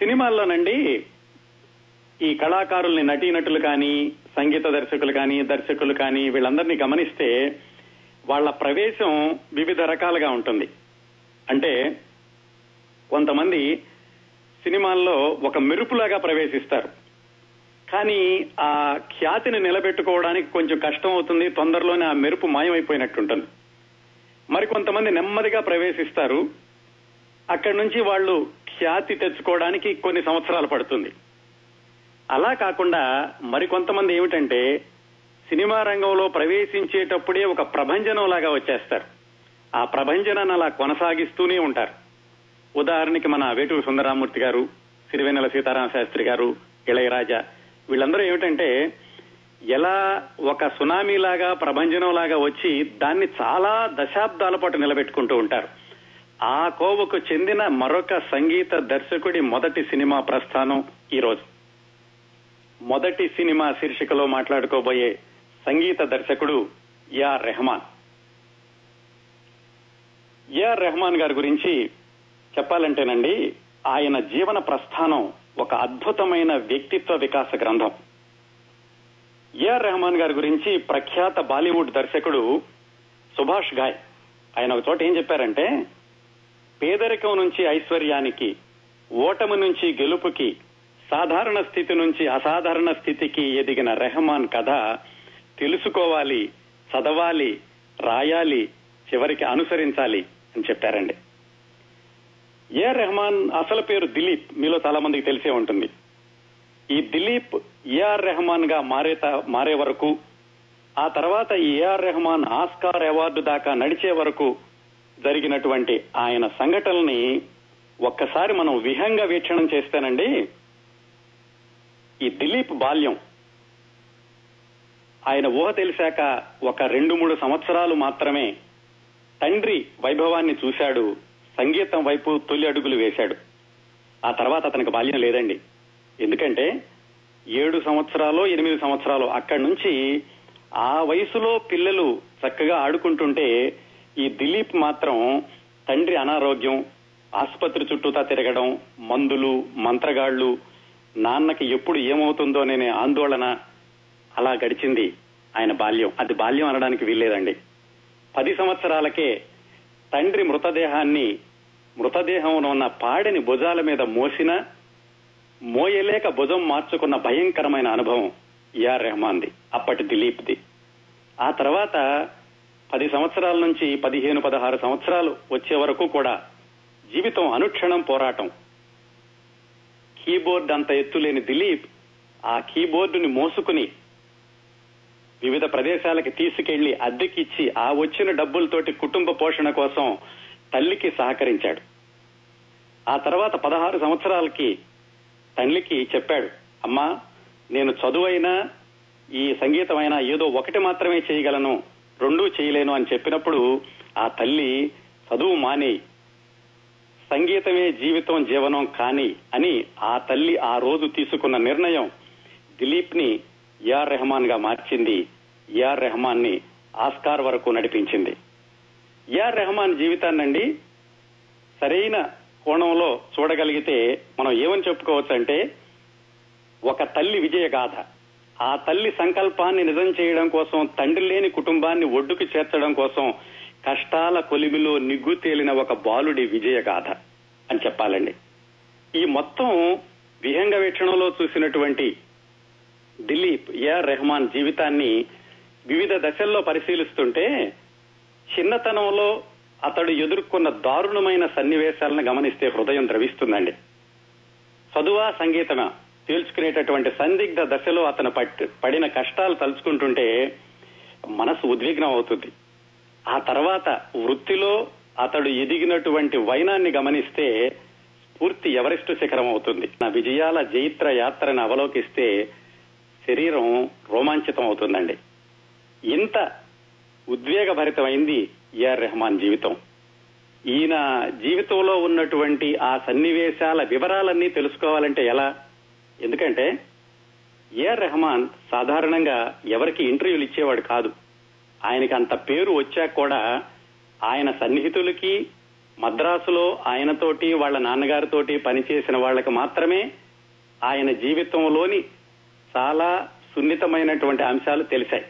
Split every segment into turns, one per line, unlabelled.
సినిమాల్లోనండి ఈ కళాకారుల్ని నటీనటులు కానీ సంగీత దర్శకులు కానీ దర్శకులు కానీ వీళ్ళందరినీ గమనిస్తే వాళ్ళ ప్రవేశం వివిధ రకాలుగా ఉంటుంది. అంటే కొంతమంది సినిమాల్లో ఒక మెరుపులాగా ప్రవేశిస్తారు. కానీ ఆ ఖ్యాతిని నిలబెట్టుకోవడానికి కొంచెం కష్టం అవుతుంది తొందరలోనే ఆ మెరుపు మాయమైపోయినట్టుంటుంది. మరి కొంతమంది నెమ్మదిగా ప్రవేశిస్తారు. అక్కడి నుంచి వాళ్ళు ఖ్యాతి తెచ్చుకోవడానికి కొన్ని సంవత్సరాలు పడుతుంది. అలా కాకుండా మరికొంతమంది ఏమిటంటే సినిమా రంగంలో ప్రవేశించేటప్పుడే ఒక ప్రభంజనం లాగా వచ్చేస్తారు. ఆ ప్రభంజనాన్ని అలా కొనసాగిస్తూనే ఉంటారు. ఉదాహరణకి మన వేటూరు సుందరామూర్తి గారు సిరివెన్నెల సీతారామ శాస్త్రి గారు ఇళయరాజా వీళ్ళందరూ ఏమిటంటే ఎలా ఒక సునామీ లాగా ప్రభంజనం లాగా వచ్చి దాన్ని చాలా దశాబ్దాల పాటు నిలబెట్టుకుంటూ ఉంటారు. ఆ కోవకు చెందిన మరొక సంగీత దర్శకుడి మొదటి సినిమా ప్రస్థానం ఈ రోజు మొదటి సినిమా శీర్షికలో మాట్లాడుకోబోయే సంగీత దర్శకుడు యా రెహమాన్. యా రెహమాన్ గారి గురించి చెప్పాలంటేనండి ఆయన జీవన ప్రస్థానం ఒక అద్భుతమైన వ్యక్తిత్వ వికాస గ్రంథం. ఏఆర్ రెహమాన్ గారి గురించి ప్రఖ్యాత బాలీవుడ్ దర్శకుడు సుభాష్ ఘాయ్ ఆయన ఒక చోట ఏం చెప్పారంటే పేదరికం నుంచి ఐశ్వర్యానికి ఓటమి నుంచి గెలుపుకి సాధారణ స్థితి నుంచి అసాధారణ స్థితికి ఎదిగిన రెహమాన్ కథ తెలుసుకోవాలి చదవాలి రాయాలి చివరికి అనుసరించాలి అని చెప్పారండి. ఏ రెహమాన్ అసలు పేరు దిలీప్ మీలో చాలా మందికి తెలిసే ఉంటుంది. ఈ దిలీప్ ఏఆర్ రెహమాన్గా మారే మారే వరకు ఆ తర్వాత ఈ ఏఆర్ రెహమాన్ ఆస్కార్ అవార్డు దాకా నడిచే వరకు జరిగినటువంటి ఆయన సంఘటనల్ని ఒక్కసారి మనం విహంగా వీక్షణం చేస్తానండి ఈ దిలీప్ బాల్యం ఆయన ఊహ తెలిసాక ఒక రెండు మూడు సంవత్సరాలు మాత్రమే తండ్రి వైభవాన్ని చూశాడు సంగీతం వైపు తొలి అడుగులు వేశాడు. ఆ తర్వాత అతనికి బాల్యం లేదండి. ఎందుకంటే ఏడు సంవత్సరాలు ఎనిమిది సంవత్సరాలు అక్కడి నుంచి ఆ వయసులో పిల్లలు చక్కగా ఆడుకుంటుంటే ఈ దిలీప్ మాత్రం తండ్రి అనారోగ్యం ఆసుపత్రి చుట్టూతా తిరగడం మందులు మంత్రగాళ్ళు నాన్నకి ఎప్పుడు ఏమవుతుందోననే ఆందోళన అలా గడిచింది ఆయన బాల్యం. అది బాల్యం అనడానికి వీల్లేదండి. పది సంవత్సరాలకే తండ్రి మృతదేహాన్ని మృతదేహంలో ఉన్న పాడెని భుజాల మీద మోసిన మోయలేక భుజం మార్చుకున్న భయంకరమైన అనుభవం ఏఆర్ రెహమాన్ది అప్పటి దిలీప్ది. ఆ తర్వాత పది సంవత్సరాల నుంచి పదిహేను పదహారు సంవత్సరాలు వచ్చే వరకు కూడా జీవితం అనుక్షణం పోరాటం. కీబోర్డ్ అంత ఎత్తులేని దిలీప్ ఆ కీబోర్డుని మోసుకుని వివిధ ప్రదేశాలకి తీసుకెళ్ళి అద్దెకిచ్చి ఆ వచ్చిన డబ్బులతోటి కుటుంబ పోషణ కోసం తల్లికి సహకరించాడు. ఆ తర్వాత పదహారు సంవత్సరాలకి తల్లికి చెప్పాడు అమ్మా నేను చదువైనా ఈ సంగీతమైనా ఏదో ఒకటి మాత్రమే చేయగలను. రెండూ చేయలేను అని చెప్పినప్పుడు ఆ తల్లి చదువు మాని సంగీతమే జీవితం జీవనం కాని అని ఆ తల్లి ఆ రోజు తీసుకున్న నిర్ణయం దిలీప్ని ఏఆర్ రెహమాన్గా మార్చింది ఏఆర్ రెహమాన్ని ఆస్కార్ వరకు నడిపించింది. ఏఆర్ రెహమాన్ జీవితాన్నండి సరైన కోణంలో చూడగలిగితే మనం ఏమని చెప్పుకోవచ్చు అంటే ఒక తల్లి విజయగాథ. ఆ తల్లి సంకల్పాన్ని నిజం చేయడం కోసం తండ్రి లేని కుటుంబాన్ని ఒడ్డుకు చేర్చడం కోసం కష్టాల కొలిమిలో నిగ్గు తేలిన ఒక బాలుడి విజయగాథ అని చెప్పాలండి. ఈ మొత్తం విహంగ వీక్షణలో చూసినటువంటి దిలీప్ ఏఆర్ రెహమాన్ జీవితాన్ని వివిధ దశల్లో పరిశీలిస్తుంటే చిన్నతనంలో అతడు ఎదుర్కొన్న దారుణమైన సన్నివేశాలను గమనిస్తే హృదయం ద్రవిస్తుందండి. చదువా సంగీతమా? తేల్చుకునేటటువంటి సందిగ్ధ దశలో అతను పడిన కష్టాలు తలుచుకుంటుంటే మనసు ఉద్విగ్నం అవుతుంది. ఆ తర్వాత వృత్తిలో అతడు ఎదిగినటువంటి వైనాన్ని గమనిస్తే పూర్తి ఎవరెస్ట్ శిఖరం అవుతుంది. నా విజయాల జైత్ర యాత్రను అవలోకిస్తే శరీరం రోమాంచితం అవుతుందండి. ఇంత ఉద్వేగభరితమైంది ఏఆర్ రెహమాన్ జీవితం. ఈయన జీవితంలో ఉన్నటువంటి ఆ సన్నివేశాల వివరాలన్నీ తెలుసుకోవాలంటే ఎలా? ఎందుకంటే ఏఆర్ రెహమాన్ సాధారణంగా ఎవరికి ఇంటర్వ్యూలు ఇచ్చేవాడు కాదు. ఆయనకి అంత పేరు వచ్చాక కూడా ఆయన సన్నిహితులకి మద్రాసులో ఆయనతోటి వాళ్ళ నాన్నగారితోటి పనిచేసిన వాళ్ళకి మాత్రమే ఆయన జీవితంలోని చాలా సున్నితమైనటువంటి అంశాలు తెలిసాయి.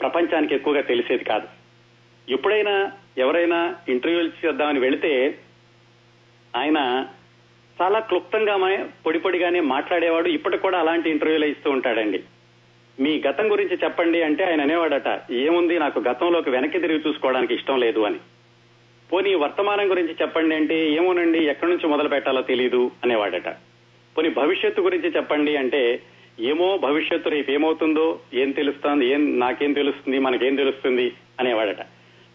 ప్రపంచానికి ఎక్కువగా తెలిసేది కాదు. ఎప్పుడైనా ఎవరైనా ఇంటర్వ్యూలు చేద్దామని వెళితే ఆయన చాలా క్లుప్తంగా పొడి పొడిగానే మాట్లాడేవాడు. ఇప్పటికి కూడా అలాంటి ఇంటర్వ్యూలు ఇస్తూ ఉంటాడండి. మీ గతం గురించి చెప్పండి అంటే ఆయన అనేవాడట ఏముంది నాకు గతంలోకి వెనక్కి తిరిగి చూసుకోవడానికి ఇష్టం లేదు అని. పోనీ వర్తమానం గురించి చెప్పండి అంటే ఏమోనండి ఎక్కడి నుంచి మొదలు పెట్టాలో తెలియదు అనేవాడట. పోనీ భవిష్యత్తు గురించి చెప్పండి అంటే ఏమో భవిష్యత్తు రేపు ఏమవుతుందో ఏం తెలుస్తుంది ఏం నాకేం తెలుస్తుంది మనకేం తెలుస్తుంది అనేవాడట.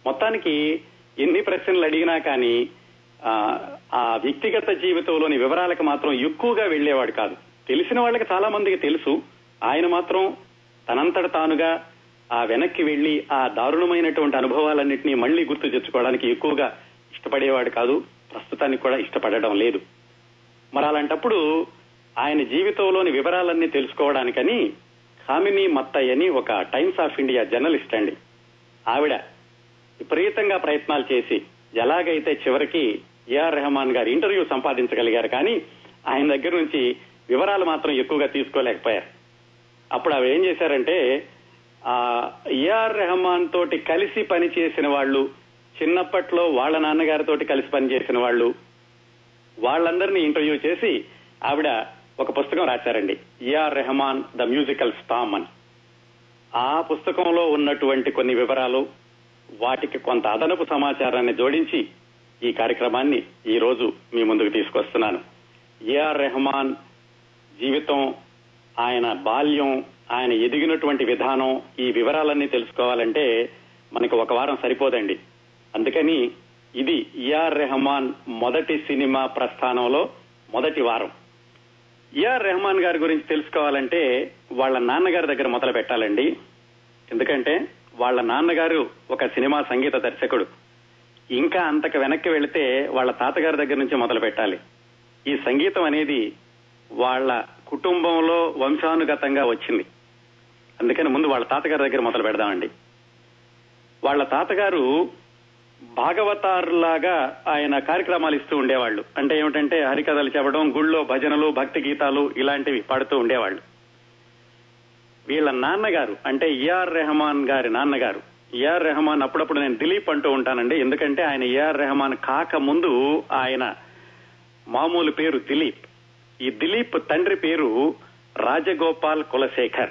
మొత్తానికి ఎన్ని ప్రశ్నలు అడిగినా కానీ ఆ, వ్యక్తిగత జీవితంలోని వివరాలకు మాత్రం ఎక్కువగా వెళ్ళేవాడు కాదు. తెలిసిన వాళ్ళకి చాలా మందికి తెలుసు. ఆయన మాత్రం తనంతట తానుగా ఆ వెనక్కి వెళ్ళి ఆ దారుణమైనటువంటి అనుభవాలన్నింటినీ మళ్ళీ గుర్తు తెచ్చుకోవడానికి ఎక్కువగా ఇష్టపడేవాడు కాదు. ప్రస్తుతానికి కూడా ఇష్టపడడం లేదు. మరి అలాంటప్పుడు ఆయన జీవితంలోని వివరాలన్నీ తెలుసుకోవడానికని కామిని మత్తయ్య అని ఒక టైమ్స్ ఆఫ్ ఇండియా జర్నలిస్ట్ అండి. ఆవిడ విపరీతంగా ప్రయత్నాలు చేసి ఎలాగైతే చివరికి ఏఆర్ రెహమాన్ గారి ఇంటర్వ్యూ సంపాదించగలిగారు కానీ ఆయన దగ్గర నుంచి వివరాలు మాత్రం ఎక్కువగా తీసుకోలేకపోయారు. అప్పుడు అవి ఏం చేశారంటే ఆ ఏఆర్ రెహమాన్ తోటి కలిసి పనిచేసిన వాళ్ళు చిన్నప్పట్లో వాళ్ళ నాన్నగారితో కలిసి పనిచేసిన వాళ్ళు వాళ్ళందరినీ ఇంటర్వ్యూ చేసి ఆవిడ ఒక పుస్తకం రాశారండి A R Rahman the musical storm అని. ఆ పుస్తకంలో ఉన్నటువంటి కొన్ని వివరాలు వాటికి కొంత అదనపు సమాచారాన్ని జోడించి ఈ కార్యక్రమాన్ని ఈ రోజు మీ ముందుకు తీసుకొస్తున్నాను. ఏఆర్ రెహమాన్ జీవితం ఆయన బాల్యం ఆయన ఎదిగినటువంటి విధానం ఈ వివరాలన్నీ తెలుసుకోవాలంటే మనకి ఒక వారం సరిపోదండి. అందుకని ఇది ఏఆర్ రెహమాన్ మొదటి సినిమా ప్రస్థానంలో మొదటి వారం. ఏఆర్ రెహమాన్ గారి గురించి తెలుసుకోవాలంటే వాళ్ళ నాన్నగారి దగ్గర మొదలు పెట్టాలండి. ఎందుకంటే వాళ్ళ నాన్నగారు ఒక సినిమా సంగీత దర్శకుడు. ఇంకా అంతకు వెనక్కి వెళితే వాళ్ళ తాతగారి దగ్గర నుంచి మొదలు పెట్టాలి. ఈ సంగీతం అనేది వాళ్ళ కుటుంబంలో వంశానుగతంగా వచ్చింది. అందుకని ముందు వాళ్ళ తాతగారి దగ్గర మొదలు పెడదామండి. వాళ్ళ తాతగారు భాగవతారులాగా ఆయన కార్యక్రమాలు ఇస్తూ ఉండేవాళ్ళు. అంటే ఏమిటంటే హరికథలు చెప్పడం గుళ్ళో భజనలు భక్తి గీతాలు ఇలాంటివి పాడుతూ ఉండేవాళ్ళు. వీళ్ళ నాన్నగారు అంటే ఈఆర్ రెహమాన్ గారి నాన్నగారు ఏఆర్ రెహమాన్ అప్పుడప్పుడు నేను దిలీప్ అంటూ ఉంటానండి. ఎందుకంటే ఆయన ఏఆర్ రెహమాన్ కాక ముందు ఆయన మామూలు పేరు దిలీప్. ఈ దిలీప్ తండ్రి పేరు రాజగోపాల్ కులశేఖర్.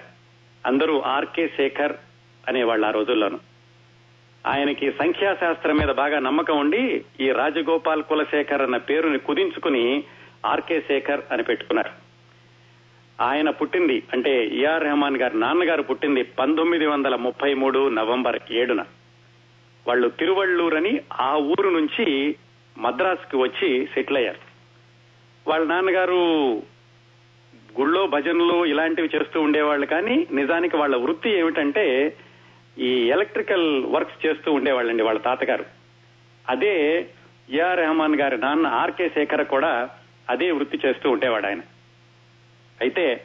అందరూ ఆర్కే శేఖర్ అనేవాళ్ళు ఆ రోజుల్లోనూ. ఆయనకి సంఖ్యాశాస్త్రం మీద బాగా నమ్మకం ఉండి ఈ రాజగోపాల్ కులశేఖర్ అన్న పేరుని కుదించుకుని ఆర్కే శేఖర్ అని పెట్టుకున్నారు. ఆయన పుట్టింది అంటే ఏఆర్ రెహమాన్ గారి నాన్నగారు పుట్టింది పంతొమ్మిది వందల ముప్పై మూడు నవంబర్ ఏడున. వాళ్ళు తిరువళ్ళూరని ఆ ఊరు నుంచి మద్రాసుకి వచ్చి సెటిల్ అయ్యారు. వాళ్ళ నాన్నగారు గుళ్ళో భజనలు ఇలాంటివి చేస్తూ ఉండేవాళ్ళు కానీ నిజానికి వాళ్ళ వృత్తి ఏమిటంటే ఈ ఎలక్ట్రికల్ వర్క్స్ చేస్తూ ఉండేవాళ్ళండి వాళ్ళ తాతగారు. అదే ఏఆర్ రెహమాన్ గారి నాన్న ఆర్కే శేఖర్ కూడా అదే వృత్తి చేస్తూ ఉండేవాడు ఆయన. అయితే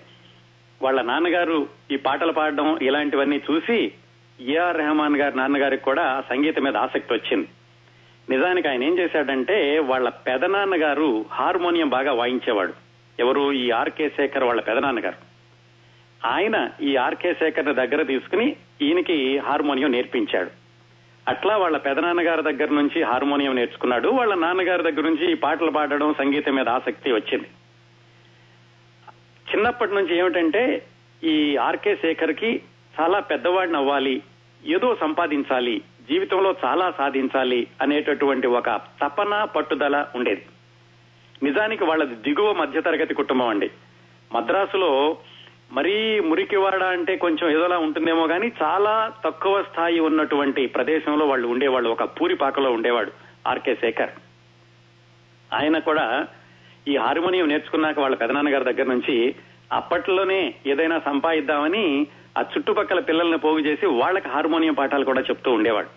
వాళ్ళ నాన్నగారు ఈ పాటలు పాడడం ఇలాంటివన్నీ చూసి ఏఆర్ రెహమాన్ గారి నాన్నగారికి కూడా సంగీతం మీద ఆసక్తి వచ్చింది. నిజానికి ఆయన ఏం చేశాడంటే వాళ్ళ పెదనాన్నగారు హార్మోనియం బాగా వాయించేవాడు. ఎవరు? ఈ ఆర్కే శేఖర్ వాళ్ళ పెదనాన్నగారు. ఆయన ఈ ఆర్కే శేఖర్ దగ్గర తీసుకుని ఈయనకి హార్మోనియం నేర్పించాడు. అట్లా వాళ్ళ పెదనాన్నగారి దగ్గర నుంచి హార్మోనియం నేర్చుకున్నాడు. వాళ్ళ నాన్నగారి దగ్గర నుంచి ఈ పాటలు పాడడం సంగీతం మీద ఆసక్తి వచ్చింది. చిన్నప్పటి నుంచి ఏమిటంటే ఈ ఆర్కే శేఖర్కి చాలా పెద్దవాడిని అవ్వాలి ఏదో సంపాదించాలి జీవితంలో చాలా సాధించాలి అనేటటువంటి ఒక తపన పట్టుదల ఉండేది. నిజానికి వాళ్ళది దిగువ మధ్యతరగతి కుటుంబం అండి. మద్రాసులో మరీ మురికివాడ అంటే కొంచెం ఏదోలా ఉంటుందేమో కానీ చాలా తక్కువ స్థాయి ఉన్నటువంటి ప్రదేశంలో వాళ్ళు ఉండేవాళ్ళు ఒక పూరిపాకలో ఉండేవాడు ఆర్కే శేఖర్. ఆయన కూడా ఈ హార్మోనియం నేర్చుకున్నాక వాళ్ళ పెదనాన్నగారి దగ్గర నుంచి అప్పట్లోనే ఏదైనా సంపాదిద్దామని ఆ చుట్టుపక్కల పిల్లల్ని పోగు చేసి వాళ్ళకి హార్మోనియం పాఠాలు కూడా చెప్తూ ఉండేవాడు.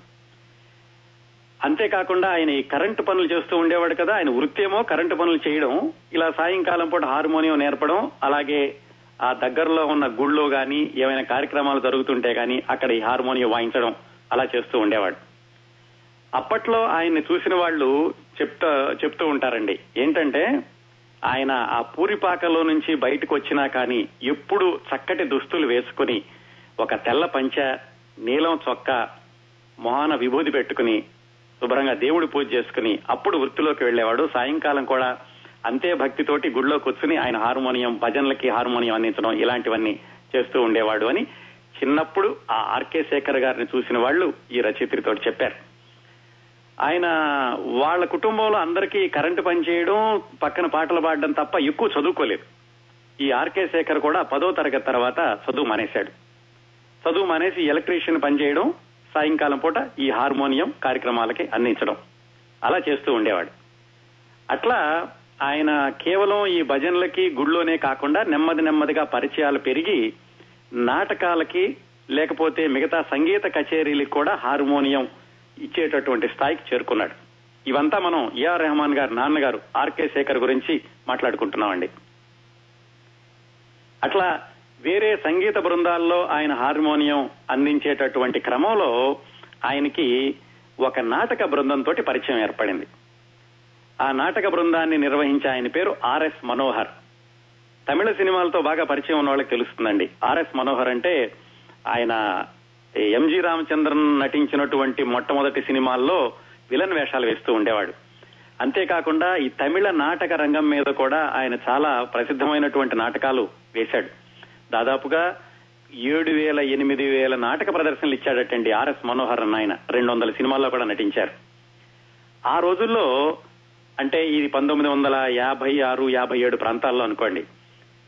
అంతేకాకుండా ఆయన ఈ కరెంటు పనులు చేస్తూ ఉండేవాడు కదా ఆయన వృత్తేమో కరెంటు పనులు చేయడం ఇలా సాయంకాలం పూట హార్మోనియం నేర్పడం అలాగే ఆ దగ్గరలో ఉన్న గుళ్ళో గాని ఏమైనా కార్యక్రమాలు జరుగుతుంటే గాని అక్కడ ఈ హార్మోనియం వాయించడం అలా చేస్తూ ఉండేవాడు. అప్పట్లో ఆయన్ని చూసిన వాళ్ళు చెప్తా చెప్తూ ఉంటారండి. ఏంటంటే ఆయన ఆ పూరిపాకలో నుంచి బయటకు వచ్చినా కానీ ఎప్పుడు చక్కటి దుస్తులు వేసుకుని ఒక తెల్ల పంచ నీలం చొక్క మొహాన విభూది పెట్టుకుని శుభ్రంగా దేవుడి పూజ చేసుకుని అప్పుడు వృత్తిలోకి వెళ్ళేవాడు సాయంకాలం కూడా అంతే భక్తితోటి గుడిలో కూర్చుని ఆయన హార్మోనియం భజనలకి హార్మోనియం అందించడం ఇలాంటివన్నీ చేస్తూ ఉండేవాడు అని చిన్నప్పుడు ఆ ఆర్కే శేఖర్ గారిని చూసిన వాళ్ళు ఈ రచయిత్రితో చెప్పారు. ఆయన వాళ్ళ కుటుంబంలో అందరికీ కరెంటు పనిచేయడం పక్కన పాటలు పాడడం తప్ప ఎక్కువ చదువుకోలేదు. ఈ ఆర్కే శేఖర్ కూడా పదో తరగతి తర్వాత చదువు మానేశాడు. చదువు మానేసి ఎలక్ట్రీషియన్ పనిచేయడం సాయంకాలం పూట ఈ హార్మోనియం కార్యక్రమాలకి అందించడం. అలా చేస్తూ ఉండేవాడు. అట్లా ఆయన కేవలం ఈ భజనలకి గుళ్ళోనే కాకుండా నెమ్మది నెమ్మదిగా పరిచయాలు పెరిగి నాటకాలకి లేకపోతే మిగతా సంగీత కచేరీలకు కూడా హార్మోనియం ఇచ్చేటటువంటి స్థాయికి చేరుకున్నాడు. ఇవంతా మనం ఏఆర్ రెహమాన్ గారు నాన్నగారు ఆర్కే శేఖర్ గురించి మాట్లాడుకుంటున్నామండి. అట్లా వేరే సంగీత బృందాల్లో ఆయన హార్మోనియం అందించేటటువంటి క్రమంలో ఆయనకి ఒక నాటక బృందంతో పరిచయం ఏర్పడింది. ఆ నాటక బృందాన్ని నిర్వహించే ఆయన పేరు ఆర్ఎస్ మనోహర్. తమిళ సినిమాలతో బాగా పరిచయం ఉన్న వాళ్ళకి తెలుస్తుందండి ఆర్ఎస్ మనోహర్ అంటే ఆయన ఎంజి రామచంద్రన్ నటించినటువంటి మొట్టమొదటి సినిమాల్లో విలన్ వేషాలు వేస్తూ ఉండేవాడు. అంతేకాకుండా ఈ తమిళ నాటక రంగం మీద కూడా ఆయన చాలా ప్రసిద్ధమైనటువంటి నాటకాలు వేశాడు. దాదాపుగా ఏడు వేల ఎనిమిది వేల నాటక ప్రదర్శనలు ఇచ్చాడటండి ఆర్ఎస్ మనోహర్ అన్న ఆయన. రెండు వందల సినిమాల్లో కూడా నటించారు. ఆ రోజుల్లో అంటే ఇది పంతొమ్మిది వందల యాభై ఆరు యాభై ఏడు ప్రాంతాల్లో అనుకోండి.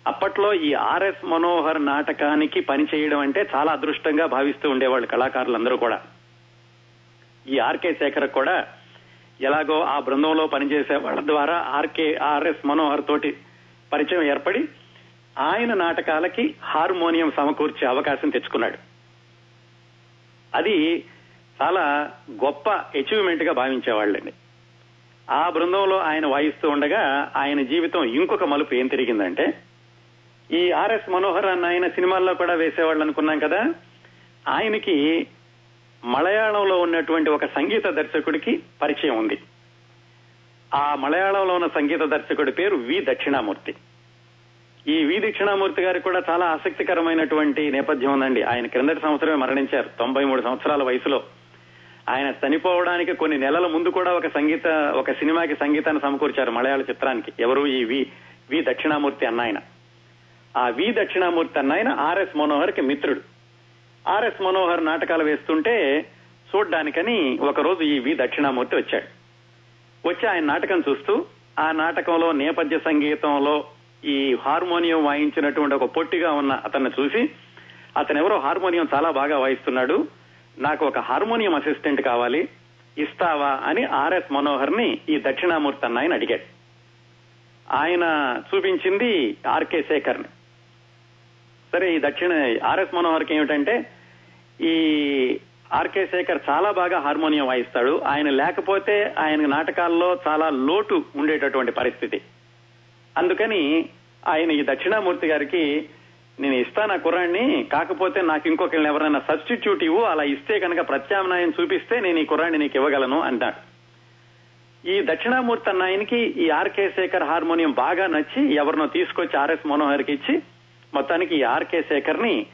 అప్పట్లో ఈ ఆర్ఎస్ మనోహర్ నాటకానికి పనిచేయడం అంటే చాలా అదృష్టంగా భావిస్తూ ఉండేవాళ్ళు కళాకారులందరూ కూడా. ఈ ఆర్కే శేఖర్ కూడా ఎలాగో ఆ బృందంలో పనిచేసే వాళ్ళ ద్వారా ఆర్కే ఆర్ఎస్ మనోహర్ తోటి పరిచయం ఏర్పడి ఆయన నాటకాలకి హార్మోనియం సమకూర్చే అవకాశం తెచ్చుకున్నాడు. అది చాలా గొప్ప అచీవ్మెంట్గా భావించేవాళ్ళండి. ఆ బృందంలో ఆయన వాయిస్తూ ఉండగా ఆయన జీవితం ఇంకొక మలుపు ఏం తిరిగిందంటే ఈ ఆర్ఎస్ మనోహర్ అన్న ఆయన సినిమాల్లో కూడా వేసేవాళ్ళు అనుకున్నాం కదా. ఆయనకి మలయాళంలో ఉన్నటువంటి ఒక సంగీత దర్శకుడికి పరిచయం ఉంది. ఆ మలయాళంలో ఉన్న సంగీత దర్శకుడి పేరు వి దక్షిణామూర్తి. ఈ వి దక్షిణామూర్తి గారికి కూడా చాలా ఆసక్తికరమైనటువంటి నేపథ్యం ఉందండి. ఆయన క్రిందటి సంవత్సరమే మరణించారు తొంభై మూడు సంవత్సరాల వయసులో. ఆయన చనిపోవడానికి కొన్ని నెలల ముందు కూడా ఒక సంగీత ఒక సినిమాకి సంగీతాన్ని సమకూర్చారు మలయాళ చిత్రానికి. ఎవరు ఈ వి వి దక్షిణామూర్తి అన్నాయన ఆ వి దక్షిణామూర్తి అన్నాయన ఆర్ఎస్ మనోహర్కి మిత్రుడు. ఆర్ఎస్ మనోహర్ నాటకాలు వేస్తుంటే చూడ్డానికని ఒకరోజు ఈ వి దక్షిణామూర్తి వచ్చాడు. వచ్చి ఆయన నాటకం చూస్తూ ఆ నాటకంలో నేపథ్య సంగీతంలో ఈ హార్మోనియం వాయించినటువంటి ఒక పొట్టిగా ఉన్న అతన్ని చూసి అతనెవరో హార్మోనియం చాలా బాగా వాయిస్తున్నాడు నాకు ఒక హార్మోనియం అసిస్టెంట్ కావాలి ఇస్తావా? అని ఆర్ఎస్ మనోహర్ని ఈ దక్షిణామూర్తి అన్న ఆయన అడిగాడు. ఆయన చూపించింది ఆర్కే శేఖర్ని సరే ఈ దక్షిణ ఆర్ఎస్ మనోహర్కి ఏమిటంటే ఈ ఆర్కే శేఖర్ చాలా బాగా హార్మోనియం వాయిస్తాడు. ఆయన లేకపోతే ఆయన నాటకాల్లో చాలా లోటు ఉండేటటువంటి పరిస్థితి. అందుకని ఆయన ఈ దక్షిణామూర్తి గారికి నేను ఇస్తాను ఆ కుర్రాన్ని కాకపోతే నాకు ఇంకొకరిని ఎవరైనా సబ్స్టిట్యూట్ ఇవ్వు అలా ఇస్తే కనుక ప్రత్యామ్నాయం చూపిస్తే నేను ఈ కుర్రాడిని నీకు ఇవ్వగలను అంటాడు. ఈ దక్షిణామూర్తి అన్న ఆయనకి ఈ ఆర్కే శేఖర్ హార్మోనియం బాగా నచ్చి ఎవరినో తీసుకొచ్చి ఆర్ఎస్ మనోహర్కి ఇచ్చి మొత్తానికి ఆర్కే శేఖర్ని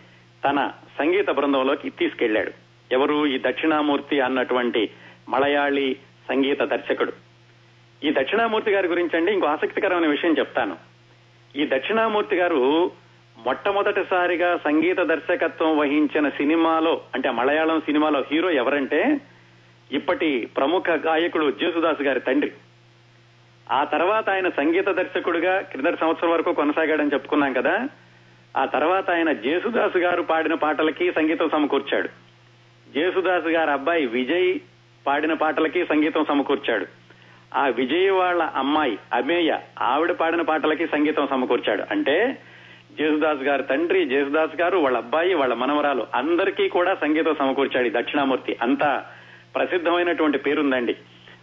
తన సంగీత బృందంలోకి తీసుకెళ్ళాడు ఎవరు ఈ దక్షిణామూర్తి అన్నటువంటి మలయాళీ సంగీత దర్శకుడు. ఈ దక్షిణామూర్తి గారి గురించి అండి ఇంకో ఆసక్తికరమైన విషయం చెప్తాను. ఈ దక్షిణామూర్తి గారు మొట్టమొదటిసారిగా సంగీత దర్శకత్వం వహించిన సినిమాలో అంటే మలయాళం సినిమాలో హీరో ఎవరంటే ఇప్పటి ప్రముఖ గాయకుడు జేసుదాస్ గారి తండ్రి. ఆ తర్వాత ఆయన సంగీత దర్శకుడిగా క్రిందటి సంవత్సరం వరకు కొనసాగాడని చెప్పుకున్నాం కదా. ఆ తర్వాత ఆయన జేసుదాస్ గారు పాడిన పాటలకి సంగీతం సమకూర్చాడు. జేసుదాస్ గారి అబ్బాయి విజయ్ పాడిన పాటలకి సంగీతం సమకూర్చాడు. ఆ విజయ్ వాళ్ళ అమ్మాయి అమేయ ఆవిడ పాడిన పాటలకి సంగీతం సమకూర్చాడు. అంటే జేసుదాస్ గారి తండ్రి జేసుదాస్ గారు వాళ్ళ అబ్బాయి వాళ్ళ మనవరాలు అందరికీ కూడా సంగీతం సమకూర్చాడు దక్షిణామూర్తి. అంత ప్రసిద్ధమైనటువంటి పేరుందండి.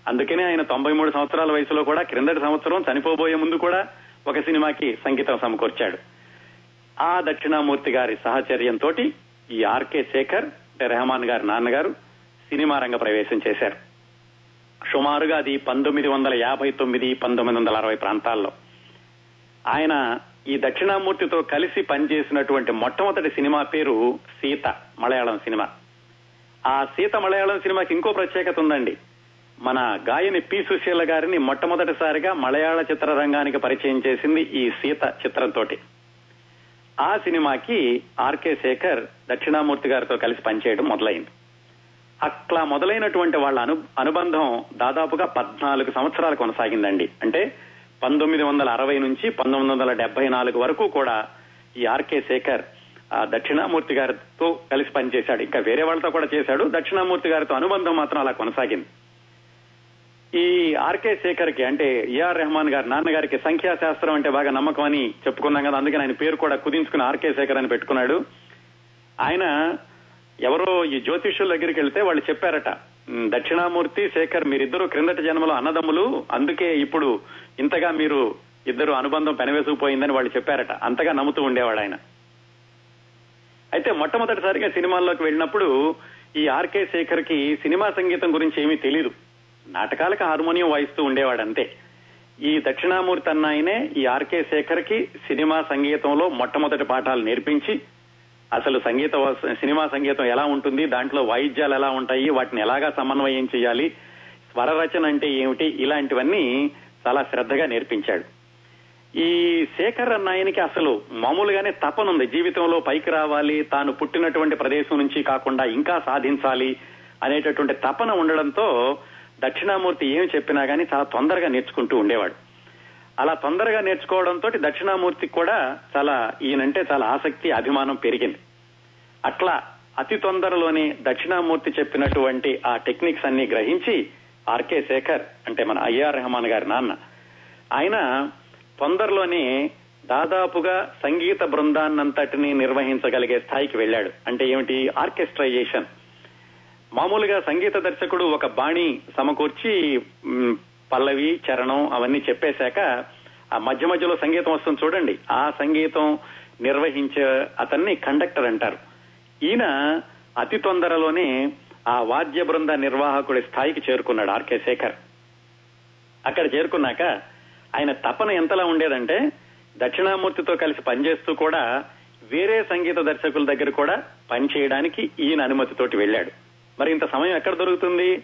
అందుకనే ఆయన తొంభై మూడు సంవత్సరాల వయసులో కూడా క్రిందటి సంవత్సరం చనిపోబోయే ముందు కూడా ఒక సినిమాకి సంగీతం సమకూర్చాడు. ఆ దక్షిణామూర్తి గారి సహచర్యంతో ఈ ఆర్కే శేఖర్ రెహమాన్ గారి నాన్నగారు సినిమా రంగ ప్రవేశం చేశారు. సుమారుగా అది పంతొమ్మిది వందల యాభై తొమ్మిది పంతొమ్మిది వందల అరవై ప్రాంతాల్లో. ఆయన ఈ దక్షిణామూర్తితో కలిసి పనిచేసినటువంటి మొట్టమొదటి సినిమా పేరు సీత మలయాళం సినిమా. ఆ సీత మలయాళం సినిమాకి ఇంకో ప్రత్యేకత ఉందండి. మన గాయని పి సుశీల గారిని మొట్టమొదటిసారిగా మలయాళ చిత్రరంగానికి పరిచయం చేసింది ఈ సీత చిత్రంతోటి. ఆ సినిమాకి ఆర్కే శేఖర్ దక్షిణామూర్తి గారితో కలిసి పనిచేయడం మొదలైంది. అట్లా మొదలైనటువంటి వాళ్ళ అను అనుబంధం దాదాపుగా పద్నాలుగు సంవత్సరాలు కొనసాగిందండి. అంటే పంతొమ్మిది వందల అరవై నుంచి పంతొమ్మిది వందల డెబ్బై నాలుగు వరకు కూడా ఈ ఆర్కే శేఖర్ దక్షిణామూర్తి గారితో కలిసి పనిచేశాడు. ఇంకా వేరే వాళ్ళతో కూడా చేశాడు. దక్షిణామూర్తి గారితో అనుబంధం మాత్రం అలా కొనసాగింది. ఈ ఆర్కే శేఖర్కి అంటే ఏఆర్ రెహమాన్ గారి నాన్నగారికి సంఖ్యాశాస్త్రం అంటే బాగా నమ్మకం అని చెప్పుకున్నాం కదా అందుకని ఆయన పేరు కూడా కుదించుకుని ఆర్కే శేఖర్ అని పెట్టుకున్నాడు. ఆయన ఎవరో ఈ జ్యోతిష్యుల దగ్గరికి వెళ్తే వాళ్ళు చెప్పారట దక్షిణామూర్తి శేఖర్ మీరిద్దరూ క్రిందటి జన్మలో అన్నదమ్ములు అందుకే ఇప్పుడు ఇంతగా మీరు ఇద్దరు అనుబంధం పెనవేసుకుపోయిందని వాళ్ళు చెప్పారట. అంతగా నమ్ముతూ ఉండేవాడు ఆయన. అయితే మొట్టమొదటిసారిగా సినిమాల్లోకి వెళ్ళినప్పుడు ఈ ఆర్కే శేఖర్కి సినిమా సంగీతం గురించి ఏమీ తెలియదు నాటకాలకు హార్మోనియం వాయిస్తూ ఉండేవాడు అంతే ఈ దక్షిణామూర్తి అన్నాయనే ఈ ఆర్కే శేఖర్కి సినిమా సంగీతంలో మొట్టమొదటి పాఠాలు నేర్పించి అసలు సంగీత వ- సినిమా సంగీతం ఎలా ఉంటుంది దాంట్లో వాయిద్యాలు ఎలా ఉంటాయి వాటిని ఎలాగా సమన్వయం చేయాలి స్వర రచన అంటే ఏమిటి ఇలాంటివన్నీ చాలా శ్రద్ధగా నేర్పించాడు. ఈ శేఖర్ అన్నాయనికి అసలు మామూలుగానే తపనుంది జీవితంలో పైకి రావాలి తాను పుట్టినటువంటి ప్రదేశం నుంచి కాకుండా ఇంకా సాధించాలి అనేటటువంటి తపన ఉండడంతో దక్షిణామూర్తి ఏం చెప్పినా కానీ చాలా తొందరగా నేర్చుకుంటూ ఉండేవాడు. అలా తొందరగా నేర్చుకోవడంతో దక్షిణామూర్తికి కూడా చాలా ఈయనంటే చాలా ఆసక్తి అభిమానం పెరిగింది. అట్లా అతి తొందరలోనే దక్షిణామూర్తి చెప్పినటువంటి ఆ టెక్నిక్స్ అన్ని గ్రహించి ఆర్కే శేఖర్ అంటే మన ఐఆర్ రెహమాన్ గారి నాన్న ఆయన తొందరలోనే దాదాపుగా సంగీత బృందాన్నంతటిని నిర్వహించగలిగే స్థాయికి వెళ్ళాడు. అంటే ఏమిటి? ఆర్కెస్ట్రైజేషన్. మామూలుగా సంగీత దర్శకుడు ఒక బాణి సమకూర్చి పల్లవి చరణం అవన్నీ చెప్పేశాక ఆ మధ్య మధ్యలో సంగీతం వస్తుంది చూడండి. ఆ సంగీతం నిర్వహించే అతన్ని కండక్టర్ అంటారు. ఈయన అతి తొందరలోనే ఆ వాద్య బృంద నిర్వాహకుడి స్థాయికి చేరుకున్నాడు ఆర్కే శేఖర్. అక్కడ చేరుకున్నాక ఆయన తపన ఎంతలా ఉండేదంటే దక్షిణామూర్తితో కలిసి పనిచేస్తూ కూడా వేరే సంగీత దర్శకుల దగ్గర కూడా పనిచేయడానికి ఈయన అనుమతితోటి వెళ్ళాడు. మరి ఇంత సమయం ఎక్కడ దొరుకుతుంది?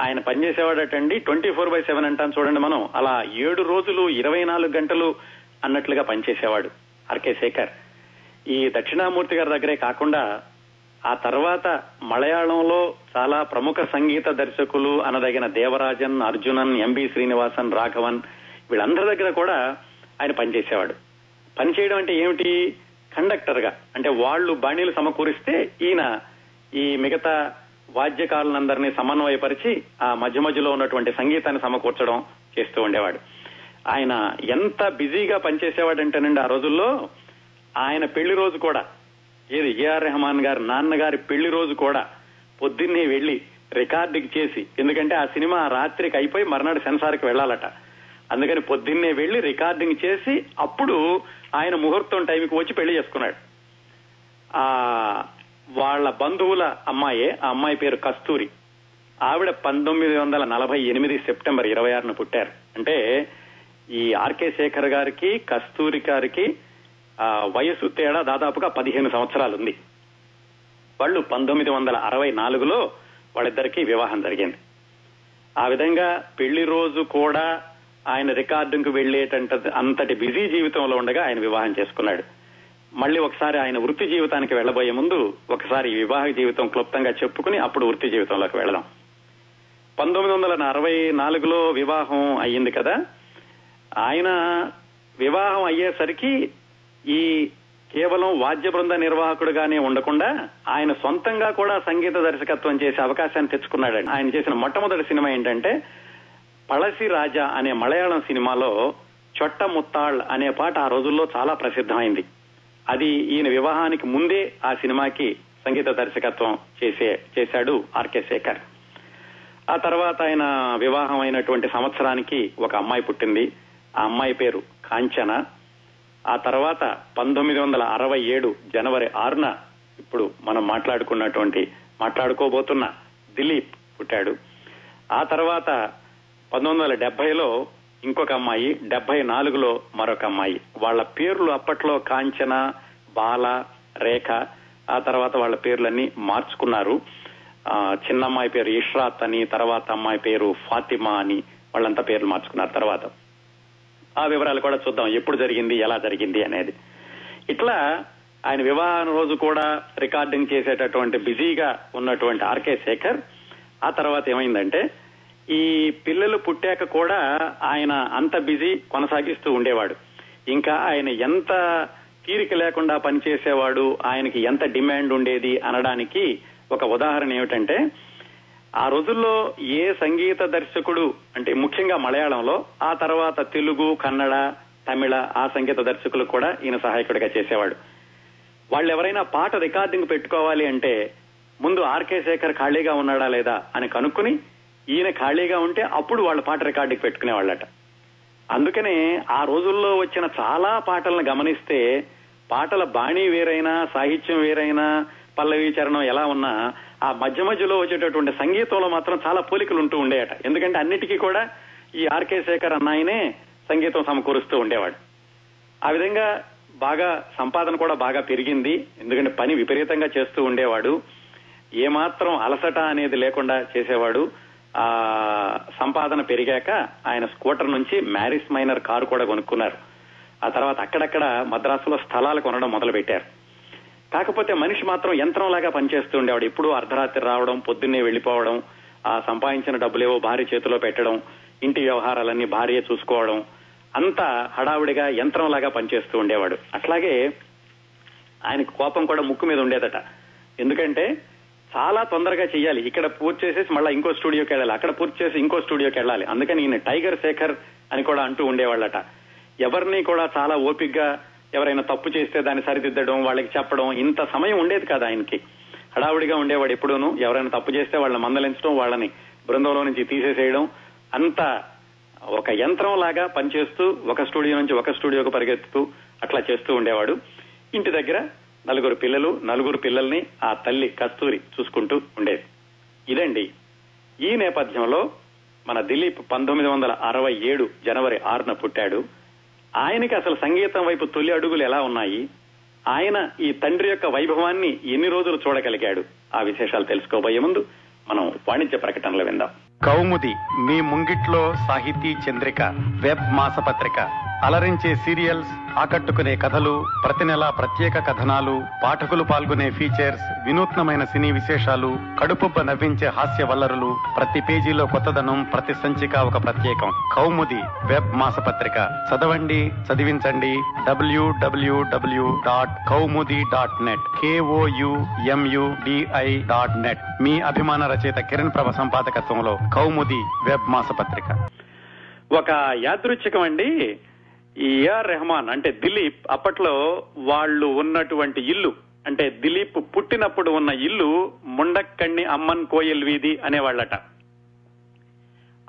ఆయన పనిచేసేవాడటండి ట్వంటీ ఫోర్ బై సెవెన్ అంటాం చూడండి మనం. అలా ఏడు రోజులు ఇరవై నాలుగు గంటలు అన్నట్లుగా పనిచేసేవాడు ఆర్కే శేఖర్. ఈ దక్షిణామూర్తి గారి దగ్గరే కాకుండా ఆ తర్వాత మలయాళంలో చాలా ప్రముఖ సంగీత దర్శకులు అనదగిన దేవరాజన్ అర్జునన్ ఎంబి శ్రీనివాసన్ రాఘవన్ వీళ్ళందరి దగ్గర కూడా ఆయన పనిచేసేవాడు పనిచేయడం అంటే ఏమిటి? కండక్టర్గా అంటే వాళ్ళు బాణీలు సమకూరిస్తే ఈయన ఈ మిగతా వాద్యకారులందరినీ సమన్వయపరిచి ఆ మధ్య మధ్యలో ఉన్నటువంటి సంగీతాన్ని సమకూర్చడం చేస్తూ ఉండేవాడు. ఆయన ఎంత బిజీగా పనిచేసేవాడంటేనండి ఆ రోజుల్లో ఆయన పెళ్ళి రోజు కూడా ఏది ఏఆర్ రెహమాన్ గారి నాన్నగారి పెళ్ళి రోజు కూడా పొద్దున్నే వెళ్ళి రికార్డింగ్ చేసి ఎందుకంటే ఆ సినిమా రాత్రికి అయిపోయి మర్నాడు సెన్సార్కి వెళ్ళాలట అందుకని పొద్దున్నే వెళ్ళి రికార్డింగ్ చేసి అప్పుడు ఆయన ముహూర్తం టైంకి వచ్చి పెళ్ళి చేసుకున్నాడు. ఆ వాళ్ళ బంధువుల అమ్మాయే ఆ అమ్మాయి పేరు కస్తూరి. ఆవిడ పంతొమ్మిది వందల నలభై ఎనిమిది సెప్టెంబర్ ఇరవై ఆరున పుట్టారు. అంటే ఈ ఆర్కే శేఖర్ గారికి కస్తూరి గారికి ఆ, వయసు తేడా దాదాపుగా పదిహేను సంవత్సరాలు ఉంది వాళ్ళు పంతొమ్మిది వందల అరవై నాలుగులో వాళ్ళిద్దరికీ వివాహం జరిగింది. ఆ విధంగా పెళ్ళి రోజు కూడా ఆయన రికార్డుకు వెళ్ళేటంత అంతటి బిజీ జీవితంలో ఉండగా ఆయన వివాహం చేసుకున్నాడు. మళ్ళీ ఒకసారి ఆయన వృత్తి జీవితానికి వెళ్ళబోయే ముందు ఒకసారి వివాహ జీవితం క్లుప్తంగా చెప్పుకుని అప్పుడు వృత్తి జీవితంలోకి వెళదాం. పంతొమ్మిది వందల అరవై నాలుగులో వివాహం అయ్యింది కదా? ఆయన వివాహం అయ్యేసరికి ఈ కేవలం వాద్య బృంద నిర్వాహకుడుగానే ఉండకుండా ఆయన సొంతంగా కూడా సంగీత దర్శకత్వం చేసే అవకాశాన్ని తెచ్చుకున్నాడండి. ఆయన చేసిన మొట్టమొదటి సినిమా ఏంటంటే పళసి రాజా అనే మలయాళం సినిమాలో చొట్ట ముత్తాళ్ అనే పాట ఆ రోజుల్లో చాలా ప్రసిద్ధమైంది. అది ఈయన వివాహానికి ముందే ఆ సినిమాకి సంగీత దర్శకత్వం చేసే చేశాడు ఆర్కే శేఖర్. ఆ తర్వాత ఆయన వివాహం అయినటువంటి సంవత్సరానికి ఒక అమ్మాయి పుట్టింది. ఆ అమ్మాయి పేరు కాంచన. ఆ తర్వాత పంతొమ్మిది వందల అరవై ఏడు జనవరి ఆరున ఇప్పుడు మనం మాట్లాడుకున్నటువంటి మాట్లాడుకోబోతున్న దిలీప్ పుట్టాడు. ఆ తర్వాత పంతొమ్మిది వందల డెబ్బైలో ఇంకొక అమ్మాయి డెబ్బై నాలుగులో మరొక అమ్మాయి. వాళ్ళ పేర్లు అప్పట్లో కాంచన బాల రేఖ ఆ తర్వాత వాళ్ళ పేర్లన్నీ మార్చుకున్నారు. చిన్న అమ్మాయి పేరు ఇష్రాత్ అని తర్వాత అమ్మాయి పేరు ఫాతిమా అని వాళ్ళంతా పేర్లు మార్చుకున్నారు తర్వాత. ఆ వివరాలు కూడా చూద్దాం ఎప్పుడు జరిగింది ఎలా జరిగింది అనేది. ఇట్లా ఆయన వివాహం రోజు కూడా రికార్డింగ్ చేసేటటువంటి బిజీగా ఉన్నటువంటి ఆర్కే శేఖర్ ఆ తర్వాత ఏమైందంటే ఈ పిల్లలు పుట్టాక కూడా ఆయన అంత బిజీ కొనసాగిస్తూ ఉండేవాడు. ఇంకా ఆయన ఎంత తీరిక లేకుండా పనిచేసేవాడు ఆయనకి ఎంత డిమాండ్ ఉండేది అనడానికి ఒక ఉదాహరణ ఏమిటంటే ఆ రోజుల్లో ఏ సంగీత దర్శకుడు అంటే ముఖ్యంగా మలయాళంలో ఆ తర్వాత తెలుగు కన్నడ తమిళ ఆ సంగీత దర్శకులు కూడా ఈయన సహాయకుడిగా చేసేవాడు. వాళ్ళు ఎవరైనా పాట రికార్డింగ్ పెట్టుకోవాలి అంటే ముందు ఆర్కే శేఖర్ ఖాళీగా ఉన్నాడా లేదా అని కనుక్కుని ఈయన ఖాళీగా ఉంటే అప్పుడు వాళ్ళ పాట రికార్డుకి పెట్టుకునేవాళ్ళట. అందుకనే ఆ రోజుల్లో వచ్చిన చాలా పాటలను గమనిస్తే పాటల బాణీ వేరైనా సాహిత్యం వేరైనా పల్లవి చరణం ఎలా ఉన్నా ఆ మధ్య మధ్యలో వచ్చేటటువంటి సంగీతంలో మాత్రం చాలా పోలికలు ఉంటూ ఉండేయట. ఎందుకంటే అన్నిటికీ కూడా ఈ ఆర్కే శేఖర్ అన్నాయనే సంగీతం సమకూరుస్తూ ఉండేవాడు. ఆ విధంగా బాగా సంపాదన కూడా బాగా పెరిగింది. ఎందుకంటే పని విపరీతంగా చేస్తూ ఉండేవాడు. ఏమాత్రం అలసట అనేది లేకుండా చేసేవాడు. ఆ సంపాదన పెరిగాక ఆయన స్కూటర్ నుంచి మ్యారిస్ మైనర్ కారు కూడా కొనుక్కున్నారు. ఆ తర్వాత అక్కడక్కడ మద్రాసులో స్థలాలు కొనడం మొదలు పెట్టారు కాకపోతే మనిషి మాత్రం యంత్రంలాగా పనిచేస్తూ ఉండేవాడు. ఎప్పుడు అర్ధరాత్రి రావడం పొద్దున్నే వెళ్ళిపోవడం ఆ సంపాదించిన డబ్బులేవో భార్య చేతిలో పెట్టడం ఇంటి వ్యవహారాలన్నీ భార్య చూసుకోవడం అంతా హడావుడిగా యంత్రంలాగా పనిచేస్తూ ఉండేవాడు. అట్లాగే ఆయనకు కోపం కూడా ముక్కు మీద ఉండేదట. ఎందుకంటే చాలా తొందరగా చేయాలి ఇక్కడ పూర్తి చేసేసి మళ్ళీ ఇంకో స్టూడియోకి వెళ్ళాలి. అక్కడ పూర్తి చేసి ఇంకో స్టూడియోకి వెళ్ళాలి. అందుకని ఈయన టైగర్ శేఖర్ అని కూడా అంటూ ఉండేవాళ్ళట. ఎవరిని కూడా చాలా ఓపిగ్గా ఎవరైనా తప్పు చేస్తే దాన్ని సరిదిద్దడం వాళ్ళకి చెప్పడం ఇంత సమయం ఉండేది కదా ఆయనకి. హడావుడిగా ఉండేవాడు ఎప్పుడూను. ఎవరైనా తప్పు చేస్తే వాళ్ళని మందలించడం వాళ్ళని బృందంలో నుంచి తీసేసేయడం. అంత ఒక యంత్రం లాగా పనిచేస్తూ ఒక స్టూడియో నుంచి ఒక స్టూడియోకి పరిగెత్తుతూ అట్లా చేస్తూ ఉండేవాడు. ఇంటి దగ్గర నలుగురు పిల్లలు నలుగురు పిల్లల్ని ఆ తల్లి కస్తూరి చూసుకుంటూ ఉండేది. ఇదండి ఈ నేపథ్యంలో మన దిలీప్ పంతొమ్మిది వందల అరవై ఏడు జనవరి ఆరున పుట్టాడు. ఆయనకి అసలు సంగీతం వైపు తొలి అడుగులు ఎలా ఉన్నాయి? ఆయన ఈ తండ్రి యొక్క వైభవాన్ని ఎన్ని రోజులు చూడగలిగాడు? ఆ విశేషాలు తెలుసుకోబోయే ముందు మనం వాణిజ్య ప్రకటనలు విందాం. కౌముది మీ ముంగిట్లో సాహితీ చంద్రిక వెబ్ మాసపత్రిక. అలరించే సీరియల్స్ ఆకట్టుకునే కథలు ప్రతి నెల ప్రత్యేక కథనాలు పాఠకులు పాల్గొనే ఫీచర్స్ వినూత్నమైన సినీ విశేషాలు కడుపుబ్బ నవ్వించే హాస్య వల్లరులు ప్రతి పేజీలో కొత్తదనం ప్రతి సంచిక ఒక ప్రత్యేకం. కౌముది వెబ్ మాసపత్రిక. చదవండి చదివించండి. డబ్ల్యూడబ్ల్యూడబ్ల్యూ డాట్ కౌముది dot net KOUMUDI dot net మీ అభిమాన రచయిత కిరణ్ ప్రభ సంపాదకత్వంలో కౌముది వెబ్ మాసపత్రిక. ఒక యాదృచ్ఛికం అండి ఏఆర్ రెహమాన్ అంటే దిలీప్ అప్పట్లో వాళ్ళు ఉన్నటువంటి ఇల్లు అంటే దిలీప్ పుట్టినప్పుడు ఉన్న ఇల్లు ముండక్కణ్ణి అమ్మన్ కోయల్ వీధి అనేవాళ్ళట.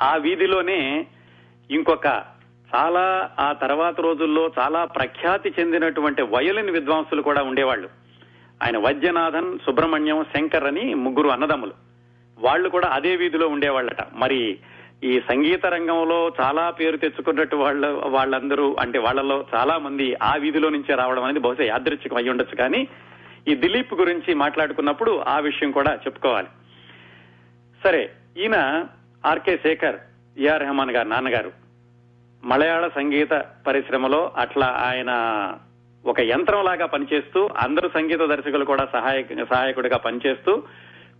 ఆ వీధిలోనే ఇంకొక చాలా ఆ తర్వాత రోజుల్లో చాలా ప్రఖ్యాతి చెందినటువంటి వయలిన్ విద్వాంసులు కూడా ఉండేవాళ్ళు. ఆయన వైద్యనాథన్ సుబ్రహ్మణ్యం శంకర్ అని ముగ్గురు అన్నదమ్ములు. వాళ్ళు కూడా అదే వీధిలో ఉండేవాళ్ళట. మరి ఈ సంగీత రంగంలో చాలా పేరు తెచ్చుకున్నట్టు వాళ్ళ వాళ్ళందరూ అంటే వాళ్ళలో చాలా మంది ఆ వీధిలో నుంచే రావడం అనేది బహుశా యాదృచ్ఛికం అయి ఉండొచ్చు. కానీ ఈ దిలీప్ గురించి మాట్లాడుకున్నప్పుడు ఆ విషయం కూడా చెప్పుకోవాలి. సరే ఈయన ఆర్కే శేఖర్ ఏఆర్ రెహమాన్ గారు నాన్నగారు. మలయాళ సంగీత పరిశ్రమలో అట్లా ఆయన ఒక యంత్రంలాగా పనిచేస్తూ అందరూ సంగీత దర్శకులు కూడా సహాయ సహాయకుడిగా పనిచేస్తూ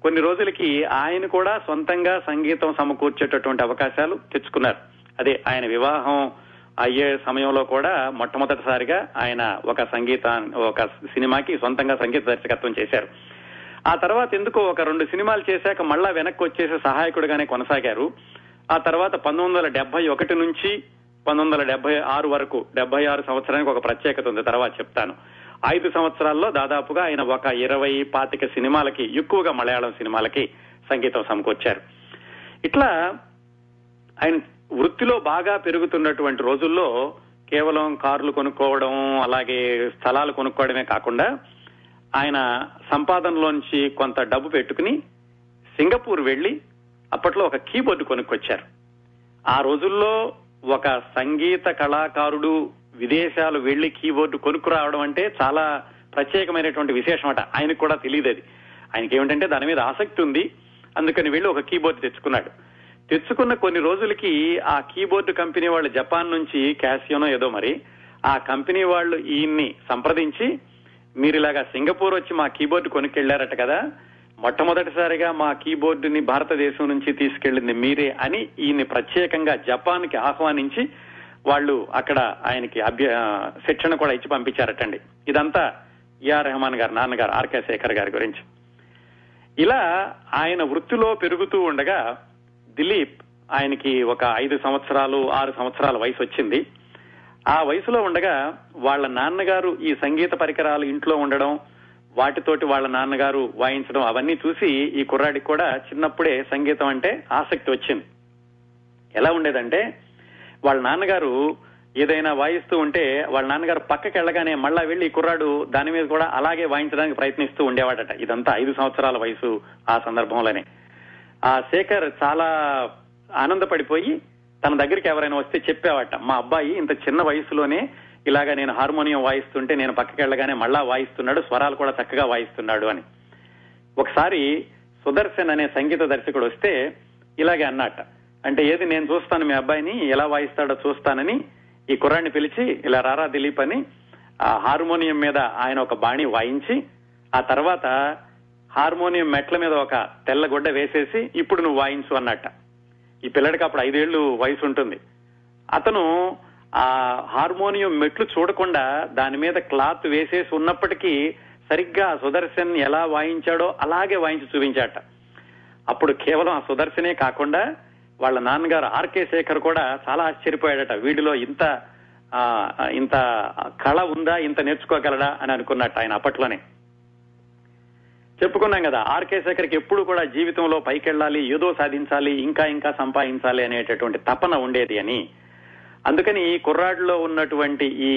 కొన్ని రోజులకి ఆయన కూడా సొంతంగా సంగీతం సమకూర్చేటటువంటి అవకాశాలు తెచ్చుకున్నారు. అదే ఆయన వివాహం అయ్యే సమయంలో కూడా మొట్టమొదటిసారిగా ఆయన ఒక సంగీత ఒక సినిమాకి సొంతంగా సంగీత దర్శకత్వం చేశారు. ఆ తర్వాత ఎందుకో ఒక రెండు సినిమాలు చేశాక మళ్ళా వెనక్కి వచ్చేసి సహాయకుడిగానే కొనసాగారు. ఆ తర్వాత పంతొమ్మిది వందల డెబ్బై ఒకటి నుంచి పంతొమ్మిది వందల డెబ్బై ఆరు వరకు డెబ్బై ఆరు సంవత్సరానికి ఒక ప్రత్యేకత ఉంది తర్వాత చెప్తాను. ఐదు సంవత్సరాల్లో దాదాపుగా ఆయన ఒక ఇరవై పాతిక సినిమాలకి ఎక్కువగా మలయాళం సినిమాలకి సంగీతం సమకూర్చారు. ఇట్లా ఆయన వృత్తిలో బాగా పెరుగుతున్నటువంటి రోజుల్లో కేవలం కార్లు కొనుక్కోవడం అలాగే స్థలాలు కొనుక్కోవడమే కాకుండా ఆయన సంపాదనలోంచి కొంత డబ్బు పెట్టుకుని సింగపూర్ వెళ్ళి అప్పట్లో ఒక కీబోర్డు కొనుక్కొచ్చారు. ఆ రోజుల్లో ఒక సంగీత కళాకారుడు విదేశాలు వెళ్ళి కీబోర్డు కొనుక్కురావడం అంటే చాలా ప్రత్యేకమైనటువంటి విశేషం అట. ఆయనకు కూడా తెలియదు అది. ఆయనకి ఏమిటంటే దాని మీద ఆసక్తి ఉంది. అందుకని వెళ్ళి ఒక కీబోర్డు తెచ్చుకున్నాడు. తెచ్చుకున్న కొన్ని రోజులకి ఆ కీబోర్డు కంపెనీ వాళ్ళు జపాన్ నుంచి క్యాసియోనో ఏదో మరి ఆ కంపెనీ వాళ్ళు ఈయన్ని సంప్రదించి మీరు ఇలాగా సింగపూర్ వచ్చి మా కీబోర్డు కొనుక్కెళ్ళారట కదా మొట్టమొదటిసారిగా మా కీబోర్డుని భారతదేశం నుంచి తీసుకెళ్ళింది మీరే అని ఈయన్ని ప్రత్యేకంగా జపాన్కి ఆహ్వానించి వాళ్ళు అక్కడ ఆయనకి అభ్య శిక్షణ కూడా ఇచ్చి పంపించారటండి. ఇదంతా ఈఆర్ రెహమాన్ గారు నాన్నగారు ఆర్కే శేఖర్ గారి గురించి. ఇలా ఆయన వృత్తిలో పెరుగుతూ ఉండగా దిలీప్ ఆయనకి ఒక ఐదు సంవత్సరాలు ఆరు సంవత్సరాల వయసు వచ్చింది. ఆ వయసులో ఉండగా వాళ్ళ నాన్నగారు ఈ సంగీత పరికరాలు ఇంట్లో ఉండడం వాటితోటి వాళ్ళ నాన్నగారు వాయించడం అవన్నీ చూసి ఈ కుర్రాడికి కూడా చిన్నప్పుడే సంగీతం అంటే ఆసక్తి వచ్చింది. ఎలా ఉండేదంటే వాళ్ళ నాన్నగారు ఏదైనా వాయిస్తూ ఉంటే వాళ్ళ నాన్నగారు పక్కకి వెళ్ళగానే మళ్ళా వెళ్ళి కుర్రాడు దాని మీద కూడా అలాగే వాయించడానికి ప్రయత్నిస్తూ ఉండేవాడట. ఇదంతా ఐదు సంవత్సరాల వయసు ఆ సందర్భంలోనే. ఆ శేఖర్ చాలా ఆనందపడిపోయి తన దగ్గరికి ఎవరైనా వస్తే చెప్పేవాట మా అబ్బాయి ఇంత చిన్న వయసులోనే ఇలాగా నేను హార్మోనియం వాయిస్తుంటే నేను పక్కకి వెళ్ళగానే మళ్ళా వాయిస్తున్నాడు స్వరాలు కూడా చక్కగా వాయిస్తున్నాడు అని. ఒకసారి సుదర్శన్ అనే సంగీత దర్శకుడు వస్తే ఇలాగే అన్నట్ట అంటే ఏది నేను చూస్తాను మీ అబ్బాయిని ఎలా వాయిస్తాడో చూస్తానని ఈ కుర్రాన్ని పిలిచి ఇలా రారా దిలీప్ అని ఆ హార్మోనియం మీద ఆయన ఒక బాణి వాయించి ఆ తర్వాత హార్మోనియం మెట్ల మీద ఒక తెల్ల గుడ్డ వేసేసి ఇప్పుడు నువ్వు వాయించు అన్నట్ట. ఈ పిల్లడికి అప్పుడు ఐదేళ్ళు వయసు ఉంటుంది. అతను ఆ హార్మోనియం మెట్లు చూడకుండా దాని మీద క్లాత్ వేసేసి ఉన్నప్పటికీ సరిగ్గా సుదర్శన్ ఎలా వాయించాడో అలాగే వాయించి చూపించాట. అప్పుడు కేవలం ఆ సుదర్శనే కాకుండా వాళ్ళ నాన్నగారు ఆర్కే శేఖర్ కూడా చాలా ఆశ్చర్యపోయాడట. వీడిలో ఇంత ఆ, ఇంత కళ ఉందా? ఇంత నేర్చుకోగలడా? అని అనుకున్నట్టు ఆయన అప్పట్లోనే. చెప్పుకున్నాం కదా ఆర్కే శేఖర్కి ఎప్పుడు కూడా జీవితంలో పైకెళ్ళాలి ఏదో సాధించాలి ఇంకా ఇంకా సంపాదించాలి అనేటటువంటి తపన ఉండేది అని. అందుకని ఈ కుర్రాడిలో ఉన్నటువంటి ఈ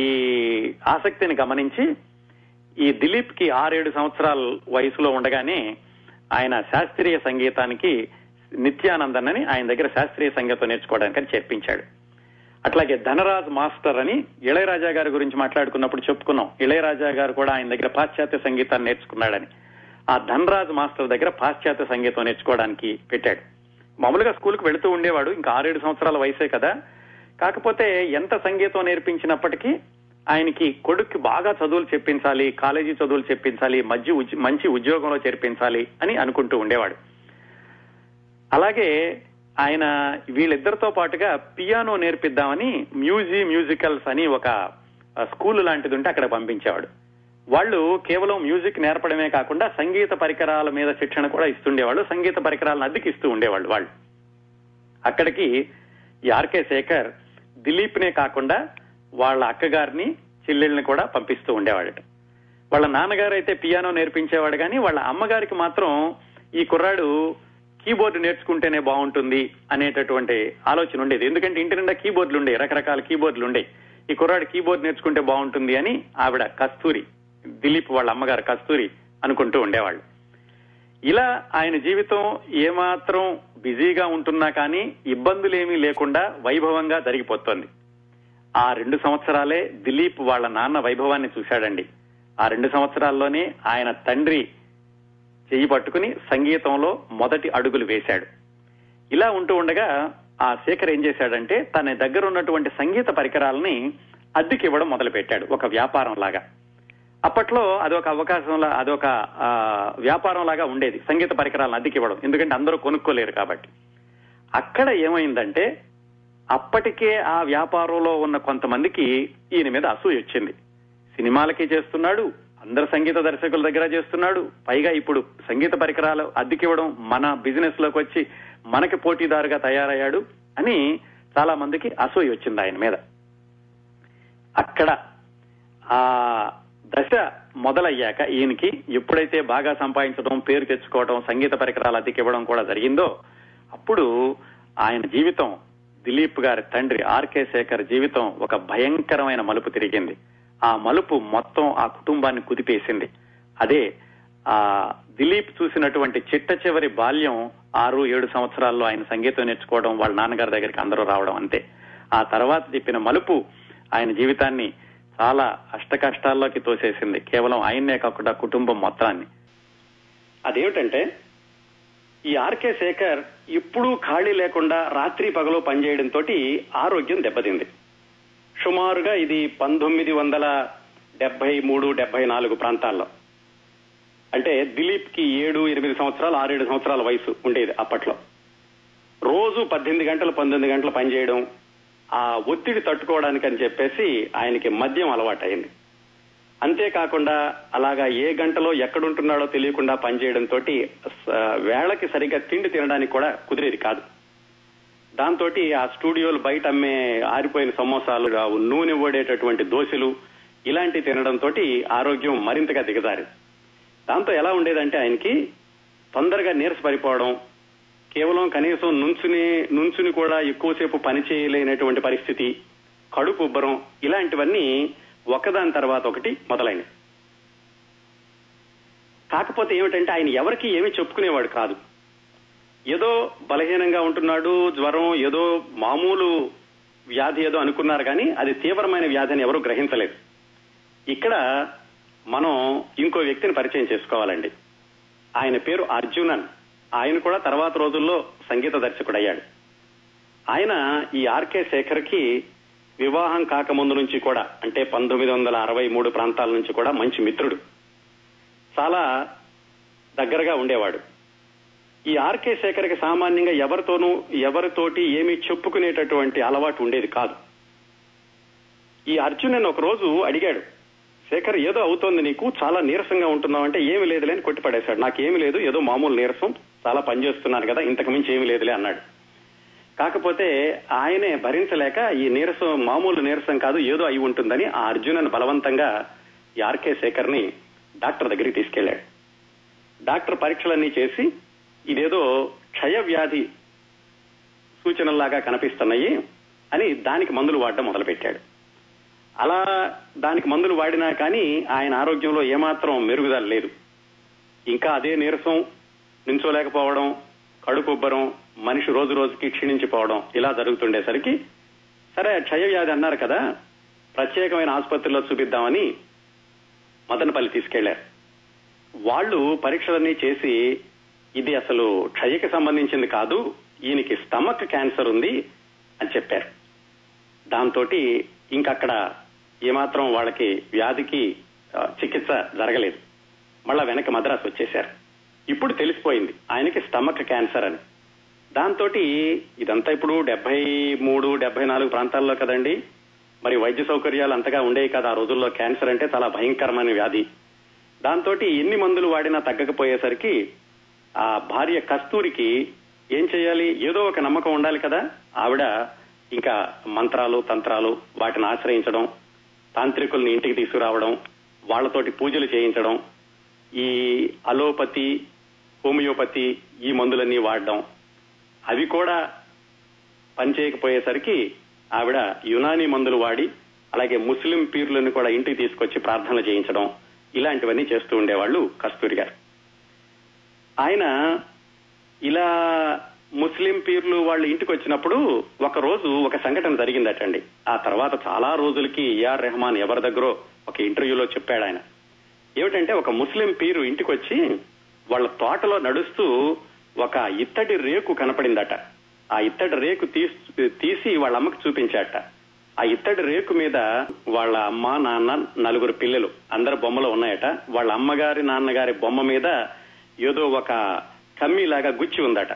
ఆసక్తిని గమనించి ఈ దిలీప్కి ఆరేడు సంవత్సరాల వయసులో ఉండగానే ఆయన శాస్త్రీయ సంగీతానికి నిత్యానందన్ అని ఆయన దగ్గర శాస్త్రీయ సంగీతం నేర్చుకోవడానికి అని చేర్పించాడు అట్లాగే ధనరాజ్ మాస్టర్ అని ఇళయరాజా గారి గురించి మాట్లాడుకున్నప్పుడు చెప్పుకున్నాం. ఇళయరాజా గారు కూడా ఆయన దగ్గర పాశ్చాత్య సంగీతాన్ని నేర్చుకున్నాడని. ఆ ధనరాజ్ మాస్టర్ దగ్గర పాశ్చాత్య సంగీతం నేర్చుకోవడానికి పెట్టాడు. మామూలుగా స్కూల్కి వెళుతూ ఉండేవాడు ఇంకా ఆరేడు సంవత్సరాల వయసే కదా. కాకపోతే ఎంత సంగీతం నేర్పించినప్పటికీ ఆయనకి కొడుక్కి బాగా చదువులు చెప్పించాలి కాలేజీ చదువులు చెప్పించాలి మధ్య మంచి ఉద్యోగంలో చేర్పించాలి అని అనుకుంటూ ఉండేవాడు. అలాగే ఆయన వీళ్ళిద్దరితో పాటుగా పియానో నేర్పిద్దామని మ్యూజీ మ్యూజికల్స్ అని ఒక స్కూల్ లాంటిది ఉంటే అక్కడ పంపించేవాడు. వాళ్ళు కేవలం మ్యూజిక్ నేర్పడమే కాకుండా సంగీత పరికరాల మీద శిక్షణ కూడా ఇస్తుండేవాళ్ళు సంగీత పరికరాలను అద్దెకి ఇస్తూ ఉండేవాళ్ళు వాళ్ళు. అక్కడికి ఈ ఆర్కే శేఖర్ దిలీప్ నే కాకుండా వాళ్ళ అక్కగారిని చెల్లెల్ని కూడా పంపిస్తూ ఉండేవాడట వాళ్ళ నాన్నగారు అయితే పియానో నేర్పించేవాడు కానీ వాళ్ళ అమ్మగారికి మాత్రం ఈ కుర్రాడు కీబోర్డు నేర్చుకుంటేనే బాగుంటుంది అనేటటువంటి ఆలోచన ఉండేది. ఎందుకంటే ఇంటి నిండా కీబోర్డులు ఉండే రకరకాల కీబోర్డులు ఉండే. ఈ కుర్రాడు కీబోర్డ్ నేర్చుకుంటే బాగుంటుంది అని ఆవిడ కస్తూరి దిలీప్ వాళ్ళ అమ్మగారు కస్తూరి అనుకుంటూ ఉండేవాళ్ళు. ఇలా ఆయన జీవితం ఏమాత్రం బిజీగా ఉంటున్నా కానీ ఇబ్బందులేమీ లేకుండా వైభవంగా జరిగిపోతోంది. ఆ రెండు సంవత్సరాలే దిలీప్ వాళ్ళ నాన్న వైభవాన్ని చూశాడండి. ఆ రెండు సంవత్సరాల్లోనే ఆయన తండ్రి చెయ్యి పట్టుకుని సంగీతంలో మొదటి అడుగులు వేశాడు. ఇలా ఉంటూ ఉండగా ఆ శేఖర్ ఏం చేశాడంటే తన దగ్గర ఉన్నటువంటి సంగీత పరికరాలని అద్దెకి ఇవ్వడం మొదలు పెట్టాడు ఒక వ్యాపారం లాగా అప్పట్లో అదొక అవకాశంలా అదొక వ్యాపారం లాగా ఉండేది సంగీత పరికరాలను అద్దెకి ఇవ్వడం ఎందుకంటే అందరూ కొనుక్కోలేరు కాబట్టి. అక్కడ ఏమైందంటే అప్పటికే ఆ వ్యాపారంలో ఉన్న కొంతమందికి ఈయన మీద అసూయ వచ్చింది. సినిమాలకి చేస్తున్నాడు అందరు సంగీత దర్శకుల దగ్గర చేస్తున్నాడు. పైగా ఇప్పుడు సంగీత పరికరాలు అద్దెకివ్వడం మన బిజినెస్లోకి వచ్చి మనకి పోటీదారుగా తయారయ్యాడు అని చాలా మందికి అసూయ వచ్చింది ఆయన మీద. అక్కడ ఆ దశ మొదలయ్యాక ఈయనకి ఎప్పుడైతే బాగా సంపాదించడం పేరు తెచ్చుకోవడం సంగీత పరికరాలు అద్దెకివ్వడం కూడా జరిగిందో అప్పుడు ఆయన జీవితం దిలీప్ గారి తండ్రి ఆర్కే శేఖర్ జీవితం ఒక భయంకరమైన మలుపు తిరిగింది. ఆ మలుపు మొత్తం ఆ కుటుంబాన్ని కుదిపేసింది. అదే ఆ దిలీప్ చూసినటువంటి చిట్ట చివరి బాల్యం ఆరు ఏడు సంవత్సరాల్లో ఆయన సంగీతం నేర్చుకోవడం వాళ్ళ నాన్నగారి దగ్గరికి అందరూ రావడం అంతే. ఆ తర్వాత చెప్పిన మలుపు ఆయన జీవితాన్ని చాలా అష్ట కష్టాల్లోకి తోసేసింది. కేవలం ఆయన్నే కాకుండా కుటుంబం మొత్తాన్ని. అదేమిటంటే ఈ ఆర్కే శేఖర్ ఇప్పుడు ఖాళీ లేకుండా రాత్రి పగలు పనిచేయడంతో ఆరోగ్యం దెబ్బతింది. సుమారుగా ఇది పంతొమ్మిది వందల డెబ్బై మూడు డెబ్బై నాలుగు ప్రాంతాల్లో. అంటే దిలీప్కి ఏడు ఎనిమిది సంవత్సరాలు ఆరేడు సంవత్సరాల వయసు ఉండేది అప్పట్లో. రోజు పద్దెనిమిది గంటలు పంతొమ్మిది గంటలు పనిచేయడం ఆ ఒత్తిడి తట్టుకోవడానికి అని చెప్పేసి ఆయనకి మద్యం అలవాటైంది అంతేకాకుండా అలాగా ఏ గంటలో ఎక్కడుంటున్నాడో తెలియకుండా పనిచేయడంతో వేళకి సరిగ్గా తిండి తినడానికి కూడా కుదిరేది కాదు. దాంతో ఆ స్టూడియోలు బయట అమ్మే ఆరిపోయిన సమోసాలు నూనె ఓడేటటువంటి దోశలు ఇలాంటి తినడంతో ఆరోగ్యం మరింతగా దిగజారి దాంతో ఎలా ఉండేదంటే ఆయనకి తొందరగా నీరస పడిపోవడం కేవలం కనీసం నుంచుని నుంచుని కూడా ఎక్కువసేపు పని చేయలేనటువంటి పరిస్థితి కడుపు ఉబ్బరం ఇలాంటివన్నీ ఒకదాని తర్వాత ఒకటి మొదలైనవి. కాకపోతే ఏమిటంటే ఆయన ఎవరికి ఏమీ చెప్పుకునేవాడు కాదు. ఏదో బలహీనంగా ఉంటున్నాడు జ్వరం ఏదో మామూలు వ్యాధి ఏదో అనుకున్నారు కానీ అది తీవ్రమైన వ్యాధి అని ఎవరూ గ్రహించలేదు. ఇక్కడ మనం ఇంకో వ్యక్తిని పరిచయం చేసుకోవాలండి. ఆయన పేరు అర్జునన్. ఆయన కూడా తర్వాత రోజుల్లో సంగీత దర్శకుడయ్యాడు. ఆయన ఈ ఆర్కే శేఖర్కి వివాహం కాకముందు నుంచి కూడా అంటే పంతొమ్మిది వందల అరవై మూడు ప్రాంతాల నుంచి కూడా మంచి మిత్రుడు. చాలా దగ్గరగా ఉండేవాడు. ఈ ఆర్కే శేఖర్కి సామాన్యంగా ఎవరితోనూ ఎవరితోటి ఏమీ చెప్పుకునేటటువంటి అలవాటు ఉండేది కాదు. ఈ అర్జునన్ ఒక రోజు అడిగాడు శేఖర్ ఏదో అవుతోంది నీకు? చాలా నీరసంగా ఉంటున్నావు అంటే ఏమి లేదులే అని కొట్టిపడేశాడు. నాకేమి లేదు ఏదో మామూలు నీరసం చాలా పనిచేస్తున్నాను కదా ఇంతకు మించి ఏమి లేదులే అన్నాడు. కాకపోతే ఆయనే భరించలేక ఈ నీరసం మామూలు నీరసం కాదు ఏదో అయి ఉంటుందని ఆ అర్జునను బలవంతంగా ఈ ఆర్కే శేఖర్ని డాక్టర్ దగ్గరికి తీసుకెళ్ళాడు డాక్టర్ పరీక్షలన్నీ చేసి ఇదేదో క్షయ వ్యాధి సూచనల్లాగా కనిపిస్తున్నాయి అని దానికి మందులు వాడడం మొదలుపెట్టాడు. అలా దానికి మందులు వాడినా కానీ ఆయన ఆరోగ్యంలో ఏమాత్రం మెరుగుదల లేదు. ఇంకా అదే నీరసం నించోలేకపోవడం కడుపుబ్బరం మనిషి రోజు రోజుకి క్షీణించిపోవడం ఇలా జరుగుతుండేసరికి సరే క్షయ వ్యాధి అన్నారు కదా ప్రత్యేకమైన ఆసుపత్రిలో చూపిద్దామని మదనపల్లి తీసుకెళ్ళారు. వాళ్ళు పరీక్షలన్నీ చేసి ఇది అసలు క్షయకి సంబంధించింది కాదు ఈయనకి స్టమక్ క్యాన్సర్ ఉంది అని చెప్పారు. దాంతో ఇంకక్కడ ఏమాత్రం వాళ్ళకి వ్యాధికి చికిత్స జరగలేదు. మళ్ళా వెనక మద్రాసు వచ్చేశారు. ఇప్పుడు తెలిసిపోయింది ఆయనకి స్టమక్ క్యాన్సర్ అని. దాంతో ఇదంతా ఇప్పుడు డెబ్బై మూడు డెబ్బై నాలుగు ప్రాంతాల్లో కదండి. మరి వైద్య సౌకర్యాలు అంతగా ఉండేవి కదా ఆ రోజుల్లో క్యాన్సర్ అంటే చాలా భయంకరమైన వ్యాధి. దాంతో ఎన్ని మందులు వాడినా తగ్గకపోయేసరికి ఆ భార్య కస్తూరికి ఏం చేయాలి? ఏదో ఒక నమ్మకం ఉండాలి కదా? ఆవిడ ఇంకా మంత్రాలు తంత్రాలు వాటిని ఆశ్రయించడం తాంత్రికుల్ని ఇంటికి తీసుకురావడం వాళ్ళతోటి పూజలు చేయించడం ఈ అలోపతి హోమియోపతి ఈ మందులన్నీ వాడడం. అవి కూడా పనిచేయకపోయేసరికి ఆవిడ యునానీ మందులు వాడి అలాగే ముస్లిం పీర్లను కూడా ఇంటికి తీసుకొచ్చి ప్రార్థనలు చేయించడం ఇలాంటివన్నీ చేస్తూ ఉండేవాళ్ళు కస్తూరి గారు. ఆయన ఇలా ముస్లిం పీర్లు వాళ్ళ ఇంటికి వచ్చినప్పుడు ఒక రోజు ఒక సంఘటన జరిగిందటండి. ఆ తర్వాత చాలా రోజులకి ఏఆర్ రెహమాన్ ఎవరి దగ్గరో ఒక ఇంటర్వ్యూలో చెప్పాడు ఆయన. ఏమిటంటే ఒక ముస్లిం పీరు ఇంటికి వచ్చి వాళ్ళ తోటలో నడుస్తూ ఒక ఇత్తడి రేకు కనపడిందట. ఆ ఇత్తడి రేకు తీసి తీసి వాళ్ళ అమ్మకి చూపించాట. ఆ ఇత్తడి రేకు మీద వాళ్ళ అమ్మ నాన్న నలుగురు పిల్లలు అందరి బొమ్మలు ఉన్నాయట. వాళ్ళ అమ్మగారి నాన్నగారి బొమ్మ మీద ఏదో ఒక కమ్మీలాగా గుచ్చి ఉందట.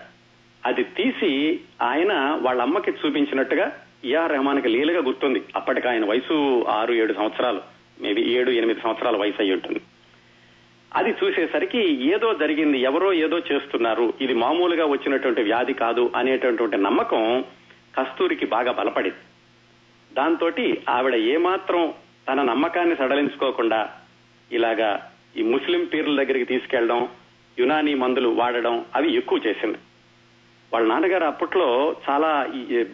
అది తీసి ఆయన వాళ్ళ అమ్మకి చూపించినట్టుగా ఏఆర్ రెహమాన్కి లీలగా గుర్తుంది. అప్పటికి ఆయన వయసు ఆరు ఏడు సంవత్సరాలు. మేబీ ఏడు ఎనిమిది సంవత్సరాల వయసు అయి ఉంటుంది. అది చూసేసరికి ఏదో జరిగింది ఎవరో ఏదో చేస్తున్నారు. ఇది మామూలుగా వచ్చినటువంటి వ్యాధి కాదు అనేటటువంటి నమ్మకం కస్తూరికి బాగా బలపడింది. దాంతో ఆవిడ ఏమాత్రం తన నమ్మకాన్ని సడలించుకోకుండా ఇలాగా ఈ ముస్లిం పీర్ల దగ్గరికి తీసుకెళ్ళడం యునానీ మందులు వాడడం అవి ఎక్కువ చేసింది. వాళ్ళ నాన్నగారు అప్పట్లో చాలా ఈ-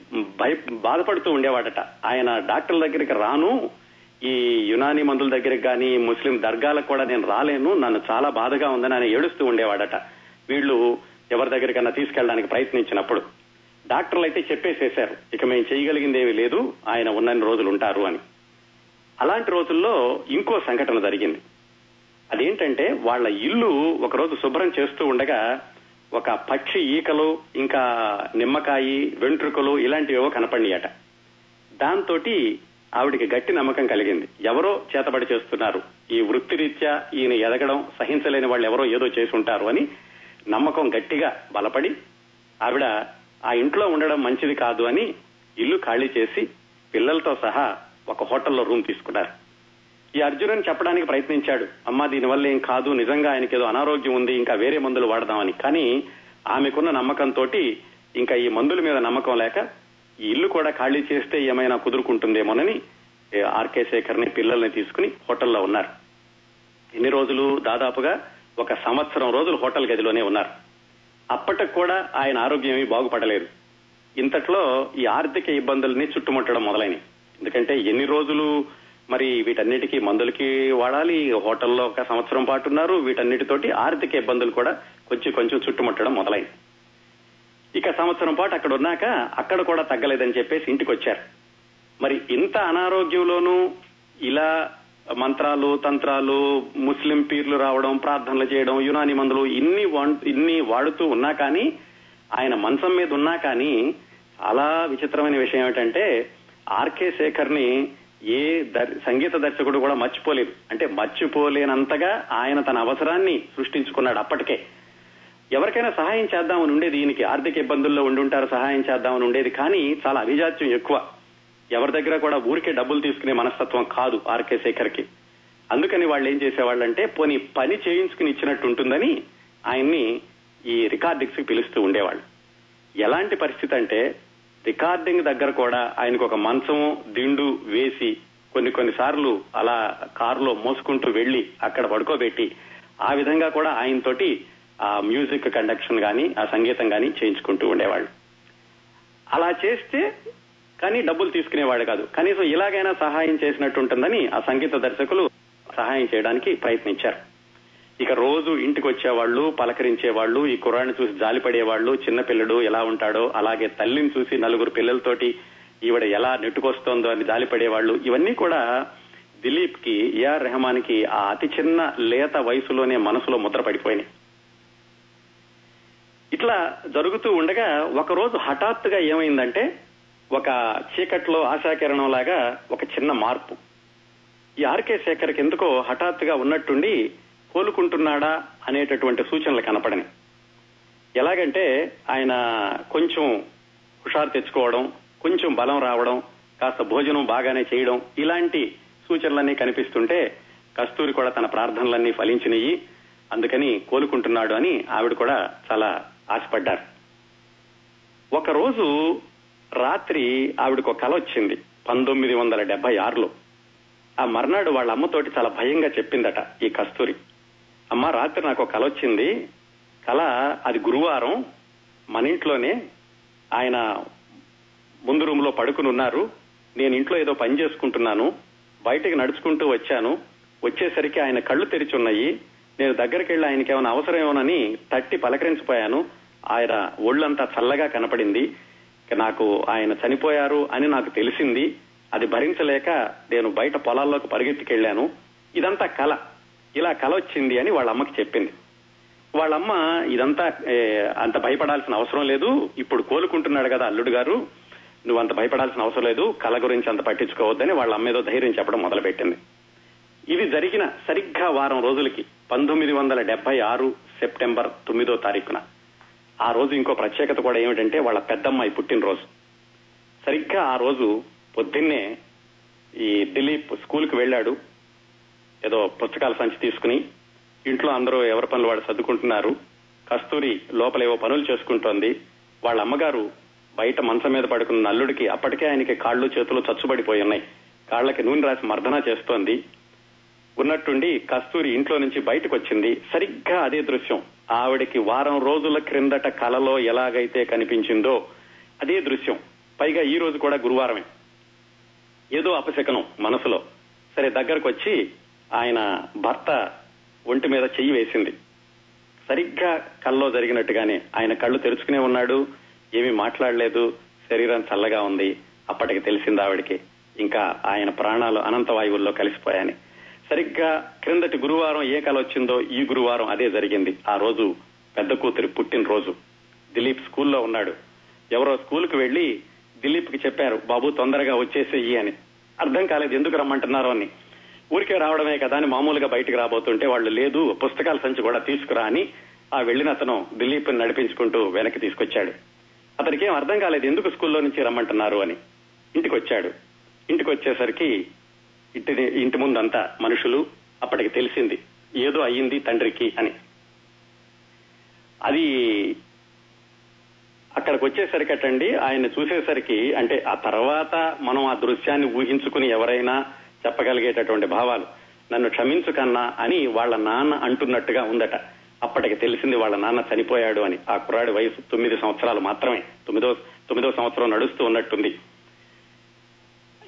భయ బాధపడుతూ ఉండేవాడట. ఆయన డాక్టర్ల దగ్గరికి రాను ఈ యునానీ మందుల దగ్గరికి కానీ ముస్లిం దర్గాలకు కూడా నేను రాలేను నన్ను చాలా బాధగా ఉందని ఆయన ఏడుస్తూ ఉండేవాడట. వీళ్ళు ఎవరి దగ్గరికన్నా తీసుకెళ్ళడానికి ప్రయత్నించినప్పుడు. డాక్టర్లు అయితే చెప్పేసేశారు ఇక మేము చేయగలిగింది ఏమీ లేదు ఆయన ఉన్నన్ని రోజులు ఉంటారు అని. అలాంటి రోజుల్లో ఇంకో సంఘటన జరిగింది. అదేంటంటే వాళ్ళ ఇల్లు ఒకరోజు శుభ్రం చేస్తూ ఉండగా ఒక పక్షి ఈకలు ఇంకా నిమ్మకాయి వెంట్రుకలు ఇలాంటివేవో కనపడినాయట. దాంతో ఆవిడికి గట్టి నమ్మకం కలిగింది. ఎవరో చేతబడి చేస్తున్నారు. ఈ వృత్తిరీత్యా ఈయన ఎదగడం సహించలేని వాళ్ళు ఎవరో ఏదో చేసి ఉంటారు అని నమ్మకం గట్టిగా బలపడి ఆవిడ ఆ ఇంట్లో ఉండడం మంచిది కాదు అని ఇల్లు ఖాళీ చేసి పిల్లలతో సహా ఒక హోటల్లో రూమ్ తీసుకున్నారు. ఈ అర్జునుని చెప్పడానికి ప్రయత్నించాడు. అమ్మ దీనివల్ల ఏం కాదు. నిజంగా ఆయనకి ఏదో అనారోగ్యం ఉంది. ఇంకా వేరే మందులు వాడదామని. కానీ ఆమెకున్న నమ్మకంతో ఇంకా ఈ మందుల మీద నమ్మకం లేక ఈ ఇల్లు కూడా ఖాళీ చేస్తే ఏమైనా కుదురుకుంటుందేమోనని ఆర్కే శేఖర్ని పిల్లల్ని తీసుకుని హోటల్లో ఉన్నారు. ఎన్ని రోజులు దాదాపుగా ఒక సంవత్సరం రోజులు హోటల్ గదిలోనే ఉన్నారు. అప్పటికి కూడా ఆయన ఆరోగ్యం ఏమీ బాగుపడలేదు. ఇంతట్లో ఈ ఆర్థిక ఇబ్బందుల్ని చుట్టుముట్టడం మొదలైనవి ఎందుకంటే ఎన్ని రోజులు మరి వీటన్నిటికీ మందులకి వాడాలి. హోటల్లో ఒక సంవత్సరం పాటు ఉన్నారు. వీటన్నిటితోటి ఆర్థిక ఇబ్బందులు కూడా కొంచెం కొంచెం చుట్టుముట్టడం మొదలైంది. ఇక సంవత్సరం పాటు అక్కడ ఉన్నాక అక్కడ కూడా తగ్గలేదని చెప్పేసి ఇంటికి వచ్చారు మరి ఇంత అనారోగ్యంలోనూ ఇలా మంత్రాలు తంత్రాలు ముస్లిం పీర్లు రావడం ప్రార్థనలు చేయడం యునాని మందులు ఇన్ని ఇన్ని వాడుతూ ఉన్నా కానీ ఆయన మంచం మీద ఉన్నా కానీ చాలా విచిత్రమైన విషయం ఏమిటంటే ఆర్కే శేఖర్ని ఏ సంగీత దర్శకుడు కూడా మర్చిపోలేదు అంటే మర్చిపోలేనంతగా ఆయన తన అవసరాన్ని సృష్టించుకున్నాడు అప్పటికే. ఎవరికైనా సహాయం చేద్దామని ఉండేది ఈయనకి. ఆర్థిక ఇబ్బందుల్లో ఉండి ఉంటారు సహాయం చేద్దామని ఉండేది. కానీ చాలా అభిజాత్యం ఎక్కువ. ఎవరి దగ్గర కూడా ఊరికే డబ్బులు తీసుకునే మనస్తత్వం కాదు ఆర్కే శేఖర్కి అందుకని వాళ్ళు ఏం చేసేవాళ్ళంటే పోనీ పని చేయించుకుని ఇచ్చినట్టు ఉంటుందని ఆయన్ని ఈ రికార్డింగ్స్ పిలుస్తూ ఉండేవాళ్ళు. ఎలాంటి పరిస్థితి అంటే రికార్డింగ్ దగ్గర కూడా ఆయనకు ఒక మంచము దిండు వేసి కొన్ని కొన్ని సార్లు అలా కారులో మోసుకుంటూ వెళ్ళి అక్కడ పడుకోబెట్టి ఆ విధంగా కూడా ఆయనతోటి ఆ మ్యూజిక్ కండక్షన్ గాని ఆ సంగీతం గాని చేయించుకుంటూ ఉండేవాళ్ళు. అలా చేస్తే కానీ డబ్బులు తీసుకునేవాడు కాదు. కనీసం ఇలాగైనా సహాయం చేసినట్టు ఉంటుందని ఆ సంగీత దర్శకులు సహాయం చేయడానికి ప్రయత్నించారు. ఇక రోజు ఇంటికి వచ్చేవాళ్ళు పలకరించేవాళ్ళు ఈ కుర్రాన్ని చూసి జాలిపడేవాళ్ళు చిన్నపిల్లడు ఎలా ఉంటాడో అలాగే తల్లిని చూసి నలుగురు పిల్లలతోటి ఈవిడ ఎలా నెట్టుకొస్తోందో అని జాలిపడేవాళ్ళు. ఇవన్నీ కూడా దిలీప్కి ఏఆర్ రెహమాన్కి ఆ అతి చిన్న లేత వయసులోనే మనసులో ముద్ర పడిపోయినాయి. ఇట్లా జరుగుతూ ఉండగా ఒకరోజు హఠాత్తుగా ఏమైందంటే ఒక చీకట్లో ఆశాకిరణం లాగా ఒక చిన్న మార్పు. ఈ ఆర్కే శేఖర్కి ఎందుకో హఠాత్తుగా ఉన్నట్టుండి కోలుకుంటున్నాడా అనేటటువంటి సూచనలు కనపడని. ఎలాగంటే ఆయన కొంచెం హుషారు తెచ్చుకోవడం కొంచెం బలం రావడం కాస్త భోజనం బాగానే చేయడం ఇలాంటి సూచనలన్నీ కనిపిస్తుంటే కస్తూరి కూడా తన ప్రార్థనలన్నీ ఫలించినయి. అందుకని కోలుకుంటున్నాడు అని ఆవిడ కూడా చాలా ఆశపడ్డారు. ఒకరోజు రాత్రి ఆవిడకు కల వచ్చింది పంతొమ్మిది వందల డెబ్బై ఆరులో. ఆ మర్నాడు వాళ్ళ అమ్మతోటి చాలా భయంగా చెప్పిందట ఈ కస్తూరి. అమ్మ రాత్రి నాకు ఒక కల వచ్చింది. కల అది గురువారం. మన ఇంట్లోనే ఆయన ముందు రూమ్లో పడుకుని ఉన్నారు. నేను ఇంట్లో ఏదో పని చేసుకుంటున్నాను. బయటికి నడుచుకుంటూ వచ్చాను. వచ్చేసరికి ఆయన కళ్ళు తెరిచి ఉన్నాయి. నేను దగ్గరికి వెళ్ళి ఆయనకి ఏమైనా అవసరమేమోనని తట్టి పలకరించిపోయాను. ఆయన ఒళ్ళంతా చల్లగా కనపడింది. నాకు ఆయన చనిపోయారు అని నాకు తెలిసింది. అది భరించలేక నేను బయట పొలాల్లోకి పరిగెత్తికెళ్ళాను ఇదంతా కల. ఇలా కల వచ్చింది అని వాళ్ళ అమ్మకి చెప్పింది. వాళ్ళమ్మ ఇదంతా అంత భయపడాల్సిన అవసరం లేదు. ఇప్పుడు కోలుకుంటున్నాడు కదా అల్లుడు గారు. నువ్వు అంత భయపడాల్సిన అవసరం లేదు. కళ గురించి అంత పట్టించుకోవద్దని వాళ్ళ అమ్మ ఏదో ధైర్యం చెప్పడం మొదలుపెట్టింది. ఇది జరిగిన సరిగ్గా వారం రోజులకి పంతొమ్మిది వందల డెబ్బై ఆరు సెప్టెంబర్ తొమ్మిదో తారీఖున. ఆ రోజు ఇంకో ప్రత్యేకత కూడా ఏమిటంటే వాళ్ళ పెద్దమ్మాయి పుట్టినరోజు. సరిగ్గా ఆ రోజు పొద్దున్నే ఈ దిలీప్ స్కూల్కి వెళ్ళాడు. ఏదో పుస్తకాల సంచి తీసుకుని ఇంట్లో అందరూ ఎవరి పనులు వాడు సర్దుకుంటున్నారు. కస్తూరి లోపలేవో పనులు చేసుకుంటోంది. వాళ్ళ అమ్మగారు బయట మంచం మీద పడుకున్న నల్లుడికి అప్పటికే ఆయనకి కాళ్ళు చేతులు చచ్చుబడిపోయి ఉన్నాయి. కాళ్ళకి నూనె రాసి మర్దన చేస్తోంది. ఉన్నట్టుండి కస్తూరి ఇంట్లో నుంచి బయటకు వచ్చింది సరిగ్గా అదే దృశ్యం. ఆవిడకి వారం రోజుల క్రిందట కలలో ఎలాగైతే కనిపించిందో అదే దృశ్యం. పైగా ఈ రోజు కూడా గురువారమే. ఏదో అపశకనం మనసులో. సరే దగ్గరకు వచ్చి ఆయన భర్త ఒంటి మీద చెయ్యి వేసింది. సరిగ్గా కల్లో జరిగినట్టుగానే ఆయన కళ్ళు తెరుచుకునే ఉన్నాడు. ఏమీ మాట్లాడలేదు. శరీరం చల్లగా ఉంది. అప్పటికి తెలిసింది ఆవిడికి. ఇంకా ఆయన ప్రాణాలు అనంత వాయువుల్లో కలిసిపోయాయని. సరిగ్గా క్రిందటి గురువారం ఏ కళ వచ్చిందో ఈ గురువారం అదే జరిగింది. ఆ రోజు పెద్ద కూతురి పుట్టినరోజు. దిలీప్ స్కూల్లో ఉన్నాడు. ఎవరో స్కూల్కి వెళ్ళి దిలీప్కి చెప్పారు బాబు తొందరగా వచ్చేసేయి అని. అర్థం కాలేదు. ఎందుకు రమ్మంటున్నారో అని. ఊరికే రావడమే కదా అని మామూలుగా బయటకు రాబోతుంటే వాళ్ళు లేదు పుస్తకాల సంచి కూడా తీసుకురా అని ఆ వెళ్ళిన అతను దిలీప్ నడిపించుకుంటూ వెనక్కి తీసుకొచ్చాడు. అతనికి ఏం అర్థం కాలేదు ఎందుకు స్కూల్లో నుంచి రమ్మంటున్నారు అని. ఇంటికి వచ్చాడు ఇంటికి వచ్చేసరికి ఇంటి ఇంటి ముందంతా మనుషులు అప్పటికి తెలిసింది. ఏదో అయ్యింది తండ్రికి అని. అది అక్కడికి వచ్చేసరికి అటండి ఆయన చూసేసరికి అంటే ఆ తర్వాత మనం ఆ దృశ్యాన్ని ఊహించుకుని ఎవరైనా చెప్పగలిగేటటువంటి భావాలు. నన్ను క్షమించు కన్నా అని వాళ్ళ నాన్న అంటున్నట్టుగా ఉందట. అప్పటికి తెలిసింది వాళ్ళ నాన్న చనిపోయాడు అని. ఆ కుర్రాడి వయసు తొమ్మిది సంవత్సరాలు మాత్రమే. తొమ్మిదో తొమ్మిదో సంవత్సరం నడుస్తూ ఉన్నట్టుంది.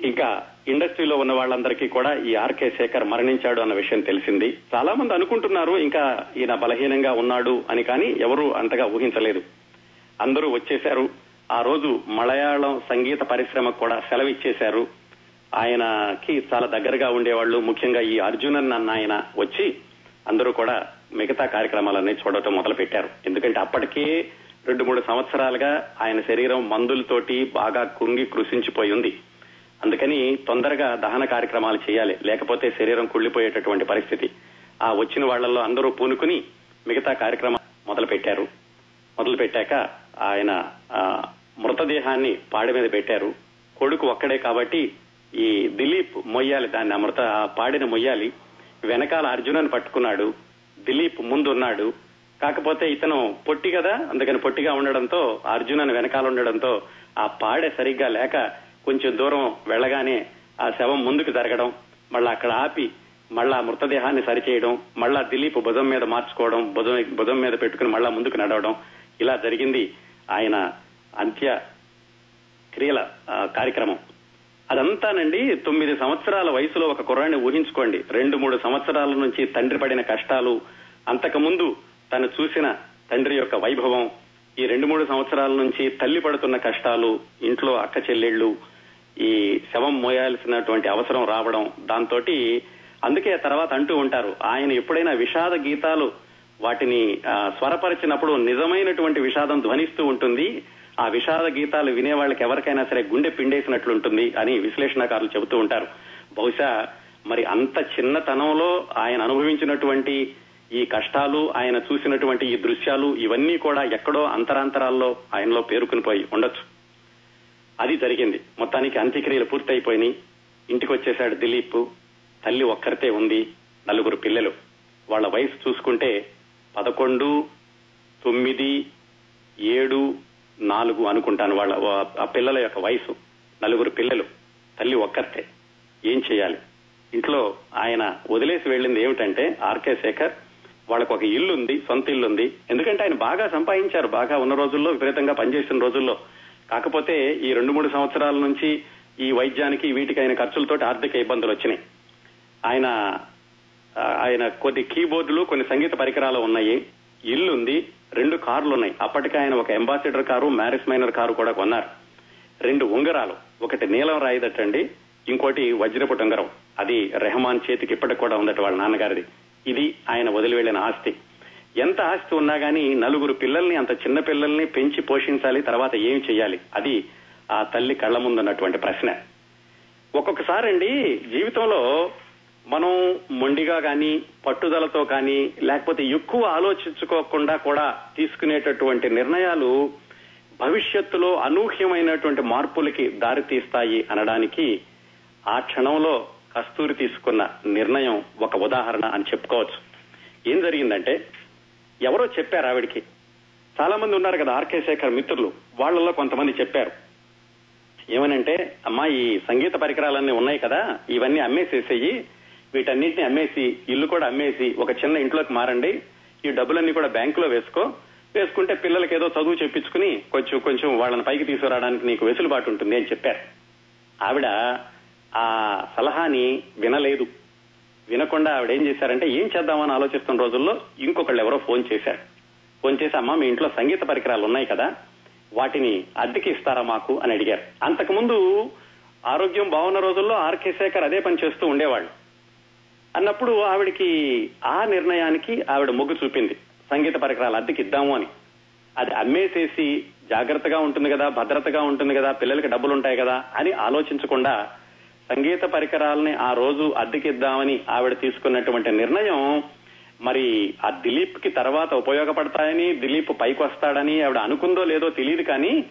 ఇంకా ఇండస్ట్రీలో ఉన్న వాళ్ళందరికీ కూడా ఈ ఆర్కే శేఖర్ మరణించాడు అన్న విషయం తెలిసింది. చాలా మంది అనుకుంటున్నారు ఇంకా ఈయన బలహీనంగా ఉన్నాడు అని కానీ ఎవరు అంతగా ఊహించలేదు. అందరూ వచ్చేశారు. ఆ రోజు మలయాళం సంగీత పరిశ్రమకు కూడా సెలవిచ్చేశారు. ఆయనకి చాలా దగ్గరగా ఉండేవాళ్ళు. ముఖ్యంగా ఈ అర్జునన్ అన్న ఆయన వచ్చి అందరూ కూడా మిగతా కార్యక్రమాలన్నీ చూడటం మొదలు పెట్టారు ఎందుకంటే అప్పటికే రెండు మూడు సంవత్సరాలుగా ఆయన శరీరం మందులతోటి బాగా కుంగి కృషించిపోయి ఉంది. అందుకని తొందరగా దహన కార్యక్రమాలు చేయాలి. లేకపోతే శరీరం కుళ్ళిపోయేటటువంటి పరిస్థితి. ఆ వచ్చిన వాళ్ళలో అందరూ పూనుకుని మిగతా కార్యక్రమాలు మొదలు పెట్టారు మొదలు పెట్టాక ఆయన మృతదేహాన్ని పాడి మీద పెట్టారు. కొడుకు ఒక్కడే కాబట్టి ఈ దిలీప్ మొయ్యాలి దాన్ని ఆ మృత ఆ మొయ్యాలి. వెనకాల అర్జునని పట్టుకున్నాడు. దిలీప్ ముందున్నాడు. కాకపోతే ఇతను పొట్టి కదా అందుకని పొట్టిగా ఉండడంతో అర్జునన్ వెనకాల ఉండడంతో ఆ పాడె సరిగ్గా లేక కొంచెం దూరం వెళ్ళగానే ఆ శవం ముందుకు జరగడం మళ్ళా అక్కడ ఆపి మళ్ళా మృతదేహాన్ని సరిచేయడం మళ్ళా దిలీప్ భుజం మీద మార్చుకోవడం భుజం భుజం మీద పెట్టుకుని మళ్ళా ముందుకు నడవడం ఇలా జరిగింది. ఆయన అంత్య క్రియల కార్యక్రమం. అదంతానండి తొమ్మిది సంవత్సరాల వయసులో ఒక కుర్రాన్ని ఊహించుకోండి. రెండు మూడు సంవత్సరాల నుంచి తండ్రి పడిన కష్టాలు అంతకుముందు తను చూసిన తండ్రి యొక్క వైభవం ఈ రెండు మూడు సంవత్సరాల నుంచి తల్లి పడుతున్న కష్టాలు ఇంట్లో అక్క చెల్లెళ్ళు ఈ శవం మోయాల్సినటువంటి అవసరం రావడం దాంతో అందుకే తర్వాత అంటూ ఉంటారు ఆయన ఎప్పుడైనా విషాద గీతాలు వాటిని స్వరపరిచినప్పుడు నిజమైనటువంటి విషాదం ధ్వనిస్తూ ఉంటుంది. ఆ విషాద గీతాలు వినే వాళ్ళకి ఎవరికైనా సరే గుండె పిండేసినట్లుంటుంది అని విశ్లేషణకారులు చెబుతూ ఉంటారు. బహుశా మరి అంత చిన్నతనంలో ఆయన అనుభవించినటువంటి ఈ కష్టాలు ఆయన చూసినటువంటి ఈ దృశ్యాలు ఇవన్నీ కూడా ఎక్కడో అంతరాంతరాల్లో ఆయనలో పేరుకుని పోయి ఉండొచ్చు. అది జరిగింది. మొత్తానికి అంత్యక్రియలు పూర్తయిపోయినాయి. ఇంటికి వచ్చేశాడు దిలీప్. తల్లి ఒక్కరితే ఉంది. నలుగురు పిల్లలు. వాళ్ళ వయసు చూసుకుంటే పదకొండు తొమ్మిది ఏడు నాలుగు అనుకుంటాను. వాళ్ళ ఆ పిల్లల యొక్క వయసు నలుగురు పిల్లలు తల్లి ఒక్కరితే ఏం చేయాలి? ఇంట్లో ఆయన వదిలేసి వెళ్ళింది ఏమిటంటే ఆర్కే శేఖర్ వాళ్ళకు ఒక ఇల్లు ఉంది సొంత ఇల్లు ఉంది ఎందుకంటే ఆయన బాగా సంపాదించారు బాగా ఉన్న రోజుల్లో విపరీతంగా పనిచేసిన రోజుల్లో. కాకపోతే ఈ రెండు మూడు సంవత్సరాల నుంచి ఈ వైద్యానికి వీటికి ఆయన ఖర్చులతో ఆర్థిక ఇబ్బందులు వచ్చినాయి. ఆయన ఆయన కొన్ని కీబోర్డులు కొన్ని సంగీత పరికరాలు ఉన్నాయి. ఇల్లు ఉంది రెండు కార్లు ఉన్నాయి అప్పటికే ఆయన ఒక Ambassador car Morris Minor car కూడా కొన్నారు. రెండు ఉంగరాలు ఒకటి నీలం రాయిదట్టండి ఇంకోటి వజ్రపు ఉంగరం. అది రెహమాన్ చేతికి ఇప్పటికి కూడా ఉందట వాళ్ళ నాన్నగారిది. ఇది ఆయన వదిలి వెళ్ళిన ఆస్తి. ఎంత ఆస్తి ఉన్నా గానీ నలుగురు పిల్లల్ని అంత చిన్న పిల్లల్ని పెంచి పోషించాలి తర్వాత ఏం చేయాలి అది ఆ తల్లి కళ్ళ ముందున్నటువంటి ప్రశ్న. ఒక్కొక్కసారండి జీవితంలో మనం మొండిగా కానీ పట్టుదలతో కానీ లేకపోతే ఎక్కువ ఆలోచించుకోకుండా కూడా తీసుకునేటటువంటి నిర్ణయాలు భవిష్యత్తులో అనూహ్యమైనటువంటి మార్పులకి దారితీస్తాయి అనడానికి ఆ క్షణంలో కస్తూరి తీసుకున్న నిర్ణయం ఒక ఉదాహరణ అని చెప్పుకోవచ్చు. ఏం జరిగిందంటే ఎవరో చెప్పారు ఆవిడికి. చాలా మంది ఉన్నారు కదా ఆర్కే శేఖర్ మిత్రులు వాళ్ళలో కొంతమంది చెప్పారు. ఏమనంటే అమ్మా ఈ సంగీత పరికరాలన్నీ ఉన్నాయి కదా ఇవన్నీ అమ్మేసేసేయి వీటన్నిటిని అమ్మేసి ఇల్లు కూడా అమ్మేసి ఒక చిన్న ఇంట్లోకి మారండి. ఈ డబ్బులన్నీ కూడా బ్యాంకులో వేసుకో. వేసుకుంటే పిల్లలకి ఏదో చదువు చెప్పించుకుని కొంచెం కొంచెం వాళ్ళని పైకి తీసుకురావడానికి నీకు వెసులుబాటు ఉంటుంది అని చెప్పారు. ఆవిడ ఆ సలహాని వినలేదు. వినకుండా ఆవిడ ఏం చేశారంటే ఏం చేద్దామని ఆలోచిస్తున్న రోజుల్లో ఇంకొకళ్ళు ఎవరో ఫోన్ చేశారు. ఫోన్ చేసి అమ్మా మీ ఇంట్లో సంగీత పరికరాలు ఉన్నాయి కదా వాటిని అద్దెకి ఇస్తారా మాకు? అని అడిగారు. అంతకుముందు ఆరోగ్యం బాగున్న రోజుల్లో ఆర్కే శేఖర్ అదే పని చేస్తూ ఉండేవాళ్ళు. అన్నప్పుడు ఆవిడికి ఆ నిర్ణయానికి ఆవిడ మొగ్గు చూపింది. సంగీత పరికరాలు అద్దెకి ఇద్దాము అని. అది అమ్మేసేసి జాగ్రత్తగా ఉంటుంది కదా భద్రతగా ఉంటుంది కదా పిల్లలకి డబ్బులు ఉంటాయి కదా అని ఆలోచించకుండా సంగీత పరికరాలని ఆ రోజు అద్దెకిద్దామని ఆవిడ తీసుకున్నటువంటి నిర్ణయం మరి ఆ దిలీప్కి తర్వాత ఉపయోగపడతాయని దిలీప్ పైకి వస్తాడని ఆవిడ అనుకుందో లేదో తెలియదు కానీ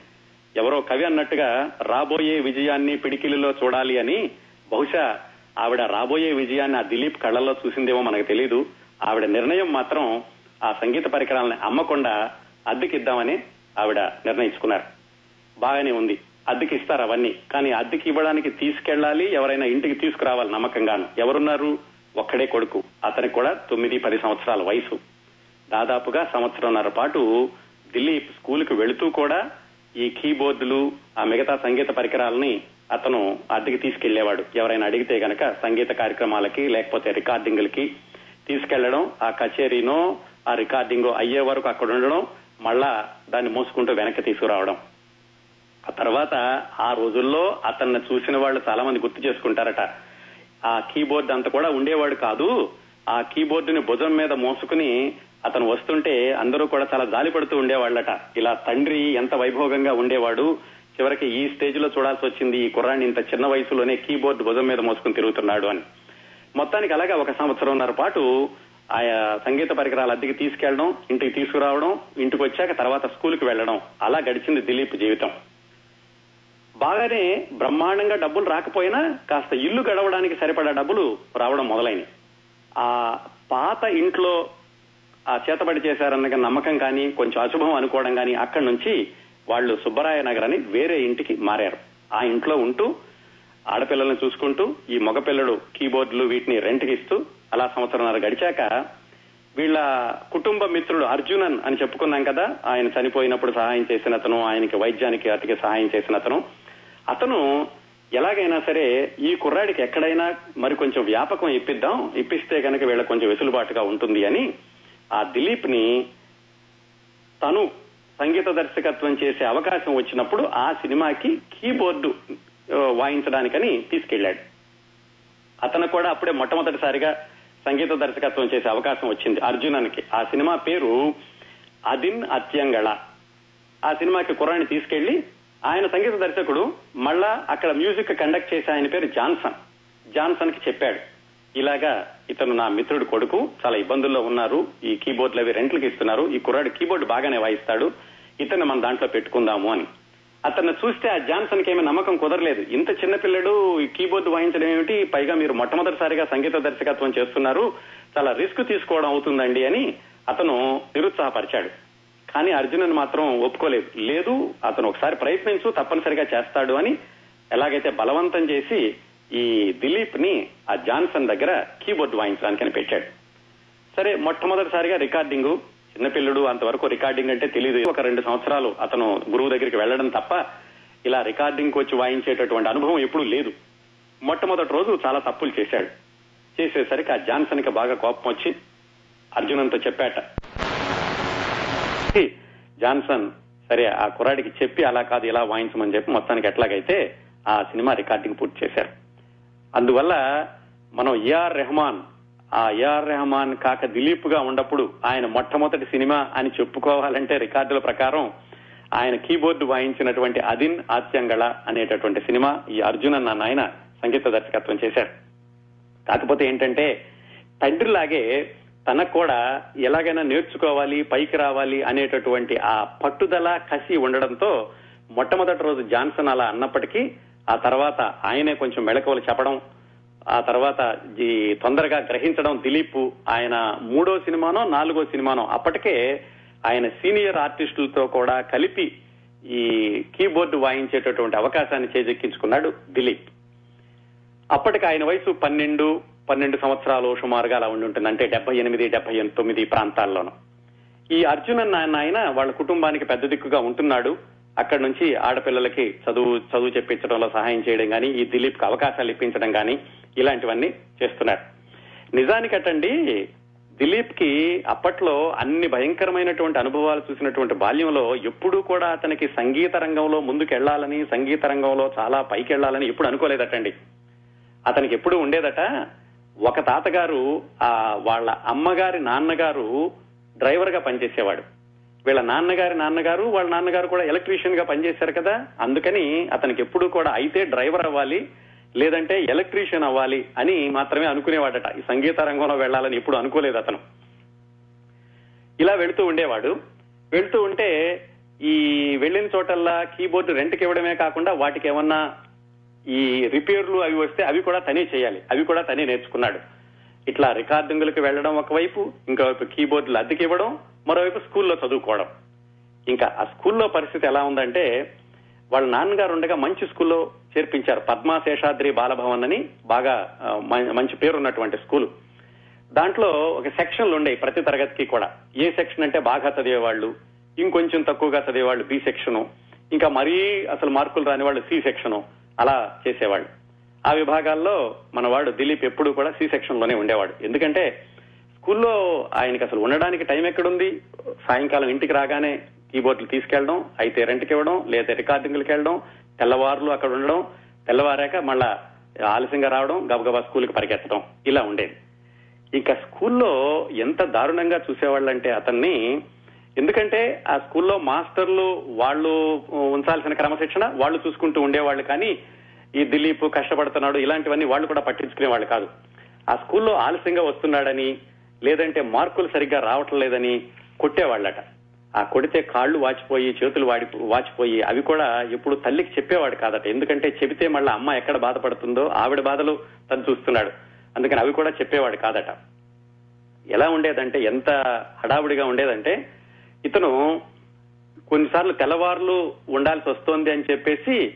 ఎవరో కవి అన్నట్టుగా రాబోయే విజయాన్ని పిడికిలిలో చూడాలి అని బహుశా ఆవిడ రాబోయే విజయాన్ని ఆ దిలీప్ కళ్ళల్లో చూసిందేమో మనకు తెలియదు ఆవిడ నిర్ణయం మాత్రం ఆ సంగీత పరికరాలని అమ్మకుండా అద్దెకిద్దామని ఆవిడ నిర్ణయించుకున్నారు. బాగానే ఉంది. అద్దెకి ఇస్తారు అవన్నీ. కానీ అద్దెకి ఇవ్వడానికి తీసుకెళ్ళాలి ఎవరైనా ఇంటికి తీసుకురావాలి నమ్మకంగాను. ఎవరున్నారు? ఒక్కడే కొడుకు. అతనికి కూడా తొమ్మిది పది సంవత్సరాల వయసు. దాదాపుగా సంవత్సరంన్నర పాటు దిలీప్ స్కూల్కు వెళుతూ కూడా ఈ కీబోర్డులు ఆ మిగతా సంగీత పరికరాలని అతను అద్దెకి తీసుకెళ్ళేవాడు ఎవరైనా అడిగితే గనక సంగీత కార్యక్రమాలకి లేకపోతే రికార్డింగ్లకి తీసుకెళ్ళడం ఆ కచేరీనో ఆ రికార్డింగ్ అయ్యే వరకు అక్కడ ఉండడం మళ్ళా దాన్ని మోసుకుంటూ వెనక్కి తీసుకురావడం. ఆ తర్వాత ఆ రోజుల్లో అతన్ని చూసిన వాళ్ళు చాలా మంది గుర్తు చేసుకుంటారట. ఆ కీబోర్డ్ అంతా కూడా ఉండేవాడు కాదు. ఆ కీబోర్డుని భుజం మీద మోసుకుని అతను వస్తుంటే అందరూ కూడా చాలా జాలి పడుతూ ఉండేవాళ్ళట. ఇలా తండ్రి ఎంత వైభోగంగా ఉండేవాడు చివరికి ఈ స్టేజ్లో చూడాల్సి వచ్చింది ఈ కుర్రాన్ని ఇంత చిన్న వయసులోనే కీబోర్డ్ భుజం మీద మోసుకుని తిరుగుతున్నాడు అని. మొత్తానికి అలాగే ఒక సంవత్సరంన్నర పాటు ఆయా సంగీత పరికరాలు అద్దెకి తీసుకెళ్ళడం ఇంటికి తీసుకురావడం ఇంటికి వచ్చాక తర్వాత స్కూల్కి వెళ్ళడం అలా గడిచింది దిలీప్ జీవితం. బాగానే బ్రహ్మాండంగా డబ్బులు రాకపోయినా కాస్త ఇల్లు గడవడానికి సరిపడా డబ్బులు రావడం మొదలైనవి ఆ పాత ఇంట్లో ఆ చేతబడి చేశారన్న నమ్మకం కానీ కొంచెం అశుభం అనుకోవడం కానీ అక్కడి నుంచి వాళ్ళు సుబ్బరాయ నగర్ అని వేరే ఇంటికి మారారు. ఆ ఇంట్లో ఉంటూ ఆడపిల్లల్ని చూసుకుంటూ ఈ మగపిల్లడు కీబోర్డులు వీటిని రెంట్కి ఇస్తూ అలా సంవత్సరంన్నర గడిచాక వీళ్ళ కుటుంబ మిత్రుడు అర్జునన్ అని చెప్పుకున్నాం కదా ఆయన చనిపోయినప్పుడు సహాయం చేసిన అతను ఆయనకి వైద్యానికి అతికి సహాయం చేసిన అతను. అతను ఎలాగైనా సరే ఈ కుర్రాడికి ఎక్కడైనా మరి కొంచెం వ్యాపకం ఇప్పిద్దాం ఇప్పిస్తే కనుక వీళ్ళ కొంచెం వెసులుబాటుగా ఉంటుంది అని ఆ దిలీప్ని తను సంగీత దర్శకత్వం చేసే అవకాశం వచ్చినప్పుడు ఆ సినిమాకి కీబోర్డు వాయించడానికని తీసుకెళ్ళాడు అతను కూడా అప్పుడే మొట్టమొదటిసారిగా సంగీత దర్శకత్వం చేసే అవకాశం వచ్చింది అర్జునన్కి. ఆ సినిమా పేరు అదిన్ అత్యంగళ. ఆ సినిమాకి కుర్రాన్ని తీసుకెళ్ళి ఆయన సంగీత దర్శకుడు మళ్ళా అక్కడ మ్యూజిక్ కండక్ట్ చేసే ఆయన పేరు జాన్సన్. జాన్సన్కి చెప్పాడు. ఇలాగా ఇతను నా మిత్రుడు కొడుకు చాలా ఇబ్బందుల్లో ఉన్నారు. ఈ కీబోర్డ్లు అవి రెంట్లకి ఇస్తున్నారు. ఈ కుర్రాడు కీబోర్డ్ బాగానే వాయిస్తాడు. ఇతను మన దాంట్లో పెట్టుకుందాము అని. అతన్ని చూస్తే ఆ జాన్సన్కి ఏమీ నమ్మకం కుదరలేదు. ఇంత చిన్న పిల్లడు ఈ వాయించడం ఏమిటి? పైగా మీరు మొట్టమొదటిసారిగా సంగీత దర్శకత్వం చేస్తున్నారు. చాలా రిస్క్ తీసుకోవడం అవుతుందండి అని అతను నిరుత్సాహపరిచాడు. కానీ అర్జునన్ మాత్రం ఒప్పుకోలేదు. లేదు అతను ఒకసారి ప్రయత్నించు తప్పనిసరిగా చేస్తాడు అని ఎలాగైతే బలవంతం చేసి ఈ దిలీప్ని ఆ జాన్సన్ దగ్గర కీబోర్డ్ వాయించడానికని పెట్టాడు. సరే మొట్టమొదటిసారిగా రికార్డింగ్ చిన్నపిల్లడు అంతవరకు రికార్డింగ్ అంటే తెలియదు ఒక రెండు సంవత్సరాలు అతను గురువు దగ్గరికి వెళ్ళడం తప్ప ఇలా రికార్డింగ్ వచ్చి వాయించేటటువంటి అనుభవం ఎప్పుడూ లేదు. మొట్టమొదటి రోజు చాలా తప్పులు చేశాడు. చేసేసరికి ఆ జాన్సన్కి బాగా కోపం వచ్చి అర్జునంతో చెప్పాట. జాన్సన్ సరే ఆ కుర్రాడికి చెప్పి అలా కాదు ఇలా వాయించమని చెప్పి మొత్తానికి ఎట్లాగైతే ఆ సినిమా రికార్డింగ్ పూర్తి చేశారు. అందువల్ల మనం ఏఆర్ రెహమాన్ ఆ ఏఆర్ రెహమాన్ కాక దిలీప్గా ఉన్నప్పుడు ఆయన మొట్టమొదటి సినిమా అని చెప్పుకోవాలంటే రికార్డుల ప్రకారం ఆయన కీబోర్డు వాయించినటువంటి అదిన్ ఆత్యంగళ అనేటటువంటి సినిమా ఈ అర్జున్ అన్న నాయన సంగీత దర్శకత్వం చేశారు. కాకపోతే ఏంటంటే తండ్రిలాగే తనకు కూడా ఎలాగైనా నేర్చుకోవాలి పైకి రావాలి అనేటటువంటి ఆ పట్టుదల కసి ఉండడంతో మొట్టమొదటి రోజు జాన్సన్ అలా అన్నప్పటికీ ఆ తర్వాత ఆయనే కొంచెం మెళకువలు చెప్పడం ఆ తర్వాత ఈ తొందరగా గ్రహించడం దిలీప్ ఆయన మూడో సినిమానో నాలుగో సినిమానో అప్పటికే ఆయన సీనియర్ ఆర్టిస్టులతో కూడా కలిపి ఈ కీబోర్డు వాయించేటటువంటి అవకాశాన్ని చేజెక్కించుకున్నాడు దిలీప్. అప్పటికి ఆయన వయసు పన్నెండు పన్నెండు సంవత్సరాలు సుమారుగా అలా ఉండుంటుంది అంటే డెబ్బై ఎనిమిది డెబ్బై తొమ్మిది ప్రాంతాల్లోనూ. ఈ అర్జున్ అన్న ఆయన వాళ్ళ కుటుంబానికి పెద్ద దిక్కుగా ఉంటున్నాడు. అక్కడి నుంచి ఆడపిల్లలకి చదువు చదువు చెప్పించడంలో సహాయం చేయడం కానీ ఈ దిలీప్కి అవకాశాలు ఇప్పించడం కానీ ఇలాంటివన్నీ చేస్తున్నారు. నిజానికటండి దిలీప్కి అప్పట్లో అన్ని భయంకరమైనటువంటి అనుభవాలు చూసినటువంటి బాల్యంలో ఎప్పుడూ కూడా అతనికి సంగీత రంగంలో ముందుకెళ్ళాలని సంగీత రంగంలో చాలా పైకెళ్ళాలని ఎప్పుడు అనుకోలేదటండి. అతనికి ఎప్పుడు ఉండేదట ఒక తాతగారు ఆ వాళ్ళ అమ్మగారి నాన్నగారు డ్రైవర్గా పనిచేసేవాడు. వీళ్ళ నాన్నగారి నాన్నగారు వాళ్ళ నాన్నగారు కూడా ఎలక్ట్రీషియన్గా పనిచేశారు కదా. అందుకని అతనికి ఎప్పుడు కూడా అయితే డ్రైవర్ అవ్వాలి లేదంటే ఎలక్ట్రీషియన్ అవ్వాలి అని మాత్రమే అనుకునేవాడట. ఈ సంగీత రంగంలో వెళ్ళాలని ఎప్పుడు అనుకోలేదు అతను. ఇలా వెళుతూ ఉండేవాడు. వెళ్తూ ఉంటే ఈ వెళ్ళిన చోటల్లా కీబోర్డు రెంట్కి ఇవ్వడమే కాకుండా వాటికి ఏమన్నా ఈ రిపేర్లు అవి వస్తే అవి కూడా తనే చేయాలి. అవి కూడా తనే నేర్చుకున్నాడు. ఇట్లా రికార్డింగులకు వెళ్ళడం ఒకవైపు ఇంకోవైపు కీబోర్డులు అద్దెకి ఇవ్వడం మరోవైపు స్కూల్లో చదువుకోవడం. ఇంకా ఆ స్కూల్లో పరిస్థితి ఎలా ఉందంటే వాళ్ళ నాన్నగారు ఉండగా మంచి స్కూల్లో చేర్పించారు. పద్మాశేషాద్రి బాలభవన్ అని బాగా మంచి పేరున్నటువంటి స్కూల్. దాంట్లో ఒక సెక్షన్లు ఉండేవి ప్రతి తరగతికి కూడా. ఏ సెక్షన్ అంటే బాగా చదివేవాళ్ళు ఇంకొంచెం తక్కువగా చదివేవాళ్ళు బి సెక్షను ఇంకా మరీ అసలు మార్కులు రాని వాళ్ళు సి సెక్షను అలా చేసేవాళ్ళు. ఆ విభాగాల్లో మనవాడు దిలీప్ ఎప్పుడు కూడా సి సెక్షన్లోనే ఉండేవాడు. ఎందుకంటే స్కూల్లో ఆయనకి అసలు ఉండడానికి టైం ఎక్కడుంది? సాయంకాలం ఇంటికి రాగానే కీబోర్డులు తీసుకెళ్ళడం అయితే రెంట్కి ఇవ్వడం లేదా రికార్డింగ్లకు వెళ్ళడం తెల్లవారులు అక్కడ ఉండడం తెల్లవారాక మళ్ళా ఆలస్యంగా రావడం గబగబా స్కూల్కి పరిగెత్తడం ఇలా ఉండేది. ఇంకా స్కూల్లో ఎంత దారుణంగా చూసేవాళ్ళంటే అతన్ని ఎందుకంటే ఆ స్కూల్లో మాస్టర్లు వాళ్ళు ఉంచాల్సిన క్రమశిక్షణ వాళ్ళు చూసుకుంటూ ఉండేవాళ్ళు కానీ ఈ దిలీప్ కష్టపడుతున్నాడు ఇలాంటివన్నీ వాళ్ళు కూడా పట్టించుకునేవాళ్ళు కాదు. ఆ స్కూల్లో ఆలస్యంగా వస్తున్నాడని లేదంటే మార్కులు సరిగ్గా రావటం లేదని కొట్టేవాళ్ళట. ఆ కొడితే కాళ్ళు వాచిపోయి చేతులు వాడి వాచిపోయి అవి కూడా ఇప్పుడు తల్లికి చెప్పేవాడు కాదట. ఎందుకంటే చెబితే మళ్ళీ అమ్మ ఎక్కడ బాధపడుతుందో ఆవిడ బాధలు తను చూస్తున్నాడు. అందుకని అవి కూడా చెప్పేవాడు కాదట. ఎలా ఉండేదంటే ఎంత హడావుడిగా ఉండేదంటే ఇతను కొన్నిసార్లు తెల్లవారులు ఉండాల్సి వస్తోంది అని చెప్పేసి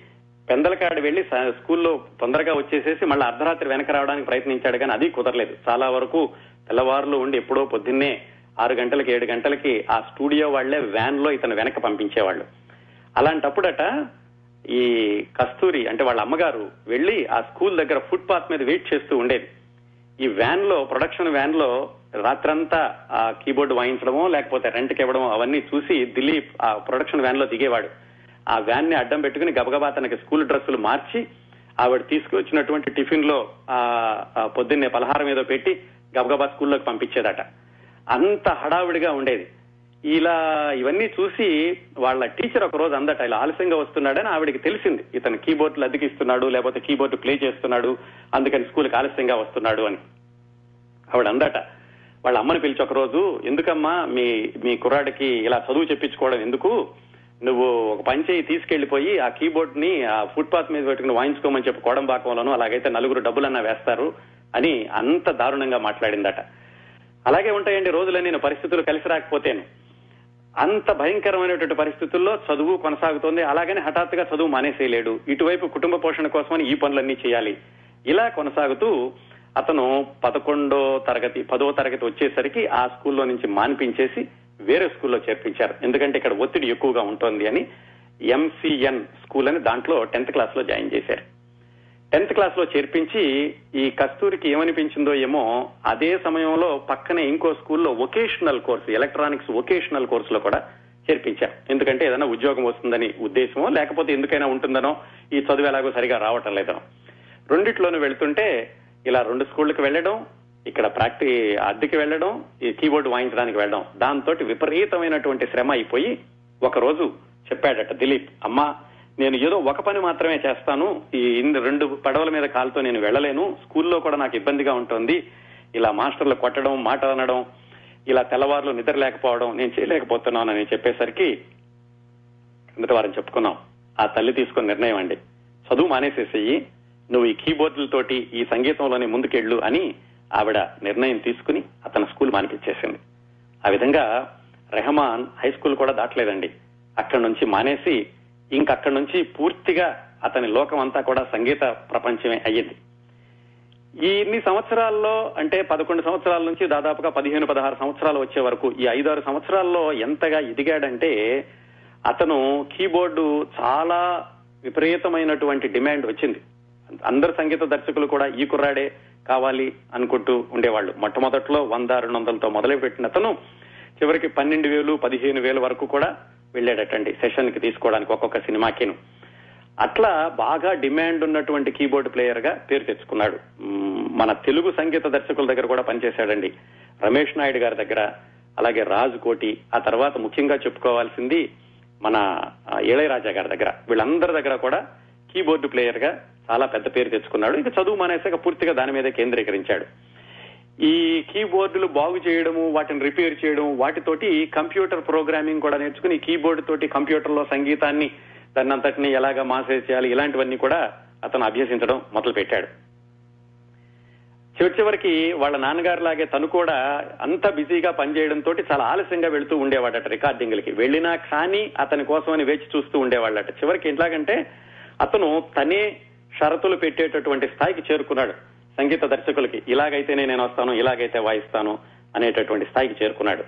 పెందలకాడ వెళ్ళి స్కూల్లో తొందరగా వచ్చేసేసి మళ్ళీ అర్ధరాత్రి వెనక రావడానికి ప్రయత్నించాడు. కానీ అది కుదరలేదు. చాలా వరకు తెల్లవారులు ఉండి ఎప్పుడో పొద్దున్నే ఆరు గంటలకి ఏడు గంటలకి ఆ స్టూడియో వాళ్ళే వ్యాన్లో ఇతను వెనక పంపించేవాళ్ళు. అలాంటప్పుడట ఈ కస్తూరి అంటే వాళ్ళ అమ్మగారు వెళ్ళి ఆ స్కూల్ దగ్గర ఫుట్ పాత్ మీద వెయిట్ చేస్తూ ఉండేది. ఈ వ్యాన్లో ప్రొడక్షన్ వ్యాన్లో రాత్రంతా ఆ కీబోర్డ్ వాయించడమో లేకపోతే రెంట్కి ఇవ్వడమో అవన్నీ చూసి దిలీప్ ఆ ప్రొడక్షన్ వ్యాన్లో దిగేవాడు. ఆ వ్యాన్ని అడ్డం పెట్టుకుని గబగబా తనకి స్కూల్ డ్రెస్సులు మార్చి ఆవిడ తీసుకొచ్చినటువంటి టిఫిన్లో ఆ ఆ పొద్దున్నే పలహారం ఏదో పెట్టి గబగబా స్కూల్లోకి పంపించేదట అంత హడావిడిగా ఉండేది. ఇలా ఇవన్నీ చూసి వాళ్ళ టీచర్ ఒక రోజు అందట ఇలా ఆలస్యంగా వస్తున్నాడని ఆవిడకి తెలిసింది. ఇతను కీబోర్డులు అద్దెకిస్తున్నాడు లేకపోతే కీబోర్డు ప్లే చేస్తున్నాడు అందుకని స్కూల్కి ఆలస్యంగా వస్తున్నాడు అని. ఆవిడ అందట వాళ్ళ అమ్మని పిలిచి ఒక రోజు ఎందుకమ్మా మీ మీ కుర్రాడికి ఇలా చదువు చెప్పించుకోవడం ఎందుకు? నువ్వు ఒక పంచేయి తీసుకెళ్ళిపోయి ఆ కీబోర్డ్ని ఆ ఫుట్పాత్ మీద పెట్టుకుని వాయించుకోమని చెప్పి కోడంబాకంలోను అలాగైతే నలుగురు డబ్బులన్నా వేస్తారు. అని అంత దారుణంగా మాట్లాడిందట. అలాగే ఉంటాయండి రోజులన్నీ నేను పరిస్థితులు కలిసి రాకపోతేను. అంత భయంకరమైనటువంటి పరిస్థితుల్లో చదువు కొనసాగుతోంది. అలాగని హఠాత్తుగా చదువు మానేసేయలేడు. ఇటువైపు కుటుంబ పోషణ కోసమని ఈ పనులన్నీ చేయాలి. ఇలా కొనసాగుతూ అతను పదకొండో తరగతి పదో తరగతి వచ్చేసరికి ఆ స్కూల్లో నుంచి మాన్పించేసి వేరే స్కూల్లో చేర్పించారు. ఎందుకంటే ఇక్కడ ఒత్తిడి ఎక్కువగా ఉంటుంది అని ఎంసీఎన్ స్కూల్ అని దాంట్లో టెన్త్ క్లాస్లో జాయిన్ చేశారు. టెన్త్ క్లాస్లో చేర్పించి ఈ కస్తూరికి ఏమనిపించిందో ఏమో అదే సమయంలో పక్కనే ఇంకో స్కూల్లో వొకేషనల్ కోర్సు ఎలక్ట్రానిక్స్ వొకేషనల్ కోర్సులో కూడా చేర్పించారు ఎందుకంటే ఏదైనా ఉద్యోగం వస్తుందని ఉద్దేశమో లేకపోతే ఎందుకైనా ఉంటుందనో ఈ చదువు ఎలాగో సరిగా రావటం లేదనో రెండిట్లోనూ వెళ్తుంటే ఇలా రెండు స్కూళ్ళకి వెళ్ళడం ఇక్కడ ప్రాక్టీ అద్దెకి వెళ్ళడం ఈ కీబోర్డ్ వాయించడానికి వెళ్ళడం దాంతో విపరీతమైనటువంటి శ్రమ అయిపోయి ఒకరోజు చెప్పాడట దిలీప్ అమ్మా నేను ఏదో ఒక పని మాత్రమే చేస్తాను. ఈ ఇన్ని రెండు పడవల మీద కాలుతో నేను వెళ్ళలేను. స్కూల్లో కూడా నాకు ఇబ్బందిగా ఉంటుంది. ఇలా మాస్టర్లు కొట్టడం మాట అనడం ఇలా తెల్లవారులు నిద్ర లేకపోవడం నేను చేయలేకపోతున్నానని చెప్పేసరికి కిందట వారం చెప్పుకున్నాం. ఆ తల్లి తీసుకున్న నిర్ణయం అండి. చదువు మానేసేసేయి. నువ్వు ఈ కీబోర్డులతోటి ఈ సంగీతంలోనే ముందుకెళ్ళు అని ఆవిడ నిర్ణయం తీసుకుని అతను స్కూల్ మానిపించేసింది. ఆ విధంగా రెహమాన్ హై స్కూల్ కూడా దాటలేదండి. అక్కడి నుంచి మానేసి ఇంకక్కడి నుంచి పూర్తిగా అతని లోకం అంతా కూడా సంగీత ప్రపంచమే అయ్యింది. ఇన్ని సంవత్సరాల్లో అంటే పదకొండు సంవత్సరాల నుంచి దాదాపుగా పదిహేను పదహారు సంవత్సరాలు వచ్చే వరకు ఈ ఐదారు సంవత్సరాల్లో ఎంతగా ఎదిగాడంటే అతను కీబోర్డు చాలా విపరీతమైనటువంటి డిమాండ్ వచ్చింది. అందరు సంగీత దర్శకులు కూడా ఈ కుర్రాడే కావాలి అనుకుంటూ ఉండేవాళ్ళు. మొట్టమొదట్లో వంద రెండు వందలతో మొదలుపెట్టిన అతను చివరికి పన్నెండు వేలు పదిహేను వేల వరకు కూడా వెళ్ళాడటండి సెషన్కి తీసుకోవడానికి ఒక్కొక్క సినిమాకిను. అట్లా బాగా డిమాండ్ ఉన్నటువంటి కీబోర్డ్ ప్లేయర్గా పేరు తెచ్చుకున్నాడు. మన తెలుగు సంగీత దర్శకుల దగ్గర కూడా పనిచేశాడండి. రమేష్ నాయుడు గారి దగ్గర అలాగే రాజు కోటి ఆ తర్వాత ముఖ్యంగా చెప్పుకోవాల్సింది మన ఇళయరాజా గారి దగ్గర. వీళ్ళందరి దగ్గర కూడా కీబోర్డు ప్లేయర్గా చాలా పెద్ద పేరు తెచ్చుకున్నాడు. ఇక చదువు మానేసాక పూర్తిగా దాని మీదే కేంద్రీకరించాడు. ఈ కీబోర్డులు బాగు చేయడము వాటిని రిపేర్ చేయడం వాటితోటి కంప్యూటర్ ప్రోగ్రామింగ్ కూడా నేర్చుకుని కీబోర్డ్ తోటి కంప్యూటర్లో సంగీతాన్ని దాన్ని అంతటిని ఎలాగా మాసేజ్ చేయాలి ఇలాంటివన్నీ కూడా అతను అభ్యసించడం మొదలు పెట్టాడు చివరి చివరికి వాళ్ళ నాన్నగారు లాగే తను కూడా అంత బిజీగా పనిచేయడంతో చాలా ఆలస్యంగా వెళుతూ ఉండేవాడట రికార్డింగ్లకి. వెళ్ళినా కానీ అతని కోసమని వేచి చూస్తూ ఉండేవాళ్ళట. చివరికి ఎట్లాగంటే అతను తనే షరతులు పెట్టేటటువంటి స్థాయికి చేరుకున్నాడు. సంగీత దర్శకులకి ఇలాగైతేనే నేను వస్తాను ఇలాగైతే వాయిస్తాను అనేటటువంటి స్థాయికి చేరుకున్నాడు.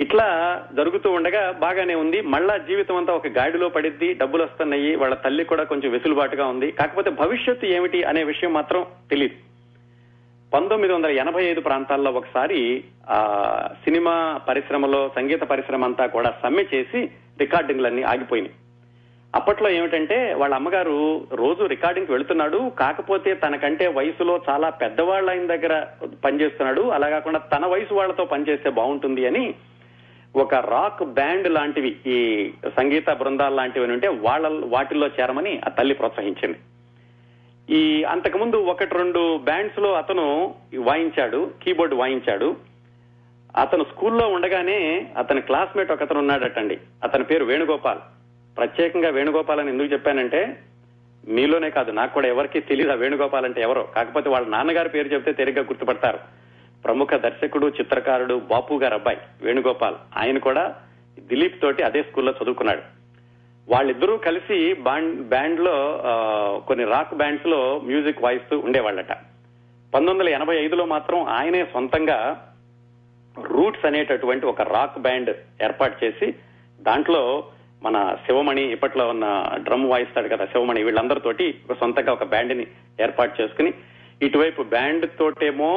ఇట్లా జరుగుతూ ఉండగా బాగానే ఉంది. మళ్ళా జీవితం అంతా ఒక గాడిలో పడిద్ది డబ్బులు వస్తున్నాయి వాళ్ళ తల్లి కూడా కొంచెం వెసులుబాటుగా ఉంది. కాకపోతే భవిష్యత్తు ఏమిటి అనే విషయం మాత్రం తెలియదు పంతొమ్మిది వందల ఎనభై ఐదు ప్రాంతాల్లో ఒకసారి ఆ సినిమా పరిశ్రమలో సంగీత పరిశ్రమ అంతా కూడా సమ్మె చేసి రికార్డింగ్లన్నీ ఆగిపోయినాయి. అప్పట్లో ఏమిటంటే వాళ్ళ అమ్మగారు రోజు రికార్డింగ్ వెళుతున్నాడు కాకపోతే తనకంటే వయసులో చాలా పెద్దవాళ్ళ ఆయన దగ్గర పనిచేస్తున్నాడు అలా కాకుండా తన వయసు వాళ్ళతో పనిచేస్తే బాగుంటుంది అని ఒక రాక్ బ్యాండ్ లాంటివి ఈ సంగీత బృందాలు లాంటివి ఉంటే వాళ్ళ వాటిల్లో చేరమని ఆ తల్లి ప్రోత్సహించింది. ఈ అంతకుముందు ఒకటి రెండు బ్యాండ్స్లో అతను వాయించాడు కీబోర్డ్ వాయించాడు. అతను స్కూల్లో ఉండగానే అతని క్లాస్మేట్ ఒక అతను ఉన్నాడటండి అతని పేరు వేణుగోపాల్. ప్రత్యేకంగా వేణుగోపాల్ అని ఎందుకు చెప్పానంటే మీలోనే కాదు నాకు కూడా ఎవరికి తెలియదు ఆ వేణుగోపాల్ అంటే ఎవరో. కాకపోతే వాళ్ళ నాన్నగారి పేరు చెప్తే తేలిగ్గా గుర్తుపడతారు. ప్రముఖ దర్శకుడు చిత్రకారుడు బాపు గారు అబ్బాయి వేణుగోపాల్. ఆయన కూడా దిలీప్ తోటి అదే స్కూల్లో చదువుకున్నాడు. వాళ్ళిద్దరూ కలిసి బాండ్ బ్యాండ్లో కొన్ని రాక్ బ్యాండ్స్లో మ్యూజిక్ వాయిస్తూ ఉండేవాళ్ళట. పంతొమ్మిది వందల ఎనభై ఐదులో మాత్రం ఆయనే సొంతంగా రూట్స్ అనేటటువంటి ఒక రాక్ బ్యాండ్ ఏర్పాటు చేసి దాంట్లో మన శివమణి ఇప్పట్లో ఉన్న డ్రమ్ వాయిస్తాడు కదా శివమణి వీళ్ళందరితోటి ఒక సొంతంగా ఒక బ్యాండ్ని ఏర్పాటు చేసుకుని ఇటువైపు బ్యాండ్ తోటేమో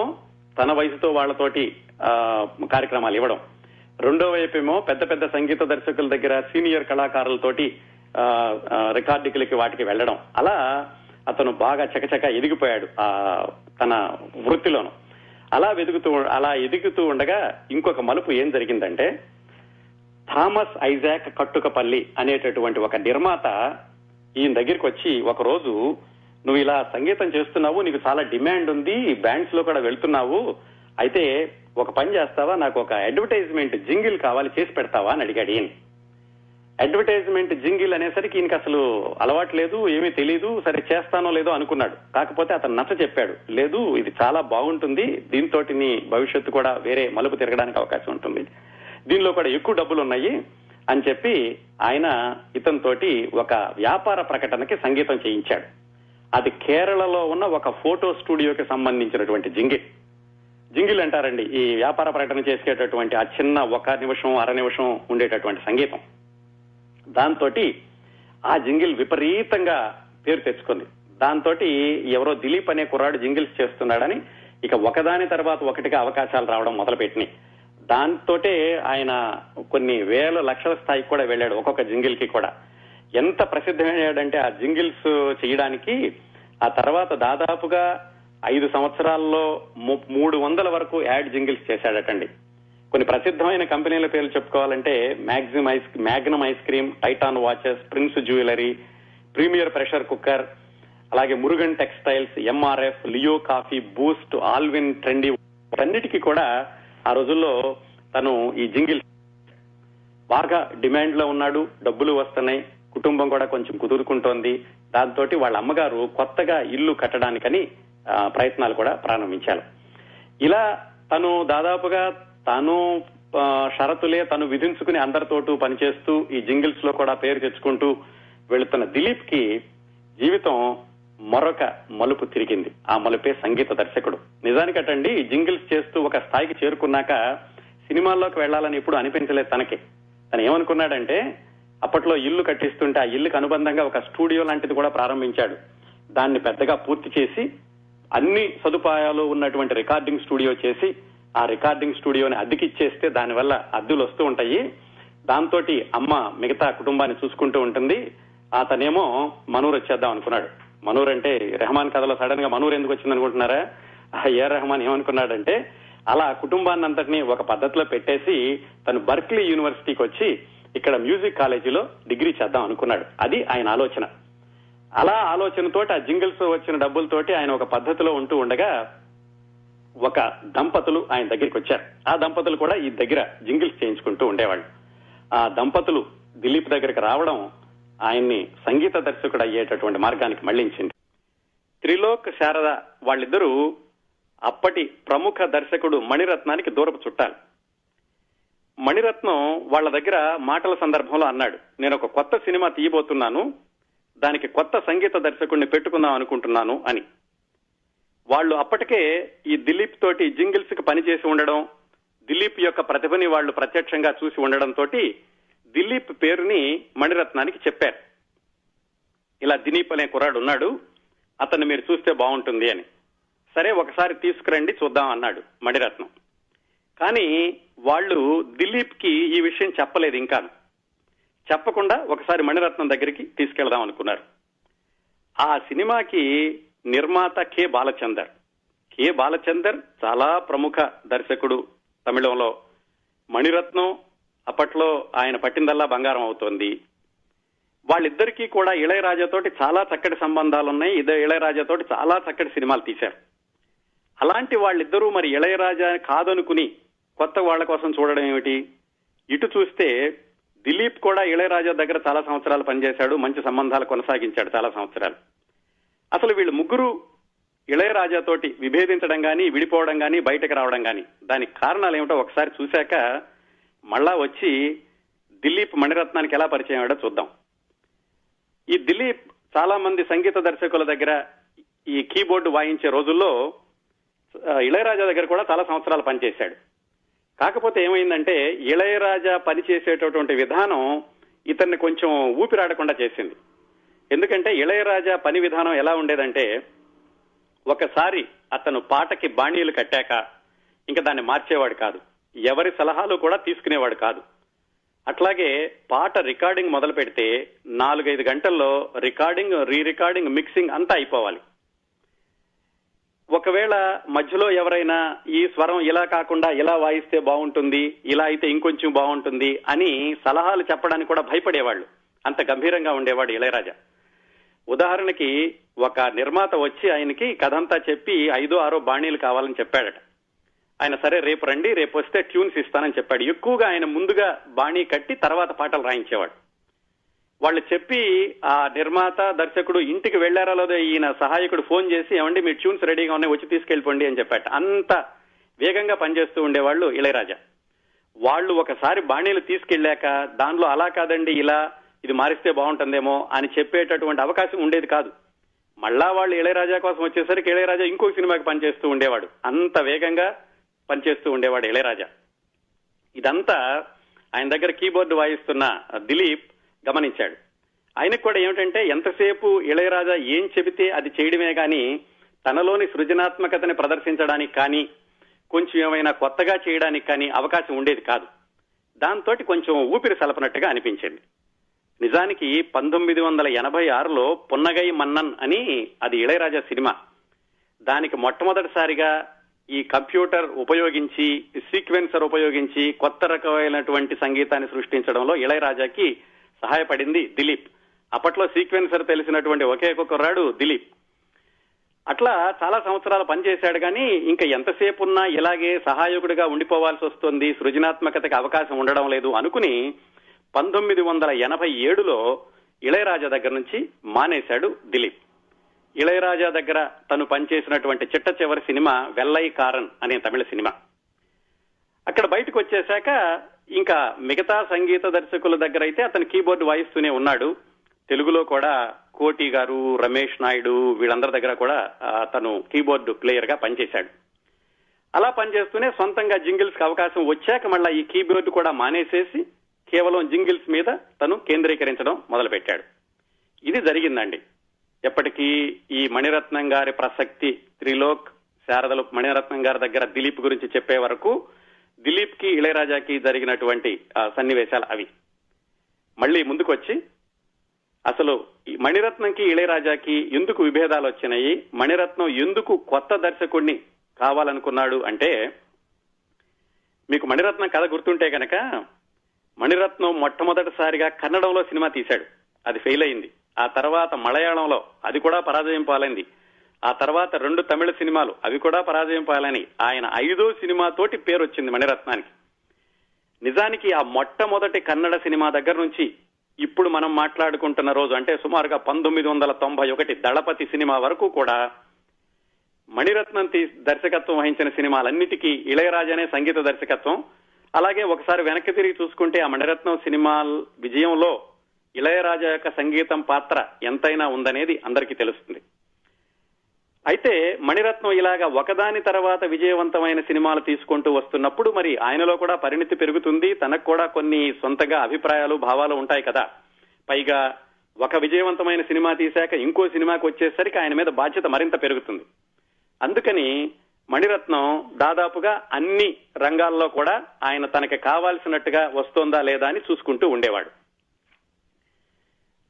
తన వయసుతో వాళ్ళతోటి ఆ, కార్యక్రమాలు ఇవ్వడం. రెండో వైపు ఏమో పెద్ద పెద్ద సంగీత దర్శకుల దగ్గర సీనియర్ కళాకారులతోటి ఆ, రికార్డింగ్లకి వాటికి వెళ్ళడం. అలా అతను బాగా చకచక ఎదిగిపోయాడు ఆ తన వృత్తిలోను. అలా వెతుకుతూ అలా ఎదుగుతూ ఉండగా ఇంకొక మలుపు ఏం జరిగిందంటే థామస్ ఐజాక్ కట్టుకపల్లి అనేటటువంటి ఒక నిర్మాత ఈయన దగ్గరికి వచ్చి ఒక రోజు నువ్వు ఇలా సంగీతం చేస్తున్నావు నీకు చాలా డిమాండ్ ఉంది బ్యాండ్స్లో కూడా వెళ్తున్నావు అయితే ఒక పని చేస్తావా? నాకు ఒక అడ్వర్టైజ్మెంట్ జింగిల్ కావాలి చేసి పెడతావా? అని అడిగాడు ఈయన. అడ్వర్టైజ్మెంట్ జింగిల్ అనేసరికి ఈయనకి అసలు అలవాటు లేదు ఏమీ తెలియదు సరే చేస్తానో లేదో అనుకున్నాడు. కాకపోతే అతను నచ్చ చెప్పాడు లేదు ఇది చాలా బాగుంటుంది దీంతో నీ భవిష్యత్తు కూడా వేరే మలుపు తిరగడానికి అవకాశం ఉంటుంది. దీనిలో కూడా ఎక్కువ డబ్బులు ఉన్నాయి అని చెప్పి ఆయన ఇతనితోటి ఒక వ్యాపార ప్రకటనకి సంగీతం చేయించాడు. అది కేరళలో ఉన్న ఒక ఫోటో స్టూడియోకి సంబంధించినటువంటి జింగిల్. జింగిల్ అంటారండి ఈ వ్యాపార ప్రకటన చేసేటటువంటి ఆ చిన్న ఒక నిమిషం అర నిమిషం ఉండేటటువంటి సంగీతం. దాంతో ఆ జింగిల్ విపరీతంగా పేరు తెచ్చుకుంది. దాంతో ఎవరో దిలీప్ అనే కుర్రాడు జింగిల్స్ చేస్తున్నాడని ఇక ఒకదాని తర్వాత ఒకటిగా అవకాశాలు రావడం మొదలుపెట్టినాయి. దాంతోటే ఆయన కొన్ని వేల లక్షల స్థాయికి కూడా వెళ్ళాడు ఒక్కొక్క జింగిల్కి కూడా. ఎంత ప్రసిద్ధమయ్యాడంటే ఆ జింగిల్స్ చేయడానికి ఆ తర్వాత దాదాపుగా ఐదు సంవత్సరాల్లో ము- మూడు వందల వరకు యాడ్ జింగిల్స్ చేశాడటండి. కొన్ని ప్రసిద్ధమైన కంపెనీల పేర్లు చెప్పుకోవాలంటే Maxim ice Magnum ice cream Titan watches Prince jewellery Premier pressure cooker అలాగే Murugan textiles MRF Leo coffee Boost Allwyn Trendy అన్నిటికీ కూడా ఆ రోజుల్లో తను ఈ జింగిల్ బాగా డిమాండ్లో ఉన్నాడు డబ్బులు వస్తున్నాయి కుటుంబం కూడా కొంచెం కుదురుకుంటోంది. దాంతో వాళ్ళ అమ్మగారు కొత్తగా ఇల్లు కట్టడానికని ప్రయత్నాలు కూడా ప్రారంభించారు. ఇలా తను దాదాపుగా తాను షరతులే తను విధించుకుని అందరితోటూ పనిచేస్తూ ఈ జింగిల్స్లో కూడా పేరు తెచ్చుకుంటూ వెళుతున్న దిలీప్కి జీవితం మరొక మలుపు తిరిగింది. ఆ మలుపే సంగీత దర్శకుడు. నిజానికటండి ఈ జింగిల్స్ చేస్తూ ఒక స్థాయికి చేరుకున్నాక సినిమాల్లోకి వెళ్ళాలని ఎప్పుడు అనిపించలేదు తనకి. తను ఏమనుకున్నాడంటే అప్పట్లో ఇల్లు కట్టిస్తుంటే ఆ ఇల్లుకు అనుబంధంగా ఒక స్టూడియో లాంటిది కూడా ప్రారంభించాడు. దాన్ని పెద్దగా పూర్తి చేసి అన్ని సదుపాయాలు ఉన్నటువంటి రికార్డింగ్ స్టూడియో చేసి ఆ రికార్డింగ్ స్టూడియోని అద్దెకిచ్చేస్తే దానివల్ల అద్దెలు వస్తూ ఉంటాయి. దాంతో అమ్మ మిగతా కుటుంబాన్ని చూసుకుంటూ ఉంటుంది. అతనేమో మనూరు వచ్చేద్దాం అనుకున్నాడు. మనూర్ అంటే రెహమాన్ కథలో సడన్గా మనూర్ ఎందుకు వచ్చింది అనుకుంటున్నారా? ఆ ఏ రెహమాన్ ఏమనుకున్నాడంటే అలా కుటుంబాన్ని అంతటినీ ఒక పద్ధతిలో పెట్టేసి తను బర్క్లీ యూనివర్సిటీకి వచ్చి ఇక్కడ మ్యూజిక్ కాలేజీలో డిగ్రీ చేద్దాం అనుకున్నాడు. అది ఆయన ఆలోచన. అలా ఆలోచనతోటి ఆ జింగిల్స్ వచ్చిన డబ్బులతోటి ఆయన ఒక పద్ధతిలో ఉంటూ ఉండగా ఒక దంపతులు ఆయన దగ్గరికి వచ్చారు. ఆ దంపతులు కూడా ఈ దగ్గర జింగిల్స్ చేయించుకుంటూ ఉండేవాళ్ళు. ఆ దంపతులు దిలీప్ దగ్గరికి రావడం ఆయన్ని సంగీత దర్శకుడు అయ్యేటటువంటి మార్గానికి మళ్ళించింది. త్రిలోక్ శారద వాళ్ళిద్దరూ అప్పటి ప్రముఖ దర్శకుడు మణిరత్నానికి దూరపు చుట్టాలి. మణిరత్నం వాళ్ళ దగ్గర మాటల సందర్భంలో అన్నాడు నేను ఒక కొత్త సినిమా తీయబోతున్నాను దానికి కొత్త సంగీత దర్శకుడిని పెట్టుకుందాం అనుకుంటున్నాను అని. వాళ్ళు అప్పటికే ఈ దిలీప్ తోటి జింగిల్స్కి పనిచేసి ఉండడం దిలీప్ యొక్క ప్రతిభని వాళ్ళు ప్రత్యక్షంగా చూసి ఉండడం తోటి దిలీప్ పేరుని మణిరత్నానికి చెప్పారు. ఇలా దిలీప్ అనే కుర్రాడు ఉన్నాడు అతన్ని మీరు చూస్తే బాగుంటుంది అని. సరే ఒకసారి తీసుకురండి చూద్దాం అన్నాడు మణిరత్నం. కానీ వాళ్ళు దిలీప్కి ఈ విషయం చెప్పలేదు ఇంకా. చెప్పకుండా ఒకసారి మణిరత్నం దగ్గరికి తీసుకెళ్దాం అనుకున్నారు. ఆ సినిమాకి నిర్మాత కె బాలచందర్. కె బాలచందర్ చాలా ప్రముఖ దర్శకుడు తమిళంలో. మణిరత్నం అప్పట్లో ఆయన పట్టిందల్లా బంగారం అవుతోంది. వాళ్ళిద్దరికీ కూడా ఇళయరాజాతోటి చాలా చక్కటి సంబంధాలు ఉన్నాయి ఇదే ఇళయరాజాతోటి చాలా చక్కటి సినిమాలు తీశారు. అలాంటి వాళ్ళిద్దరూ మరి ఇళయరాజా కాదనుకుని కొత్త వాళ్ళ కోసం చూడడం ఏమిటి? ఇటు చూస్తే దిలీప్ కూడా ఇళయరాజా దగ్గర చాలా సంవత్సరాలు పనిచేశాడు. మంచి సంబంధాలు కొనసాగించాడు చాలా సంవత్సరాలు. అసలు వీళ్ళు ముగ్గురు ఇళయరాజాతోటి విభేదించడం కానీ విడిపోవడం కానీ బయటకు రావడం కానీ దానికి కారణాలు ఏమిటో ఒకసారి చూశాక మళ్ళా వచ్చి దిలీప్ మణిరత్నానికి ఎలా పరిచయం అయ్యాడో చూద్దాం. ఈ దిలీప్ చాలా మంది సంగీత దర్శకుల దగ్గర ఈ కీబోర్డు వాయించే రోజుల్లో ఇళయరాజా దగ్గర కూడా చాలా సంవత్సరాలు పనిచేశాడు. కాకపోతే ఏమైందంటే ఇళయరాజా పనిచేసేటటువంటి విధానం ఇతన్ని కొంచెం ఊపిరాడకుండా చేసింది. ఎందుకంటే ఇళయరాజా పని విధానం ఎలా ఉండేదంటే ఒకసారి అతను పాటకి బాణీలు కట్టాక ఇంకా దాన్ని మార్చేవాడు కాదు. ఎవరి సలహాలు కూడా తీసుకునేవాడు కాదు. అట్లాగే పాట రికార్డింగ్ మొదలు పెడితే నాలుగైదు గంటల్లో రికార్డింగ్ రీ రికార్డింగ్ మిక్సింగ్ అంతా అయిపోవాలి. ఒకవేళ మధ్యలో ఎవరైనా ఈ స్వరం ఇలా కాకుండా ఇలా వాయిస్తే బాగుంటుంది ఇలా అయితే ఇంకొంచెం బాగుంటుంది అని సలహాలు చెప్పడానికి కూడా భయపడేవాళ్ళు. అంత గంభీరంగా ఉండేవాడు ఇళయరాజా. ఉదాహరణకి ఒక నిర్మాత వచ్చి ఆయనకి కథంతా చెప్పి ఐదో ఆరో బాణీలు కావాలని చెప్పాడట. ఆయన సరే రేపు రండి రేపు వస్తే ట్యూన్స్ ఇస్తానని చెప్పాడు. ఎక్కువగా ఆయన ముందుగా బాణీ కట్టి తర్వాత పాటలు రాయించేవాడు. వాళ్ళు చెప్పి ఆ నిర్మాత దర్శకుడు ఇంటికి వెళ్ళారా లేదో? ఈయన సహాయకుడు ఫోన్ చేసి ఏమండి మీ ట్యూన్స్ రెడీగా ఉన్నాయి వచ్చి తీసుకెళ్ళిపోండి అని చెప్పాట అంత వేగంగా పనిచేస్తూ ఉండేవాళ్ళు ఇళయరాజా. వాళ్ళు ఒకసారి బాణీలు తీసుకెళ్ళాక దానిలో అలా కాదండి ఇలా ఇది మారిస్తే బాగుంటుందేమో అని చెప్పేటటువంటి అవకాశం ఉండేది కాదు. మళ్ళా వాళ్ళు ఇళయరాజా కోసం వచ్చేసరికి ఇళయరాజా ఇంకో సినిమాకి పనిచేస్తూ ఉండేవాడు. అంత వేగంగా పనిచేస్తూ ఉండేవాడు ఇళయరాజా. ఇదంతా ఆయన దగ్గర కీబోర్డు వాయిస్తున్న దిలీప్ గమనించాడు. ఆయనకు కూడా ఏమిటంటే ఎంతసేపు ఇళయరాజా ఏం చెబితే అది చేయడమే గాని తనలోని సృజనాత్మకతని ప్రదర్శించడానికి కానీ కొంచెం ఏమైనా కొత్తగా చేయడానికి కానీ అవకాశం ఉండేది కాదు. దాంతో కొంచెం ఊపిరి సలపనట్టుగా అనిపించింది. నిజానికి పంతొమ్మిది వందల ఎనభై ఆరులో పున్నగై మన్నన్ అని అది ఇళయరాజా సినిమా. దానికి మొట్టమొదటిసారిగా ఈ కంప్యూటర్ ఉపయోగించి సీక్వెన్సర్ ఉపయోగించి కొత్త రకమైనటువంటి సంగీతాన్ని సృష్టించడంలో ఇళయరాజాకి సహాయపడింది దిలీప్. అప్పట్లో సీక్వెన్సర్ తెలిసినటువంటి ఒకే ఒక కుర్రాడు దిలీప్. అట్లా చాలా సంవత్సరాలు పనిచేశాడు కానీ ఇంకా ఎంతసేపు ఉన్నా ఇలాగే సహాయకుడిగా ఉండిపోవాల్సి వస్తుంది సృజనాత్మకతకి అవకాశం ఉండడం లేదు అనుకుని పంతొమ్మిది వందల ఎనభై ఏడులో ఇళయరాజా దగ్గర నుంచి మానేశాడు దిలీప్. ఇళయరాజా దగ్గర తను పనిచేసినటువంటి చిట్ట చివరి సినిమా వెల్లై కారన్ అనే తమిళ సినిమా. అక్కడ బయటకు వచ్చేశాక ఇంకా మిగతా సంగీత దర్శకుల దగ్గర అయితే అతను కీబోర్డ్ వాయిస్తూనే ఉన్నాడు. తెలుగులో కూడా కోటి గారు రమేష్ నాయుడు వీళ్ళందరి దగ్గర కూడా తను కీబోర్డ్ ప్లేయర్గా పనిచేశాడు. అలా పనిచేస్తూనే సొంతంగా జింగిల్స్కి అవకాశం వచ్చాక మళ్ళా ఈ కీబోర్డ్ కూడా మానేసేసి కేవలం జింగిల్స్ మీద తను కేంద్రీకరించడం మొదలుపెట్టాడు. ఇది జరిగిందండి. ఎప్పటికీ ఈ మణిరత్నం గారి ప్రసక్తి త్రిలోక్ శారదలు మణిరత్నం గారి దగ్గర దిలీప్ గురించి చెప్పే వరకు దిలీప్కి ఇళయరాజాకి జరిగినటువంటి ఆ, సన్నివేశాలు అవి. మళ్ళీ ముందుకు వచ్చి అసలు ఈ మణిరత్నంకి ఇళయరాజాకి ఎందుకు విభేదాలు వచ్చినాయి? మణిరత్నం ఎందుకు కొత్త దర్శకుడిని కావాలనుకున్నాడు అంటే మీకు మణిరత్నం కథ గుర్తుంటే కనుక మణిరత్నం మొట్టమొదటిసారిగా కన్నడంలో సినిమా తీశాడు. అది ఫెయిల్ అయింది. ఆ తర్వాత మలయాళంలో అది కూడా పరాజయం పాలైంది. ఆ తర్వాత రెండు తమిళ సినిమాలు అవి కూడా పరాజయం పాలని ఆయన ఐదో సినిమాతోటి పేరు వచ్చింది మణిరత్నానికి. నిజానికి ఆ మొట్టమొదటి కన్నడ సినిమా దగ్గర నుంచి ఇప్పుడు మనం మాట్లాడుకుంటున్న రోజు అంటే సుమారుగా పంతొమ్మిది వందల తొంభై ఒకటి దళపతి సినిమా వరకు కూడా మణిరత్నం దర్శకత్వం వహించిన సినిమాలన్నిటికీ ఇళయరాజానే సంగీత దర్శకత్వం. అలాగే ఒకసారి వెనక్కి తిరిగి చూసుకుంటే ఆ మణిరత్నం సినిమా విజయంలో ఇళయరాజా యొక్క సంగీతం పాత్ర ఎంతైనా ఉందనేది అందరికీ తెలుస్తుంది. అయితే మణిరత్నం ఇలాగా ఒకదాని తర్వాత విజయవంతమైన సినిమాలు తీసుకుంటూ వస్తున్నప్పుడు మరి ఆయనలో కూడా పరిణితి పెరుగుతుంది తనకు కూడా కొన్ని సొంతగా అభిప్రాయాలు భావాలు ఉంటాయి కదా. పైగా ఒక విజయవంతమైన సినిమా తీశాక ఇంకో సినిమాకి వచ్చేసరికి ఆయన మీద బాధ్యత మరింత పెరుగుతుంది. అందుకని మణిరత్నం దాదాపుగా అన్ని రంగాల్లో కూడా ఆయన తనకి కావాల్సినట్టుగా వస్తోందా లేదా అని చూసుకుంటూ ఉండేవాడు.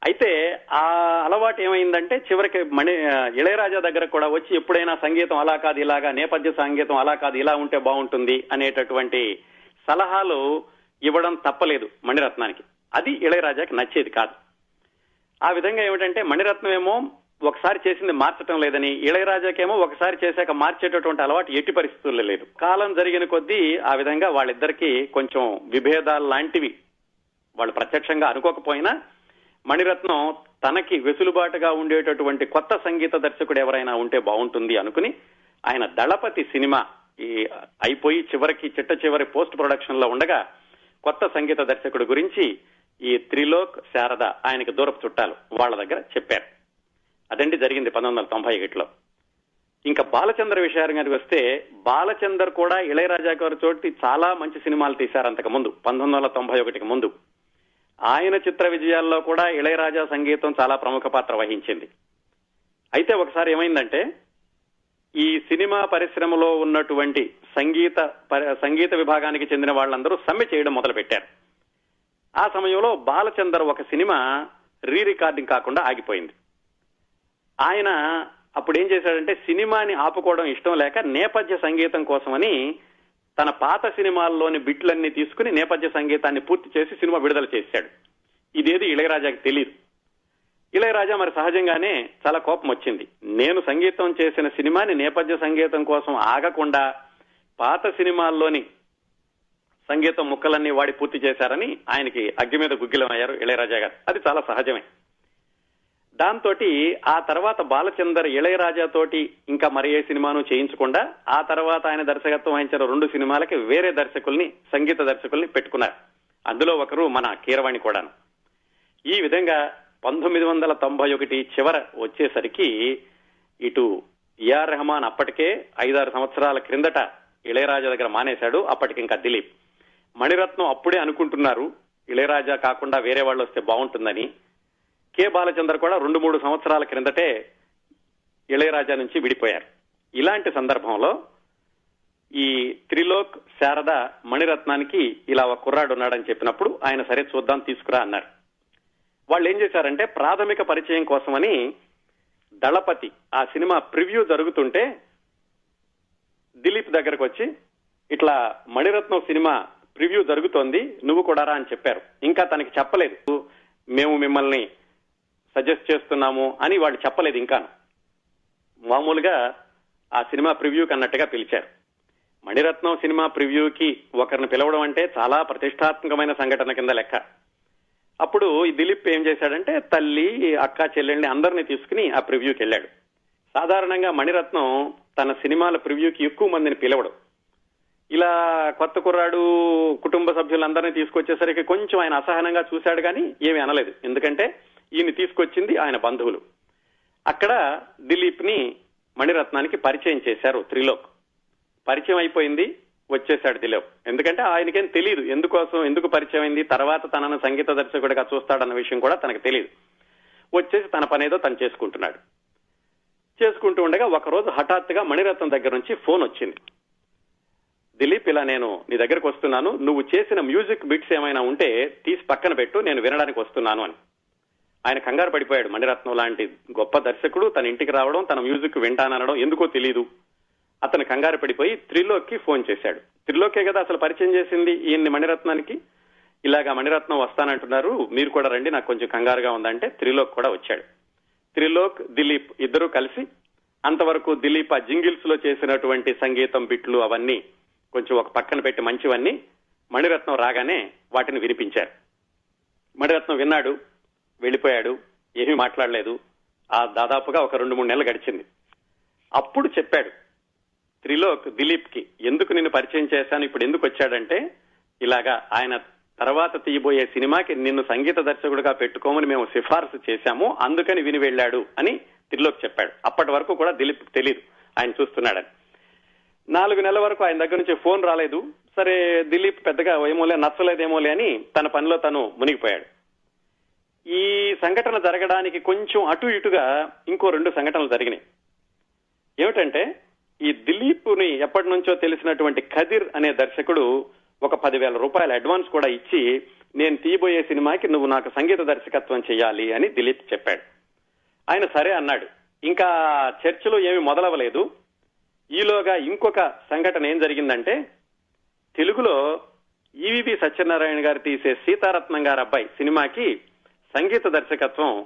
అయితే ఆ అలవాటు ఏమైందంటే చివరికి మణి ఇళయరాజా దగ్గర కూడా వచ్చి ఎప్పుడైనా సంగీతం అలా కాదు ఇలాగా నేపథ్య సంగీతం అలా కాదు ఇలా ఉంటే బాగుంటుంది అనేటటువంటి సలహాలు ఇవ్వడం తప్పలేదు మణిరత్నానికి. అది ఇళయరాజాకి నచ్చేది కాదు. ఆ విధంగా ఏమిటంటే మణిరత్నం ఏమో ఒకసారి చేసింది మార్చటం లేదని ఇళయరాజాకేమో ఒకసారి చేశాక మార్చేటటువంటి అలవాటు ఎట్టి పరిస్థితుల్లో లేదు. కాలం జరిగిన కొద్దీ ఆ విధంగా వాళ్ళిద్దరికీ కొంచెం విభేదాలు లాంటివి వాళ్ళు ప్రత్యక్షంగా అనుకోకపోయినా మణిరత్నం తనకి వెసులుబాటుగా ఉండేటటువంటి కొత్త సంగీత దర్శకుడు ఎవరైనా ఉంటే బాగుంటుంది అనుకుని ఆయన దళపతి సినిమా ఈ అయిపోయి చివరికి చిట్ట చివరి పోస్ట్ ప్రొడక్షన్లో ఉండగా కొత్త సంగీత దర్శకుడు గురించి ఈ త్రిలోక్ శారద ఆయనకి దూరపు చుట్టాలు వాళ్ళ దగ్గర చెప్పారు. అదండి జరిగింది పంతొమ్మిది వందల తొంభై ఒకటిలో ఇంకా బాలచంద్ర విషయానికి వస్తే బాలచందర్ కూడా ఇళయరాజా గారి చోటి చాలా మంచి సినిమాలు తీశారు అంతకు ముందు పంతొమ్మిది వందల తొంభై ఒకటికి ముందు. ఆయన చిత్ర విజయాల్లో కూడా ఇళయరాజా సంగీతం చాలా ప్రముఖ పాత్ర వహించింది. అయితే ఒకసారి ఏమైందంటే ఈ సినిమా పరిశ్రమలో ఉన్నటువంటి సంగీత సంగీత విభాగానికి చెందిన వాళ్ళందరూ సమ్మె చేయడం మొదలుపెట్టారు. ఆ సమయంలో బాలచందర్ ఒక సినిమా రీ రికార్డింగ్ కాకుండా ఆగిపోయింది. ఆయన అప్పుడు ఏం చేశాడంటే సినిమాని ఆపుకోవడం ఇష్టం లేక నేపథ్య సంగీతం కోసమని తన పాత సినిమాల్లోని బిట్లన్నీ తీసుకుని నేపథ్య సంగీతాన్ని పూర్తి చేసి సినిమా విడుదల చేశాడు. ఇదేది ఇళయరాజాకి తెలియదు ఇళయరాజా మరి సహజంగానే చాలా కోపం వచ్చింది. నేను సంగీతం చేసిన సినిమాని నేపథ్య సంగీతం కోసం ఆగకుండా పాత సినిమాల్లోని సంగీతం ముక్కలన్నీ వాడి పూర్తి చేశారని ఆయనకి అగ్గి మీద గుగ్గిలం అయ్యారు ఇళయరాజా గారు. అది చాలా సహజమే. దాంతో ఆ తర్వాత బాలచందర్ ఇళయరాజా తోటి ఇంకా మరి ఏ సినిమాను చేయించకుండా ఆ తర్వాత ఆయన దర్శకత్వం వహించిన రెండు సినిమాలకి వేరే దర్శకుల్ని సంగీత దర్శకుల్ని పెట్టుకున్నారు. అందులో ఒకరు మన కీరవాణి కూడాను. ఈ విధంగా పంతొమ్మిది వందల తొంభై ఒకటి చివర వచ్చేసరికి ఇటు ఏఆర్ రెహమాన్ అప్పటికే ఐదారు సంవత్సరాల క్రిందట ఇళయరాజా దగ్గర మానేశాడు అప్పటికి ఇంకా దిలీప్. మణిరత్నం అప్పుడే అనుకుంటున్నారు ఇళయరాజా కాకుండా వేరే వాళ్ళు వస్తే బాగుంటుందని. కె బాలచందర్ కూడా రెండు మూడు సంవత్సరాల క్రిందటే ఇళయరాజా నుంచి విడిపోయారు. ఇలాంటి సందర్భంలో ఈ త్రిలోక్ శారద మణిరత్నానికి ఇలా ఒక కుర్రాడు ఉన్నాడని చెప్పినప్పుడు ఆయన సరే చూద్దాం తీసుకురా అన్నారు. వాళ్ళు ఏం చేశారంటే ప్రాథమిక పరిచయం కోసమని దళపతి ఆ సినిమా ప్రివ్యూ జరుగుతుంటే దిలీప్ దగ్గరకు వచ్చి ఇట్లా మణిరత్నం సినిమా ప్రివ్యూ జరుగుతోంది నువ్వు కూడా రా అని చెప్పారు. ఇంకా తనకి చెప్పలేదు. మేము మిమ్మల్ని సజెస్ట్ చేస్తున్నాము అని వాళ్ళు చెప్పలేదు ఇంకాను. మామూలుగా ఆ సినిమా ప్రివ్యూకి అన్నట్టుగా పిలిచారు. మణిరత్నం సినిమా ప్రివ్యూకి ఒకరిని పిలవడం అంటే చాలా ప్రతిష్టాత్మకమైన సంఘటన కింద లెక్క. అప్పుడు ఈ దిలీప్ ఏం చేశాడంటే తల్లి అక్క చెల్లెల్ని అందరినీ తీసుకుని ఆ ప్రివ్యూకి వెళ్ళాడు. సాధారణంగా మణిరత్నం తన సినిమాల ప్రివ్యూకి ఎక్కువ మందిని పిలవడు. ఇలా కొత్త కుర్రాడు కుటుంబ సభ్యులందరినీ తీసుకొచ్చేసరికి కొంచెం ఆయన అసహనంగా చూశాడు కానీ ఏమీ అనలేదు. ఎందుకంటే ఈయన తీసుకొచ్చింది ఆయన బంధువులు. అక్కడ దిలీప్ని మణిరత్నానికి పరిచయం చేశారు త్రిలోక్. పరిచయం అయిపోయింది వచ్చేశాడు దిలీప్. ఎందుకంటే ఆయనకేం తెలియదు ఎందుకోసం ఎందుకు పరిచయం అయింది తర్వాత తనను సంగీత దర్శకుడిగా చూస్తాడన్న విషయం కూడా తనకు తెలియదు వచ్చేసి తన పనేదో తను చేసుకుంటున్నాడు. చేసుకుంటూ ఉండగా ఒక రోజు హఠాత్తుగా మణిరత్నం దగ్గర నుంచి ఫోన్ వచ్చింది. దిలీప్ ఇలా నేను నీ దగ్గరకు వస్తున్నాను నువ్వు చేసిన మ్యూజిక్ బిట్స్ ఏమైనా ఉంటే తీసి పక్కన పెట్టు నేను వినడానికి వస్తున్నాను అని. ఆయన కంగారు పడిపోయాడు. మణిరత్నం లాంటి గొప్ప దర్శకుడు తన ఇంటికి రావడం తన మ్యూజిక్ వింటాననడం ఎందుకో తెలియదు అతను కంగారు పడిపోయి త్రిలోక్కి ఫోన్ చేశాడు. త్రిలోకే కదా అసలు పరిచయం చేసింది ఈయన్ని మణిరత్నానికి? ఇలాగా మణిరత్నం వస్తానంటున్నారు మీరు కూడా రండి నాకు కొంచెం కంగారుగా ఉందంటే త్రిలోక్ కూడా వచ్చాడు. త్రిలోక్ దిలీప్ ఇద్దరూ కలిసి అంతవరకు దిలీప్ ఆ జింగిల్స్లో చేసినటువంటి సంగీతం బిట్లు అవన్నీ కొంచెం ఒక పక్కన పెట్టి మంచివన్నీ మణిరత్నం రాగానే వాటిని వినిపించారు. మణిరత్నం విన్నాడు వెళ్ళిపోయాడు ఏమీ మాట్లాడలేదు. ఆ దాదాపుగా ఒక రెండు మూడు నెలలు గడిచింది. అప్పుడు చెప్పాడు త్రిలోక్ దిలీప్కి ఎందుకు నిన్ను పరిచయం చేశాను ఇప్పుడు ఎందుకు వచ్చాడంటే ఇలాగా ఆయన తర్వాత తీయబోయే సినిమాకి నిన్ను సంగీత దర్శకుడిగా పెట్టుకోమని మేము సిఫార్సు చేశాము అందుకని విని వెళ్ళాడు అని త్రిలోక్ చెప్పాడు. అప్పటి వరకు కూడా దిలీప్ తెలియదు ఆయన చూస్తున్నాడని. నాలుగు నెలల వరకు ఆయన దగ్గర నుంచి ఫోన్ రాలేదు సరే దిలీప్ పెద్దగా ఏమోలే నచ్చలేదేమోలే అని తన పనిలో తను మునిగిపోయాడు. ఈ సంఘటన జరగడానికి కొంచెం అటు ఇటుగా ఇంకో రెండు సంఘటనలు జరిగినాయి. ఏమిటంటే ఈ దిలీప్ని ఎప్పటి నుంచో తెలిసినటువంటి ఖదిర్ అనే దర్శకుడు ఒక పదివేల రూపాయల అడ్వాన్స్ కూడా ఇచ్చి నేను తీయబోయే సినిమాకి నువ్వు నాకు సంగీత దర్శకత్వం చేయాలి అని దిలీప్ చెప్పాడు. ఆయన సరే అన్నాడు. ఇంకా చర్చలో ఏమి మొదలవలేదు ఈలోగా ఇంకొక సంఘటన ఏం జరిగిందంటే తెలుగులో ఈవివి సత్యనారాయణ గారు తీసే సీతారత్నం గారు అబ్బాయి సినిమాకి సంగీత దర్శకత్వం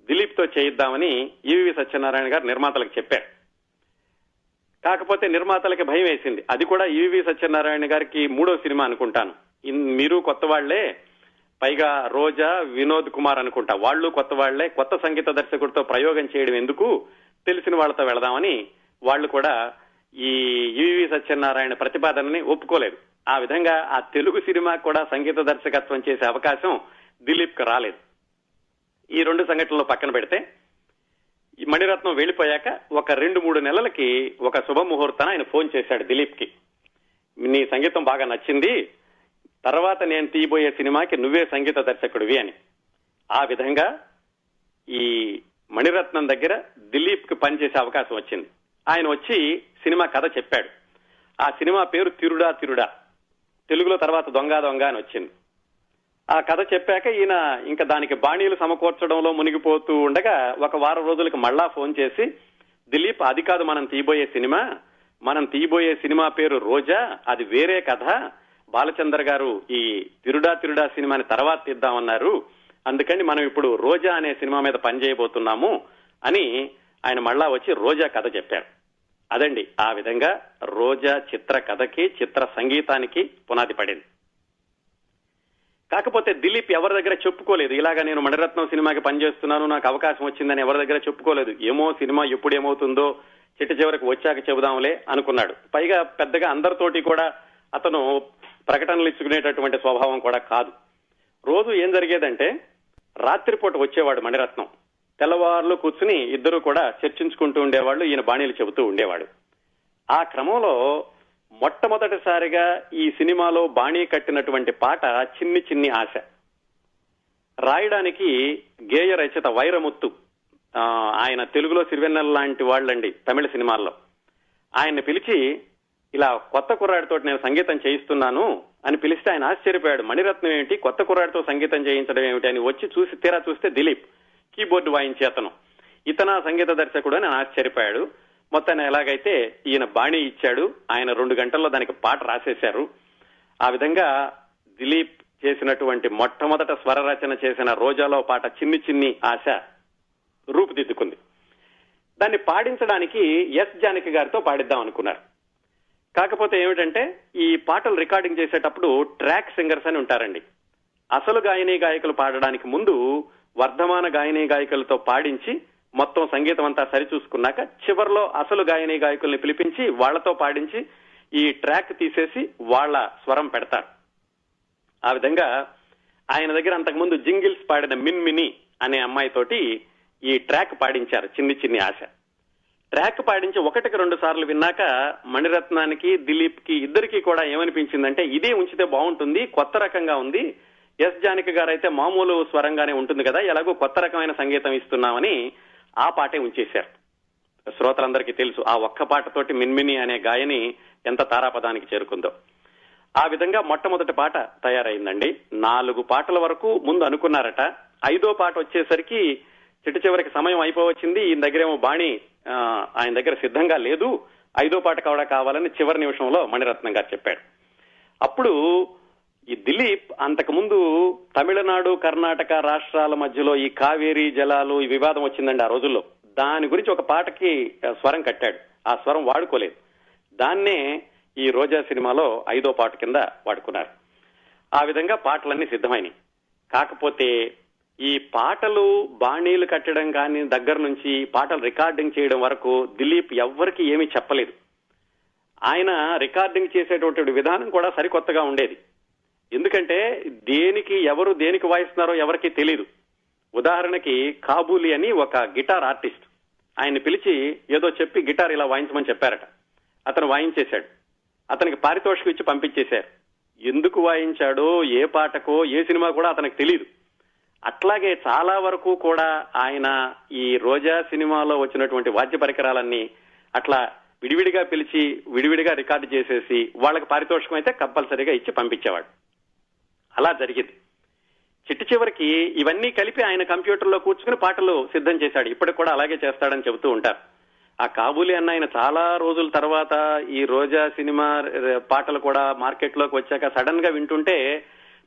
దిలీప్తో చేయిద్దామని ఈవివి సత్యనారాయణ గారు నిర్మాతలకు చెప్పారు. కాకపోతే నిర్మాతలకి భయం వేసింది. అది కూడా ఈవి సత్యనారాయణ గారికి మూడో సినిమా అనుకుంటాను. మీరు కొత్త వాళ్ళే పైగా రోజా వినోద్ కుమార్ అనుకుంటా. వాళ్ళు కొత్త వాళ్ళే కొత్త సంగీత దర్శకుడితో ప్రయోగం చేయడం ఎందుకు? తెలిసిన వాళ్ళతో వెళదామని వాళ్ళు కూడా ఈ ఈవి సత్యనారాయణ ప్రతిపాదనని ఒప్పుకోలేదు. ఆ విధంగా ఆ తెలుగు సినిమా కూడా సంగీత దర్శకత్వం చేసే అవకాశం దిలీప్కు రాలేదు. ఈ రెండు సంఘటనలు పక్కన పెడితే ఈ మణిరత్నం వెళ్ళిపోయాక ఒక రెండు మూడు నెలలకి ఒక శుభముహూర్తాన ఆయన ఫోన్ చేశాడు దిలీప్కి నీ సంగీతం బాగా నచ్చింది తర్వాత నేను తీయబోయే సినిమాకి నువ్వే సంగీత దర్శకుడివి అని. ఆ విధంగా ఈ మణిరత్నం దగ్గర దిలీప్కి పనిచేసే అవకాశం వచ్చింది. ఆయన వచ్చి సినిమా కథ చెప్పాడు. ఆ సినిమా పేరు తిరుడా తిరుడా. తెలుగులో తర్వాత దొంగ దొంగ అని వచ్చింది. ఆ కథ చెప్పాక ఈయన ఇంకా దానికి బాణీలు సమకూర్చడంలో మునిగిపోతూ ఉండగా ఒక వారం రోజులకు మళ్ళా ఫోన్ చేసి దిలీప్ అది కాదు మనం తీయబోయే సినిమా మనం తీయబోయే సినిమా పేరు రోజా అది వేరే కథ బాలచందర్ గారు ఈ తిరుడా తిరుడా సినిమాని తర్వాత తీద్దామన్నారు అందుకని మనం ఇప్పుడు రోజా అనే సినిమా మీద పనిచేయబోతున్నాము అని ఆయన మళ్ళా వచ్చి రోజా కథ చెప్పారు. అదండి ఆ విధంగా రోజా చిత్ర కథకి చిత్ర సంగీతానికి పునాది పడింది. కాకపోతే దిలీప్ ఎవరి దగ్గర చెప్పుకోలేదు. ఇలాగా నేను మణిరత్నం సినిమాకి పనిచేస్తున్నాను నాకు అవకాశం వచ్చిందని ఎవరి దగ్గర చెప్పుకోలేదు. ఏమో సినిమా ఎప్పుడు ఏమవుతుందో చిట్ట చివరికి వచ్చాక చెబుదాంలే అనుకున్నాడు. పైగా పెద్దగా అందరితోటి కూడా అతను ప్రకటనలు ఇచ్చుకునేటటువంటి స్వభావం కూడా కాదు. రోజు ఏం జరిగేదంటే రాత్రిపూట వచ్చేవాడు మణిరత్నం. తెల్లవారులు కూర్చుని ఇద్దరు కూడా చర్చించుకుంటూ ఉండేవాళ్ళు ఈయన బాణీలు చెబుతూ ఉండేవాడు. ఆ క్రమంలో మొట్టమొదటిసారిగా ఈ సినిమాలో బాణీ కట్టినటువంటి పాట చిన్ని చిన్ని ఆశ. రాయడానికి గేయ రచయిత వైరముత్తు ఆయన తెలుగులో సిరివెన్నెల లాంటి వాళ్ళండి తమిళ సినిమాల్లో. ఆయన్ని పిలిచి ఇలా కొత్త కుర్రాడితో నేను సంగీతం చేయిస్తున్నాను అని పిలిస్తే ఆయన ఆశ్చర్యపోయాడు. మణిరత్నం ఏమిటి? కొత్త కుర్రాడితో సంగీతం చేయించడం ఏమిటి? అని వచ్చి చూసి తీరా చూస్తే దిలీప్ కీబోర్డు వాయించే అతను ఇతన సంగీత దర్శకుడు అని ఆశ్చర్యపోయాడు. మొత్తాన్ని ఎలాగైతే ఈయన బాణీ ఇచ్చాడు ఆయన రెండు గంటల్లో దానికి పాట రాసేశారు. ఆ విధంగా దిలీప్ చేసినటువంటి మొట్టమొదట స్వర రచన చేసిన రోజాలో పాట చిన్ని చిన్ని ఆశ రూపుదిద్దుకుంది. దాన్ని పాడించడానికి ఎస్ జానకి గారితో పాడిద్దాం అనుకున్నారు. కాకపోతే ఏమిటంటే ఈ పాటలు రికార్డింగ్ చేసేటప్పుడు ట్రాక్ సింగర్స్ అని ఉంటారండి. అసలు గాయని గాయకులు పాడడానికి ముందు వర్ధమాన గాయని గాయకులతో పాడించి మొత్తం సంగీతం అంతా సరిచూసుకున్నాక చివరిలో అసలు గాయని గాయకుల్ని పిలిపించి వాళ్ళతో పాడించి ఈ ట్రాక్ తీసేసి వాళ్ళ స్వరం పెడతారు. ఆ విధంగా ఆయన దగ్గర అంతకుముందు జింగిల్స్ పాడిన మిన్మిని అనే అమ్మాయితోటి ఈ ట్రాక్ పాడించారు చిన్ని చిన్ని ఆశ. ట్రాక్ పాడించి ఒకటికి రెండు సార్లు విన్నాక మణిరత్నానికి దిలీప్కి ఇద్దరికి కూడా ఏమనిపించిందంటే ఇదే ఉంచితే బాగుంటుంది కొత్త రకంగా ఉంది ఎస్ జానకి గారు అయితే మామూలు స్వరంగానే ఉంటుంది కదా ఎలాగో కొత్త రకమైన సంగీతం ఇస్తున్నామని ఆ పాటే ఉంచేశారు. శ్రోతలందరికీ తెలుసు ఆ ఒక్క పాటతోటి మిన్మిని అనే గాయని ఎంత తారాపదానికి చేరుకుందో. ఆ విధంగా మొట్టమొదటి పాట తయారైందండి. నాలుగు పాటల వరకు ముందు అనుకున్నారట. ఐదో పాట వచ్చేసరికి చిట్ట చివరికి సమయం అయిపోవచ్చింది. ఈయన దగ్గరేమో బాణి ఆయన దగ్గర సిద్ధంగా లేదు. ఐదో పాట కూడా కావాలని చివరి నిమిషంలో మణిరత్నం గారు చెప్పాడు. అప్పుడు ఈ దిలీప్ అంతకుముందు తమిళనాడు కర్ణాటక రాష్ట్రాల మధ్యలో ఈ కావేరీ జలాలు ఈ వివాదం వచ్చిందండి ఆ రోజుల్లో. దాని గురించి ఒక పాటకి స్వరం కట్టాడు. ఆ స్వరం వాడుకోలేదు. దాన్నే ఈ రోజా సినిమాలో ఐదో పాట కింద వాడుకున్నారు. ఆ విధంగా పాటలన్నీ సిద్ధమైనవి కాకపోతే ఈ పాటలు బాణీలు కట్టడం కానీ దగ్గర నుంచి పాటలు రికార్డింగ్ చేయడం వరకు దిలీప్ ఎవ్వరికి ఏమీ చెప్పలేదు. ఆయన రికార్డింగ్ చేసేటువంటి విధానం కూడా సరికొత్తగా ఉండేది. ఎందుకంటే దేనికి ఎవరు దేనికి వాయిస్తున్నారో ఎవరికి తెలియదు ఉదాహరణకి కాబూలి అని ఒక గిటార్ ఆర్టిస్ట్. ఆయన్ని పిలిచి ఏదో చెప్పి గిటార్ ఇలా వాయించమని చెప్పారట. అతను వాయించేశాడు. అతనికి పారితోషికం ఇచ్చి పంపించేశారు. ఎందుకు వాయించాడో ఏ పాటకో ఏ సినిమా కూడా అతనికి తెలియదు అట్లాగే చాలా వరకు కూడా ఆయన ఈ రోజా సినిమాలో వచ్చినటువంటి వాద్య పరికరాలన్నీ అట్లా విడివిడిగా పిలిచి విడివిడిగా రికార్డు చేసేసి వాళ్ళకి పారితోషికం అయితే కంపల్సరీగా ఇచ్చి పంపించేవాడు. అలా జరిగింది. చిట్టు చివరికి ఇవన్నీ కలిపి ఆయన కంప్యూటర్లో కూర్చుకుని పాటలు సిద్ధం చేశాడు. ఇప్పటికి కూడా అలాగే చేస్తాడని చెబుతూ ఉంటారు. ఆ కాబూలి అన్న ఆయన చాలా రోజుల తర్వాత ఈ రోజా సినిమా పాటలు కూడా మార్కెట్లోకి వచ్చాక సడన్గా వింటుంటే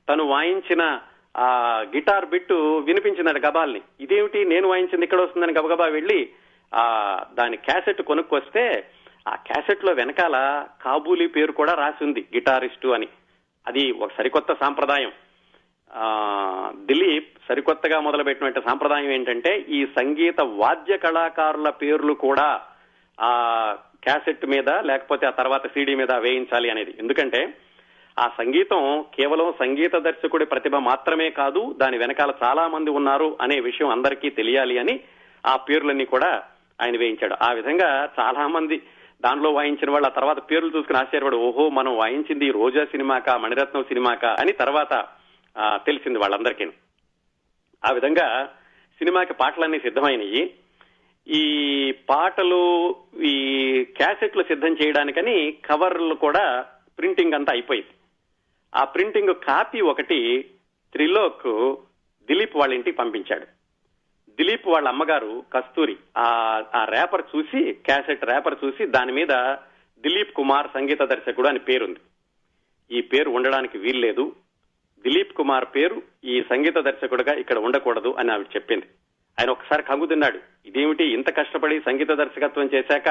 తను వాయించిన ఆ గిటార్ బిట్టు వినిపించినాడు గబాల్ని. ఇదేమిటి? నేను వాయించింది ఇక్కడ వస్తుందని గబగబా వెళ్ళి ఆ దాని క్యాసెట్ కొనుక్కొస్తే ఆ క్యాసెట్లో వెనకాల కాబూలి పేరు కూడా రాసి ఉంది గిటారిస్టు అని. అది ఒక సరికొత్త సాంప్రదాయం. ఆ దిలీప్ సరికొత్తగా మొదలుపెట్టినటువంటి సాంప్రదాయం ఏంటంటే ఈ సంగీత వాద్య కళాకారుల పేర్లు కూడా ఆ క్యాసెట్ మీద లేకపోతే ఆ తర్వాత సీడీ మీద వేయించాలి అనేది. ఎందుకంటే ఆ సంగీతం కేవలం సంగీత దర్శకుడి ప్రతిభ మాత్రమే కాదు దాని వెనకాల చాలా మంది ఉన్నారు అనే విషయం అందరికీ తెలియాలి అని ఆ పేర్లన్నీ కూడా ఆయన వేయించాడు. ఆ విధంగా చాలా మంది దాంట్లో వాయించిన వాళ్ళు ఆ తర్వాత పేర్లు చూసుకుని ఆశ్చర్యపడి ఓహో మనం వాయించింది రోజా సినిమాకా మణిరత్నం సినిమాకా అని తర్వాత తెలిసింది వాళ్ళందరికీ. ఆ విధంగా సినిమాకి పాటలన్నీ సిద్ధమైనవి ఈ పాటలు ఈ క్యాసెట్లు సిద్ధం చేయడానికని కవర్లు కూడా ప్రింటింగ్ అంతా అయిపోయింది. ఆ ప్రింటింగ్ కాపీ ఒకటి త్రిలోక్ దిలీప్ వాళ్ళ ఇంటికి పంపించాడు. దిలీప్ వాళ్ళ అమ్మగారు కస్తూరి. ఆ ఆ రేపర్ చూసి క్యాసెట్ రేపర్ చూసి దాని మీద దిలీప్ కుమార్ సంగీత దర్శకుడు అని పేరుంది. ఈ పేరు ఉండడానికి వీల్లేదు. దిలీప్ కుమార్ పేరు ఈ సంగీత దర్శకుడుగా ఇక్కడ ఉండకూడదు అని ఆవిడ చెప్పింది. ఆయన ఒకసారి కంగు తిన్నాడు. ఇదేమిటి ఇంత కష్టపడి సంగీత దర్శకత్వం చేశాక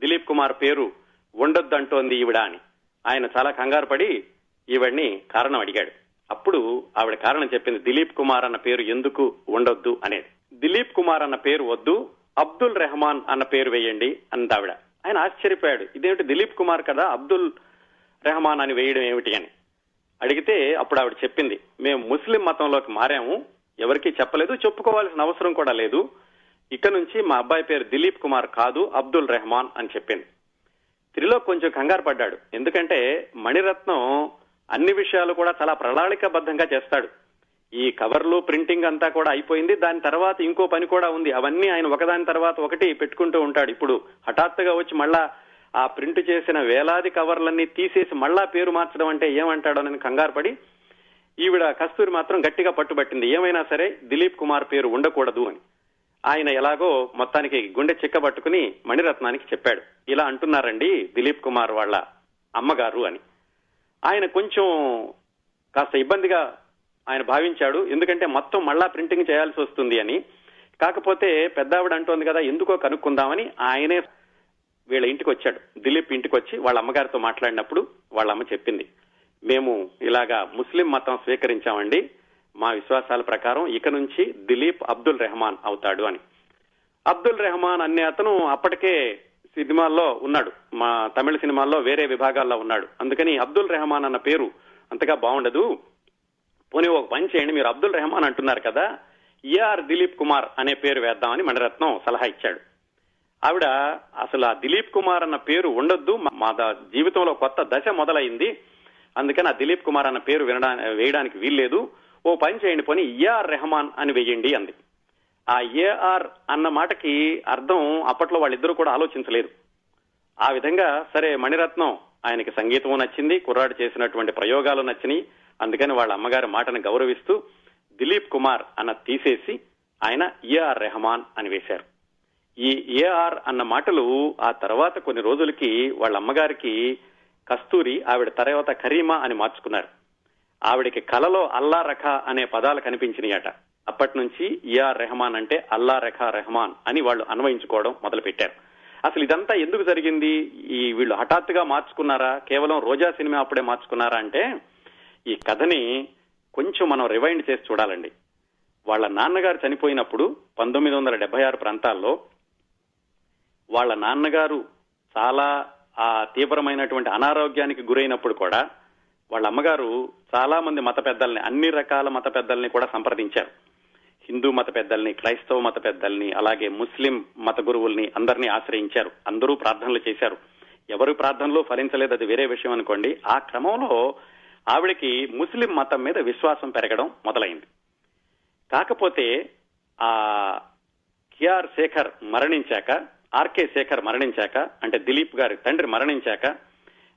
దిలీప్ కుమార్ పేరు ఉండొద్దు అంటోంది ఈవిడ అని. ఆయన చాలా కంగారు పడి ఈవిడ్ని కారణం అడిగాడు. అప్పుడు ఆవిడ కారణం చెప్పింది దిలీప్ కుమార్ అన్న పేరు ఎందుకు ఉండొద్దు అనేది. దిలీప్ కుమార్ అన్న పేరు వద్దు అబ్దుల్ రెహమాన్ అన్న పేరు వేయండి అంది ఆవిడ. ఆయన ఆశ్చర్యపోయాడు. ఇదేమిటి దిలీప్ కుమార్ కదా అబ్దుల్ రెహమాన్ అని వేయడం ఏమిటి అని. అడిగితే అప్పుడు ఆవిడ చెప్పింది మేము ముస్లిం మతంలోకి మారాము ఎవరికీ చెప్పలేదు చెప్పుకోవాల్సిన అవసరం కూడా లేదు. ఇక నుంచి మా అబ్బాయి పేరు దిలీప్ కుమార్ కాదు అబ్దుల్ రెహమాన్ అని చెప్పింది. త్రిలోక్ కొంచెం కంగారు పడ్డాడు. ఎందుకంటే మణిరత్నం అన్ని విషయాలు కూడా చాలా ప్రణాళికాబద్ధంగా చేస్తాడు. ఈ కవర్లు ప్రింటింగ్ అంతా కూడా అయిపోయింది. దాని తర్వాత ఇంకో పని కూడా ఉంది. అవన్నీ ఆయన ఒకదాని తర్వాత ఒకటి పెట్టుకుంటూ ఉంటాడు. ఇప్పుడు హఠాత్తుగా వచ్చి మళ్ళా ఆ ప్రింట్ చేసిన వేలాది కవర్లన్నీ తీసేసి మళ్ళా పేరు మార్చడం అంటే ఏమంటాడోనని కంగారు పడి ఈవిడ కస్తూరి మాత్రం గట్టిగా పట్టుబట్టింది. ఏమైనా సరే దిలీప్ కుమార్ పేరు ఉండకూడదు అని. ఆయన ఎలాగో మొత్తానికి గుండె చిక్కబట్టుకుని మణిరత్నానికి చెప్పాడు. ఇలా అంటున్నారండి దిలీప్ కుమార్ వాళ్ళ అమ్మగారు అని. ఆయన కొంచెం కాస్త ఇబ్బందిగా ఆయన భావించాడు. ఎందుకంటే మొత్తం మళ్ళా ప్రింటింగ్ చేయాల్సి వస్తుంది అని. కాకపోతే పెద్దావిడ అంటోంది కదా ఎందుకో కనుక్కుందామని ఆయనే వీళ్ళ ఇంటికి వచ్చాడు. దిలీప్ ఇంటికి వచ్చి వాళ్ళ అమ్మగారితో మాట్లాడినప్పుడు వాళ్ళ అమ్మ చెప్పింది. మేము ఇలాగా ముస్లిం మతం స్వీకరించామండి. మా విశ్వాసాల ప్రకారం ఇక నుంచి దిలీప్ అబ్దుల్ రెహమాన్ అవుతాడు అని. అబ్దుల్ రెహమాన్ అనే అతను అప్పటికే సినిమాల్లో ఉన్నాడు. మా తమిళ సినిమాల్లో వేరే విభాగాల్లో ఉన్నాడు. అందుకని అబ్దుల్ రెహమాన్ అన్న పేరు అంతగా బాగుండదు. పోనీ ఒక పని చేయండి మీరు అబ్దుల్ రెహమాన్ అంటున్నారు కదా ఏఆర్ దిలీప్ కుమార్ అనే పేరు వేద్దామని మణిరత్నం సలహా ఇచ్చాడు. ఆవిడ అసలు ఆ దిలీప్ కుమార్ అన్న పేరు ఉండొద్దు మా- జీవితంలో కొత్త దశ మొదలైంది అందుకని ఆ దిలీప్ కుమార్ అన్న పేరు వినడా వేయడానికి వీల్లేదు ఓ పని చేయండి పోనీ ఏఆర్ రెహమాన్ అని వెయ్యండి అంది. ఆ ఏఆర్ అన్న మాటకి అర్థం అప్పట్లో వాళ్ళిద్దరూ కూడా ఆలోచించలేదు. ఆ విధంగా సరే మణిరత్నం ఆయనకి సంగీతం నచ్చింది కుర్రాడు చేసినటువంటి ప్రయోగాలు నచ్చినాయి అందుకని వాళ్ళ అమ్మగారి మాటను గౌరవిస్తూ దిలీప్ కుమార్ అన్న తీసేసి ఆయన ఏఆర్ రెహమాన్ అని వేశారు. ఈ ఏఆర్ అన్న మాటలు ఆ తర్వాత కొన్ని రోజులకి వాళ్ళ అమ్మగారికి కస్తూరి ఆవిడ తర్వాత కరీమా అని మార్చుకున్నారు. ఆవిడకి కలలో అల్లా రఖ అనే పదాలు కనిపించినాయట. అప్పటి నుంచి ఏఆర్ రెహమాన్ అంటే అల్లా రఖ రెహమాన్ అని వాళ్ళు అన్వయించుకోవడం మొదలుపెట్టారు. అసలు ఇదంతా ఎందుకు జరిగింది? ఈ వీళ్ళు హఠాత్తుగా మార్చుకున్నారా? కేవలం రోజా సినిమా అప్పుడే మార్చుకున్నారా అంటే ఈ కథని కొంచెం మనం రివైండ్ చేసి చూడాలండి. వాళ్ళ నాన్నగారు చనిపోయినప్పుడు పంతొమ్మిది వందల డెబ్బై ఆరు ప్రాంతాల్లో వాళ్ళ నాన్నగారు చాలా ఆ తీవ్రమైనటువంటి అనారోగ్యానికి గురైనప్పుడు కూడా వాళ్ళ అమ్మగారు చాలా మంది మత పెద్దల్ని అన్ని రకాల మత పెద్దల్ని కూడా సంప్రదించారు. హిందూ మత పెద్దల్ని క్రైస్తవ మత పెద్దల్ని అలాగే ముస్లిం మత గురువుల్ని అందరినీ ఆశ్రయించారు. అందరూ ప్రార్థనలు చేశారు. ఎవరు ప్రార్థనలు ఫలించలేదు అది వేరే విషయం అనుకోండి. ఆ క్రమంలో ఆవిడకి ముస్లిం మతం మీద విశ్వాసం పెరగడం మొదలైంది. కాకపోతే ఆ కిఆర్ శేఖర్ మరణించాక ఆర్కే శేఖర్ మరణించాక అంటే దిలీప్ గారి తండ్రి మరణించాక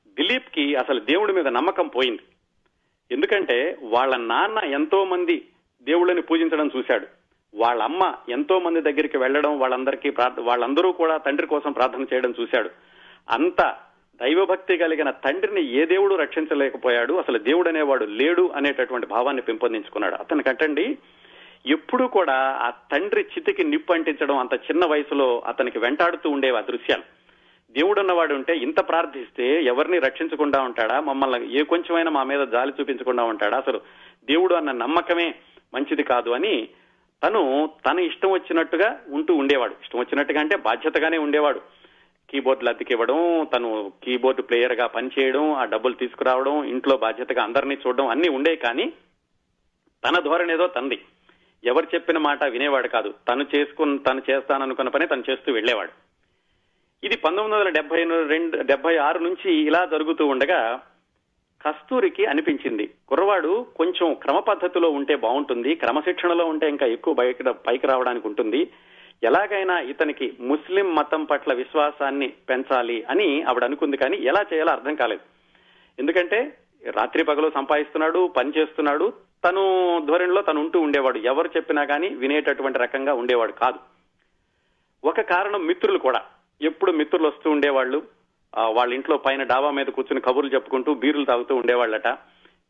దిలీప్కి అసలు దేవుడి మీద నమ్మకం పోయింది. ఎందుకంటే వాళ్ళ నాన్న ఎంతో మంది దేవుళ్ళని పూజించడం చూశాడు. వాళ్ళ అమ్మ ఎంతో మంది దగ్గరికి వెళ్ళడం వాళ్ళందరికీ వాళ్ళందరూ కూడా తండ్రి కోసం ప్రార్థన చేయడం చూశాడు. అంత దైవభక్తి కలిగిన తండ్రిని ఏ దేవుడు రక్షించలేకపోయాడు అసలు దేవుడు అనేవాడు లేడు అనేటటువంటి భావాన్ని పెంపొందించుకున్నాడు. అతను కట్టండి. ఎప్పుడూ కూడా ఆ తండ్రి చితికి నిప్పు అంటించడం అంత చిన్న వయసులో అతనికి వెంటాడుతూ ఉండేవి ఆ దృశ్యాలు. దేవుడు ఉన్నవాడు ఉంటే ఇంత ప్రార్థిస్తే ఎవరిని రక్షించకుండా ఉంటాడా? మమ్మల్ని ఏ కొంచెమైనా మా మీద జాలి చూపించకుండా ఉంటాడా? అసలు దేవుడు అన్న నమ్మకమే మంచిది కాదు అని తను తన ఇష్టం వచ్చినట్టుగా ఉంటూ ఉండేవాడు. ఇష్టం వచ్చినట్టుగా అంటే బాధ్యతగానే ఉండేవాడు. కీబోర్డులు అద్దెకివ్వడం తను కీబోర్డు ప్లేయర్గా పనిచేయడం ఆ డబ్బులు తీసుకురావడం ఇంట్లో బాధ్యతగా అందరినీ చూడడం అన్ని ఉండే కానీ తన ధోరణి ఏదో తంది ఎవరు చెప్పిన మాట వినేవాడు కాదు. తను చేసుకుని తను చేస్తాననుకున్న పని తను చేస్తూ వెళ్ళేవాడు ఇది పంతొమ్మిది వందల డెబ్బై రెండు డెబ్బై ఆరు నుంచి ఇలా జరుగుతూ ఉండగా కస్తూరికి అనిపించింది. కుర్రవాడు కొంచెం క్రమ పద్ధతిలో ఉంటే బాగుంటుంది క్రమశిక్షణలో ఉంటే ఇంకా ఎక్కువ బయట పైకి రావడానికి ఉంటుంది. ఎలాగైనా ఇతనికి ముస్లిం మతం పట్ల విశ్వాసాన్ని పెంచాలి అని ఆవిడ అనుకుంది కానీ ఎలా చేయాలో అర్థం కాలేదు. ఎందుకంటే రాత్రి పగలు సంపాదిస్తున్నాడు పని చేస్తున్నాడు తను ధోరణిలో తను ఉంటూ ఉండేవాడు. ఎవరు చెప్పినా కానీ వినేటటువంటి రకంగా ఉండేవాడు కాదు. ఒక కారణం మిత్రులు కూడా. ఎప్పుడు మిత్రులు వస్తూ ఉండేవాళ్ళు. వాళ్ళ ఇంట్లో పైన డాబా మీద కూర్చుని కబుర్లు చెప్పుకుంటూ బీరులు తాగుతూ ఉండేవాళ్ళట.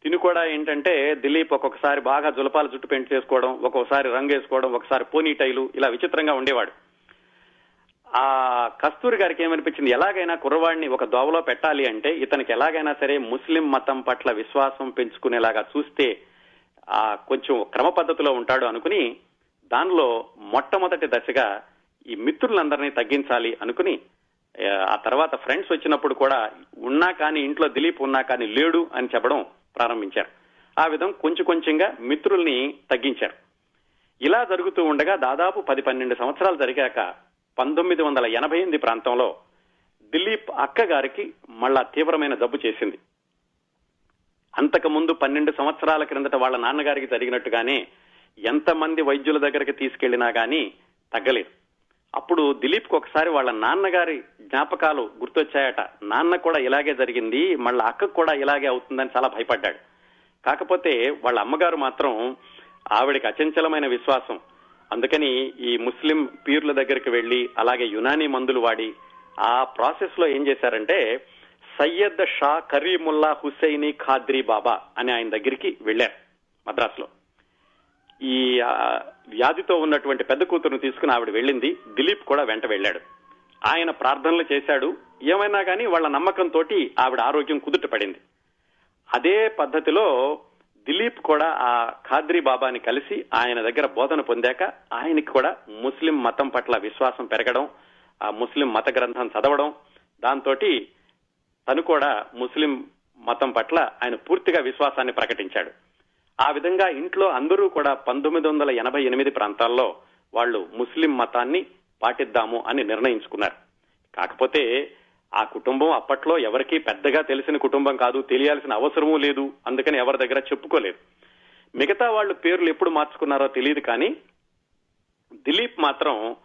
తిని కూడా ఏంటంటే దిలీప్ ఒక్కొక్కసారి బాగా జులపాల జుట్టు పెంట్ చేసుకోవడం ఒక్కొక్కసారి రంగు వేసుకోవడం ఒకసారి పోనీ టైలు ఇలా విచిత్రంగా ఉండేవాడు. ఆ కస్తూరి గారికి ఏమనిపించింది? ఎలాగైనా కుర్రవాడిని ఒక దోవలో పెట్టాలి అంటే ఇతనికి ఎలాగైనా సరే ముస్లిం మతం పట్ల విశ్వాసం పెంచుకునేలాగా చూస్తే ఆ కొంచెం క్రమ పద్ధతిలో ఉంటాడు అనుకుని దానిలో మొట్టమొదటి దశగా ఈ మిత్రులందరినీ తగ్గించాలి అనుకుని ఆ తర్వాత ఫ్రెండ్స్ వచ్చినప్పుడు కూడా ఉన్నా కానీ ఇంట్లో దిలీప్ ఉన్నా కానీ లేడు అని చెప్పడం ప్రారంభించారు. ఆ విధం కొంచెం కొంచెంగా మిత్రుల్ని తగ్గించారు. ఇలా జరుగుతూ ఉండగా దాదాపు పది పన్నెండు సంవత్సరాలు జరిగాక పంతొమ్మిది వందల ఎనభై ఎనిమిది ప్రాంతంలో దిలీప్ అక్క గారికి మళ్ళా తీవ్రమైన జబ్బు చేసింది. అంతకు ముందు పన్నెండు సంవత్సరాల క్రిందట వాళ్ళ నాన్నగారికి జరిగినట్టుగానే ఎంతమంది వైద్యుల దగ్గరికి తీసుకెళ్ళినా గానీ తగ్గలేదు. అప్పుడు దిలీప్కు ఒకసారి వాళ్ళ నాన్నగారి జ్ఞాపకాలు గుర్తొచ్చాయట. నాన్న కూడా ఇలాగే జరిగింది మళ్ళీ అక్కకు కూడా ఇలాగే అవుతుందని చాలా భయపడ్డాడు. కాకపోతే వాళ్ళ అమ్మగారు మాత్రం ఆవిడకి అచంచలమైన విశ్వాసం. అందుకని ఈ ముస్లిం పీర్ల దగ్గరికి వెళ్ళి అలాగే యునానీ మందులు వాడి ఆ ప్రాసెస్లో ఏం చేశారంటే సయ్యద్ షా కరీముల్లా హుసైని ఖాద్రీ బాబా అని ఆయన దగ్గరికి వెళ్ళారు మద్రాసులో. ఈ వ్యాధితో ఉన్నటువంటి పెద్ద కూతురును తీసుకుని ఆవిడ వెళ్ళింది. దిలీప్ కూడా వెంట వెళ్ళాడు. ఆయన ప్రార్థనలు చేశాడు. ఏమైనా కానీ వాళ్ళ నమ్మకంతో ఆవిడ ఆరోగ్యం కుదుట పడింది. అదే పద్ధతిలో దిలీప్ కూడా ఆ ఖాద్రీ బాబాని కలిసి ఆయన దగ్గర బోధన పొందాక ఆయనకి కూడా ముస్లిం మతం పట్ల విశ్వాసం పెరగడం ఆ ముస్లిం మత గ్రంథం చదవడం దాంతో తను కూడా ముస్లిం మతం పట్ల ఆయన పూర్తిగా విశ్వాసాన్ని ప్రకటించాడు. ఆ విధంగా ఇంట్లో అందరూ కూడా పంతొమ్మిది వందల ఎనభై ఎనిమిది ప్రాంతాల్లో వాళ్ళు ముస్లిం మతాన్ని పాటిద్దాము అని నిర్ణయించుకున్నారు. కాకపోతే ఆ కుటుంబం అప్పట్లో ఎవరికీ పెద్దగా తెలిసిన కుటుంబం కాదు తెలియాల్సిన అవసరమూ లేదు అందుకని ఎవరి దగ్గర చెప్పుకోలేదు. మిగతా వాళ్ళు పేర్లు ఎప్పుడు మార్చుకున్నారో తెలియదు కానీ దిలీప్ మాత్రం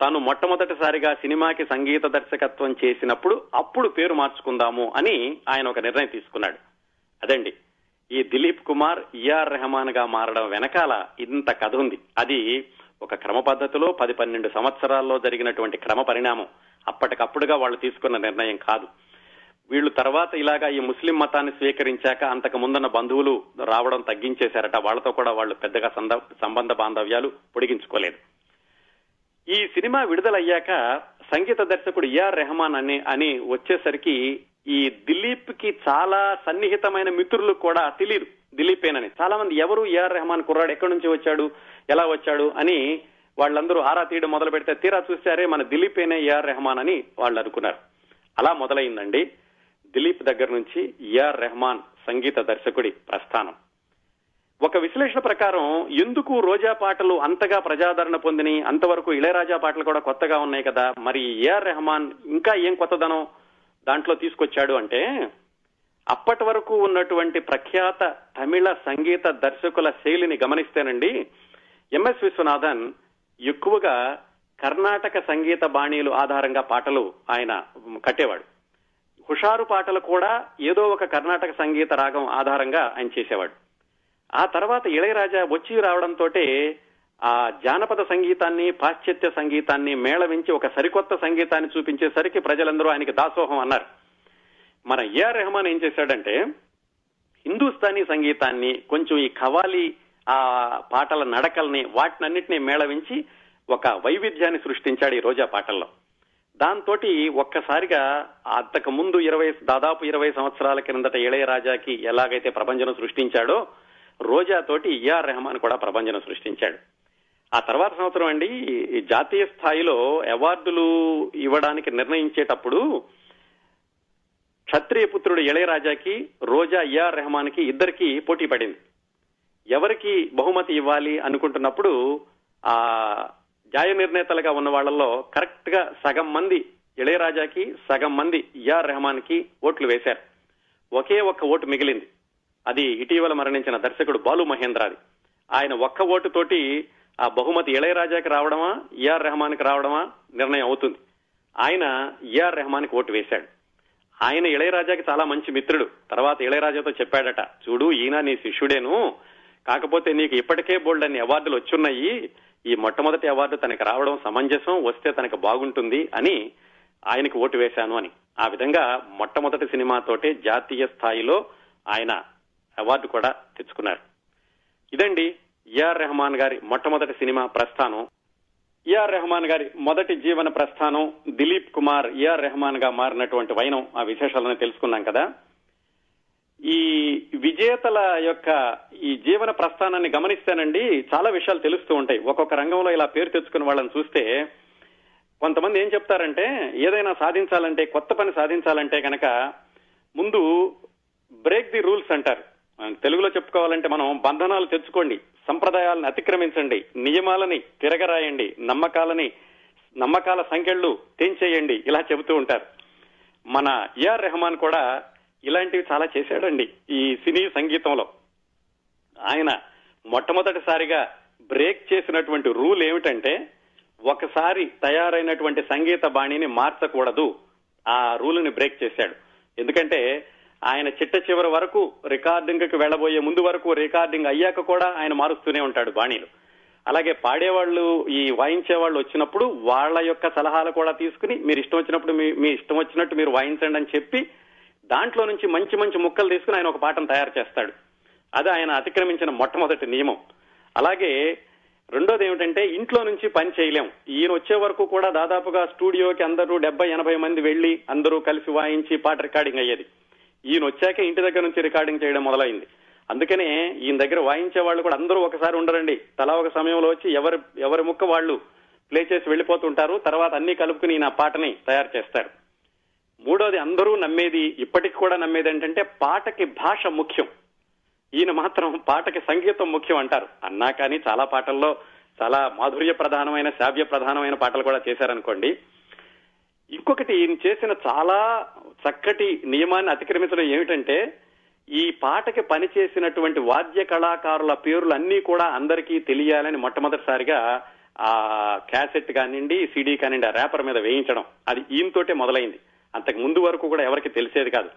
తాను మొట్టమొదటిసారిగా సినిమాకి సంగీత దర్శకత్వం చేసినప్పుడు అప్పుడు పేరు మార్చుకుందాము అని ఆయన ఒక నిర్ణయం తీసుకున్నాడు. అదండి. ఈ దిలీప్ కుమార్ ఈఆర్ రెహమాన్గా మారడం వెనకాల ఇంత కథ ఉంది. అది ఒక క్రమ పద్ధతిలో పది పన్నెండు సంవత్సరాల్లో జరిగినటువంటి క్రమ పరిణామం. అప్పటికప్పుడుగా వాళ్ళు తీసుకున్న నిర్ణయం కాదు. వీళ్ళు తర్వాత ఇలాగా ఈ ముస్లిం మతాన్ని స్వీకరించాక అంతకు ముందున్న బంధువులు రావడం తగ్గించేశారట. వాళ్ళతో కూడా వాళ్ళు పెద్దగా సంబంధ బాంధవ్యాలు పొడిగించుకోలేదు. ఈ సినిమా విడుదలయ్యాక సంగీత దర్శకుడు ఏఆర్ రెహమాన్ అని అని వచ్చేసరికి ఈ దిలీప్కి చాలా సన్నిహితమైన మిత్రులు కూడా తెలియదు దిలీపేనని. చాలా మంది ఎవరు ఏఆర్ రెహమాన్ కుర్రాడు ఎక్కడి నుంచి వచ్చాడు ఎలా వచ్చాడు అని వాళ్ళందరూ ఆరా తీయడం మొదలు పెడితే తీరా చూసారే మన దిలీపేనే ఏఆర్ రెహమాన్ అని వాళ్ళు అనుకున్నారు. అలా మొదలైందండి దిలీప్ దగ్గర నుంచి ఏఆర్ రెహమాన్ సంగీత దర్శకుడి ప్రస్థానం. ఒక విశ్లేషణ ప్రకారం ఎందుకు రోజా పాటలు అంతగా ప్రజాదరణ పొందిని అంతవరకు ఇళయరాజా పాటలు కూడా కొత్తగా ఉన్నాయి కదా మరి ఏఆర్ రెహమాన్ ఇంకా ఏం కొత్తదనం? దాంట్లో తీసుకొచ్చాడు అంటే అప్పటి వరకు ఉన్నటువంటి ప్రఖ్యాత తమిళ సంగీత దర్శకుల శైలిని గమనిస్తేనండి ఎంఎస్ విశ్వనాథన్ ఎక్కువగా కర్ణాటక సంగీత బాణీలు ఆధారంగా పాటలు ఆయన కట్టేవాడు. హుషారు పాటలు కూడా ఏదో ఒక కర్ణాటక సంగీత రాగం ఆధారంగా ఆయన చేసేవాడు. ఆ తర్వాత ఇళయరాజా వచ్చి రావడంతో ఆ జానపద సంగీతాన్ని పాశ్చాత్య సంగీతాన్ని మేళవించి ఒక సరికొత్త సంగీతాన్ని చూపించేసరికి ప్రజలందరూ ఆయనకి దాసోహం అన్నారు. మన ఏఆర్ రెహమాన్ ఏం చేశాడంటే హిందూస్థానీ సంగీతాన్ని కొంచెం ఈ ఖవాలి ఆ పాటల నడకల్ని వాటినన్నిటినీ మేళవించి ఒక వైవిధ్యాన్ని సృష్టించాడు ఈ రోజా పాటల్లో. దాంతో ఒక్కసారిగా అంతకు ముందు ఇరవై దాదాపు ఇరవై సంవత్సరాల క్రిందట ఇళయరాజాకి ఎలాగైతే ప్రపంచం సృష్టించాడో రోజా తోటి ఏఆర్ రెహమాన్ కూడా ప్రపంచం సృష్టించాడు. ఆ తర్వాత సంవత్సరం అండి ఈ జాతీయ స్థాయిలో అవార్డులు ఇవ్వడానికి నిర్ణయించేటప్పుడు క్షత్రియ పుత్రుడు ఇళయరాజాకి రోజా ఏఆర్ రెహమాన్కి ఇద్దరికి పోటీ పడింది. ఎవరికి బహుమతి ఇవ్వాలి అనుకుంటున్నప్పుడు ఆ న్యాయ నిర్ణేతలుగా ఉన్న వాళ్ళల్లో కరెక్ట్గా సగం మంది ఇళయరాజాకి సగం మంది ఏఆర్ రెహమాన్కి ఓట్లు వేశారు. ఒకే ఒక్క ఓటు మిగిలింది. అది ఇటీవల మరణించిన దర్శకుడు బాలు మహేంద్రాది. ఆయన ఒక్క ఓటు తోటి ఆ బహుమతి ఇళయరాజాకి రావడమా ఏఆర్ రెహమాన్కి రావడమా నిర్ణయం అవుతుంది. ఆయన ఏఆర్ రెహమాన్కి ఓటు వేశాడు. ఆయన ఇళయరాజాకి చాలా మంచి మిత్రుడు. తర్వాత ఇళయరాజాతో చెప్పాడట చూడు ఈయన నీ శిష్యుడేను. కాకపోతే నీకు ఇప్పటికే బోల్డ్ అన్ని అవార్డులు వచ్చున్నాయి. ఈ మొట్టమొదటి అవార్డు తనకి రావడం సమంజసం వస్తే తనకు బాగుంటుంది అని ఆయనకి ఓటు వేశాను అని. ఆ విధంగా మొట్టమొదటి సినిమాతోటే జాతీయ స్థాయిలో ఆయన అవార్డు కూడా తెచ్చుకున్నారు. ఇదండి ఏఆర్ రెహమాన్ గారి మొట్టమొదటి సినిమా ప్రస్థానం ఏఆర్ రెహమాన్ గారి మొదటి జీవన ప్రస్థానం దిలీప్ కుమార్ ఏఆర్ రెహమాన్గా మారినటువంటి వైనం ఆ విశేషాలను తెలుసుకున్నాం కదా. ఈ విజేతల యొక్క ఈ జీవన ప్రస్థానాన్ని గమనిస్తేనండి చాలా విషయాలు తెలుస్తూ ఉంటాయి. ఒక్కొక్క రంగంలో ఇలా పేరు తెచ్చుకున్న వాళ్ళని చూస్తే కొంతమంది ఏం చెప్తారంటే ఏదైనా సాధించాలంటే కొత్త పని సాధించాలంటే కనుక ముందు బ్రేక్ ది రూల్స్ అంటారు. తెలుగులో చెప్పుకోవాలంటే మనం బంధనాలు తెచ్చుకోండి. సంప్రదాయాలను అతిక్రమించండి. నియమాలని తిరగరాయండి. నమ్మకాలని నమ్మకాల సంఖ్యలు తెంచేయండి. ఇలా చెబుతూ ఉంటారు. మన ఏఆర్ రెహమాన్ కూడా ఇలాంటివి చాలా చేశాడండి ఈ సినీ సంగీతంలో. ఆయన మొట్టమొదటిసారిగా బ్రేక్ చేసినటువంటి రూల్ ఏమిటంటే ఒకసారి తయారైనటువంటి సంగీత బాణిని మార్చకూడదు. ఆ రూల్ని బ్రేక్ చేశాడు. ఎందుకంటే ఆయన చిట్ట చివరి వరకు రికార్డింగ్కి వెళ్ళబోయే ముందు వరకు రికార్డింగ్ అయ్యాక కూడా ఆయన మారుస్తూనే ఉంటాడు బాణీలు. అలాగే పాడేవాళ్ళు ఈ వాయించే వాళ్ళు వచ్చినప్పుడు వాళ్ళ యొక్క సలహాలు కూడా తీసుకుని మీరు ఇష్టం వచ్చినప్పుడు మీ మీ ఇష్టం వచ్చినట్టు మీరు వాయించండి అని చెప్పి దాంట్లో నుంచి మంచి మంచి ముక్కలు తీసుకుని ఆయన ఒక పాటను తయారు చేస్తాడు. అది ఆయన అతిక్రమించిన మొట్టమొదటి నియమం. అలాగే రెండోది ఏమిటంటే ఇంట్లో నుంచి పని చేయలేం. ఈయన వచ్చే వరకు కూడా దాదాపుగా స్టూడియోకి అందరూ డెబ్బై ఎనభై మంది వెళ్ళి అందరూ కలిసి వాయించి పాట రికార్డింగ్ అయ్యేది. ఈయన వచ్చాక ఇంటి దగ్గర నుంచి రికార్డింగ్ చేయడం మొదలైంది. అందుకనే ఈయన దగ్గర వాయించే వాళ్ళు కూడా అందరూ ఒకసారి ఉండరండి. తలా ఒక సమయంలో వచ్చి ఎవరి ఎవరి ముక్క వాళ్ళు ప్లే చేసి వెళ్ళిపోతుంటారు. తర్వాత అన్ని కలుపుకుని ఈయన పాటని తయారు చేస్తారు. మూడోది అందరూ నమ్మేది ఇప్పటికి కూడా నమ్మేది ఏంటంటే పాటకి భాష ముఖ్యం. ఈయన మాత్రం పాటకి సంగీతం ముఖ్యం అంటారు. అన్నా కానీ చాలా పాటల్లో చాలా మాధుర్య ప్రధానమైన శ్రావ్య ప్రధానమైన పాటలు కూడా చేశారనుకోండి. ఇంకొకటి ఈయన చేసిన చాలా చక్కటి నియమాన్ని అతిక్రమించడం ఏమిటంటే ఈ పాటకి పనిచేసినటువంటి వాద్య కళాకారుల పేర్లు అన్నీ కూడా అందరికీ తెలియాలని మొట్టమొదటిసారిగా ఆ క్యాసెట్ కానివ్వండి సిడీ కానివ్వండి ఆ ర్యాపర్ మీద వేయించడం. అది ఈయనతోటే మొదలైంది. అంతకు ముందు వరకు కూడా ఎవరికి తెలిసేది కాదు.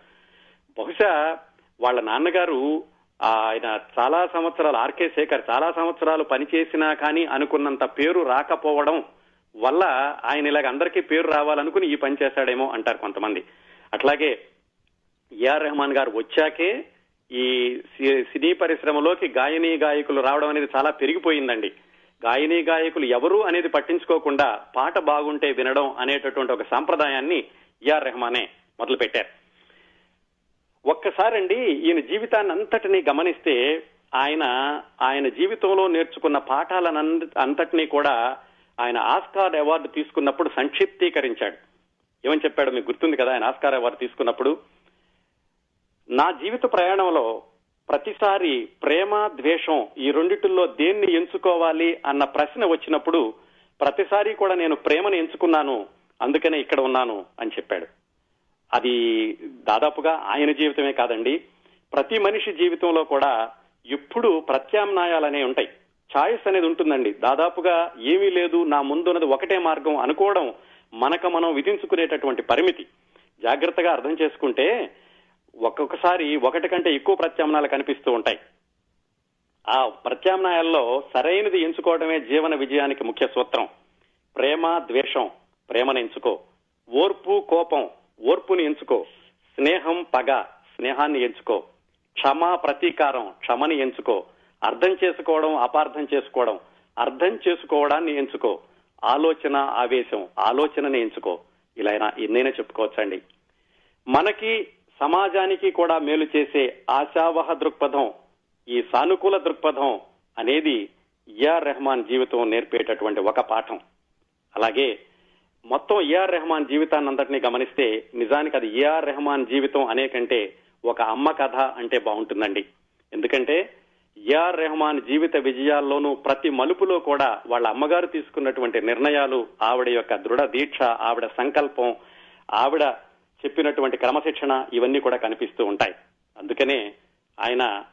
బహుశా వాళ్ళ నాన్నగారు ఆయన చాలా సంవత్సరాలు ఆర్కే శేఖర్ చాలా సంవత్సరాలు పనిచేసినా కానీ అనుకున్నంత పేరు రాకపోవడం వల్ల ఆయన ఇలాగ అందరికీ పేరు రావాలనుకుని ఈ పని చేశాడేమో అంటారు కొంతమంది. అట్లాగే ఏఆర్ రెహమాన్ గారు వచ్చాకే ఈ సి- సినీ పరిశ్రమలోకి గాయనీ గాయకులు రావడం అనేది చాలా పెరిగిపోయిందండి. గాయనీ గాయకులు ఎవరు అనేది పట్టించుకోకుండా పాట బాగుంటే వినడం అనేటటువంటి ఒక సాంప్రదాయాన్ని ఏఆర్ రెహమానే మొదలుపెట్టారు. ఒక్కసారండి ఈయన జీవితాన్ని అంతటినీ గమనిస్తే ఆయన ఆయన జీవితంలో నేర్చుకున్న పాఠాలను అంతటినీ కూడా ఆయన ఆస్కార్ అవార్డు తీసుకున్నప్పుడు సంక్షిప్తీకరించాడు. ఏమని చెప్పాడు మీకు గుర్తుంది కదా? ఆయన ఆస్కార్ అవార్డు తీసుకున్నప్పుడు నా జీవిత ప్రయాణంలో ప్రతిసారి ప్రేమ ద్వేషం ఈ రెండిటిల్లో దేన్ని ఎంచుకోవాలి అన్న ప్రశ్న వచ్చినప్పుడు ప్రతిసారి కూడా నేను ప్రేమను ఎంచుకున్నాను అందుకనే ఇక్కడ ఉన్నాను అని చెప్పాడు. అది దాదాపుగా ఆయన జీవితమే కాదండి. ప్రతి మనిషి జీవితంలో కూడా ఎప్పుడు ప్రత్యామ్నాయాలనే ఉంటాయి. ఛాయిస్ అనేది ఉంటుందండి. దాదాపుగా ఏమీ లేదు నా ముందున్నది ఒకటే మార్గం అనుకోవడం మనకు మనం విధించుకునేటటువంటి పరిమితి. జాగ్రత్తగా అర్థం చేసుకుంటే ఒక్కొక్కసారి ఒకటి కంటే ఎక్కువ ప్రత్యామ్నాయాలు కనిపిస్తూ ఉంటాయి. ఆ ప్రత్యామ్నాయాల్లో సరైనది ఎంచుకోవడమే జీవన విజయానికి ముఖ్య సూత్రం. ప్రేమ ద్వేషం ప్రేమను ఎంచుకో. ఓర్పు కోపం ఓర్పుని ఎంచుకో. స్నేహం పగ స్నేహాన్ని ఎంచుకో. క్షమ ప్రతీకారం క్షమని ఎంచుకో. అర్థం చేసుకోవడం అపార్థం చేసుకోవడం. అర్థం చేసుకోవడాన్ని ఎంచుకో. ఆలోచన ఆవేశం. ఆలోచనని ఎంచుకో. ఇలా ఎన్నైనా చెప్పుకోవచ్చండి. మనకి సమాజానికి కూడా మేలు చేసే ఆశావహ దృక్పథం ఈ సానుకూల దృక్పథం అనేది ఏఆర్ రెహమాన్ జీవితం నేర్పేటటువంటి ఒక పాఠం. అలాగే మొత్తం ఏఆర్ రెహమాన్ జీవితాన్ని అంతటినీ గమనిస్తే నిజానికి అది ఏఆర్ రెహమాన్ జీవితం అనే కంటే ఒక అమ్మ కథ అంటే బాగుంటుందండి. ఎందుకంటే ఏఆర్ రెహమాన్ జీవిత విజయాల్లోనూ ప్రతి మలుపులో కూడా వాళ్ళ అమ్మగారు తీసుకున్నటువంటి నిర్ణయాలు ఆవిడ యొక్క దృఢ దీక్ష ఆవిడ సంకల్పం ఆవిడ చెప్పినటువంటి క్రమశిక్షణ ఇవన్నీ కూడా కనిపిస్తూ ఉంటాయి. అందుకనే ఆయన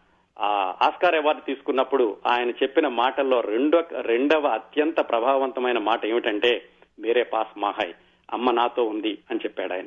ఆ ఆస్కార్ అవార్డు తీసుకున్నప్పుడు ఆయన చెప్పిన మాటల్లో రెండో రెండవ అత్యంత ప్రభావవంతమైన మాట ఏమిటంటే మేరే పాస్ మాహాయ్ అమ్మ నాతో ఉంది అని చెప్పాడు ఆయన.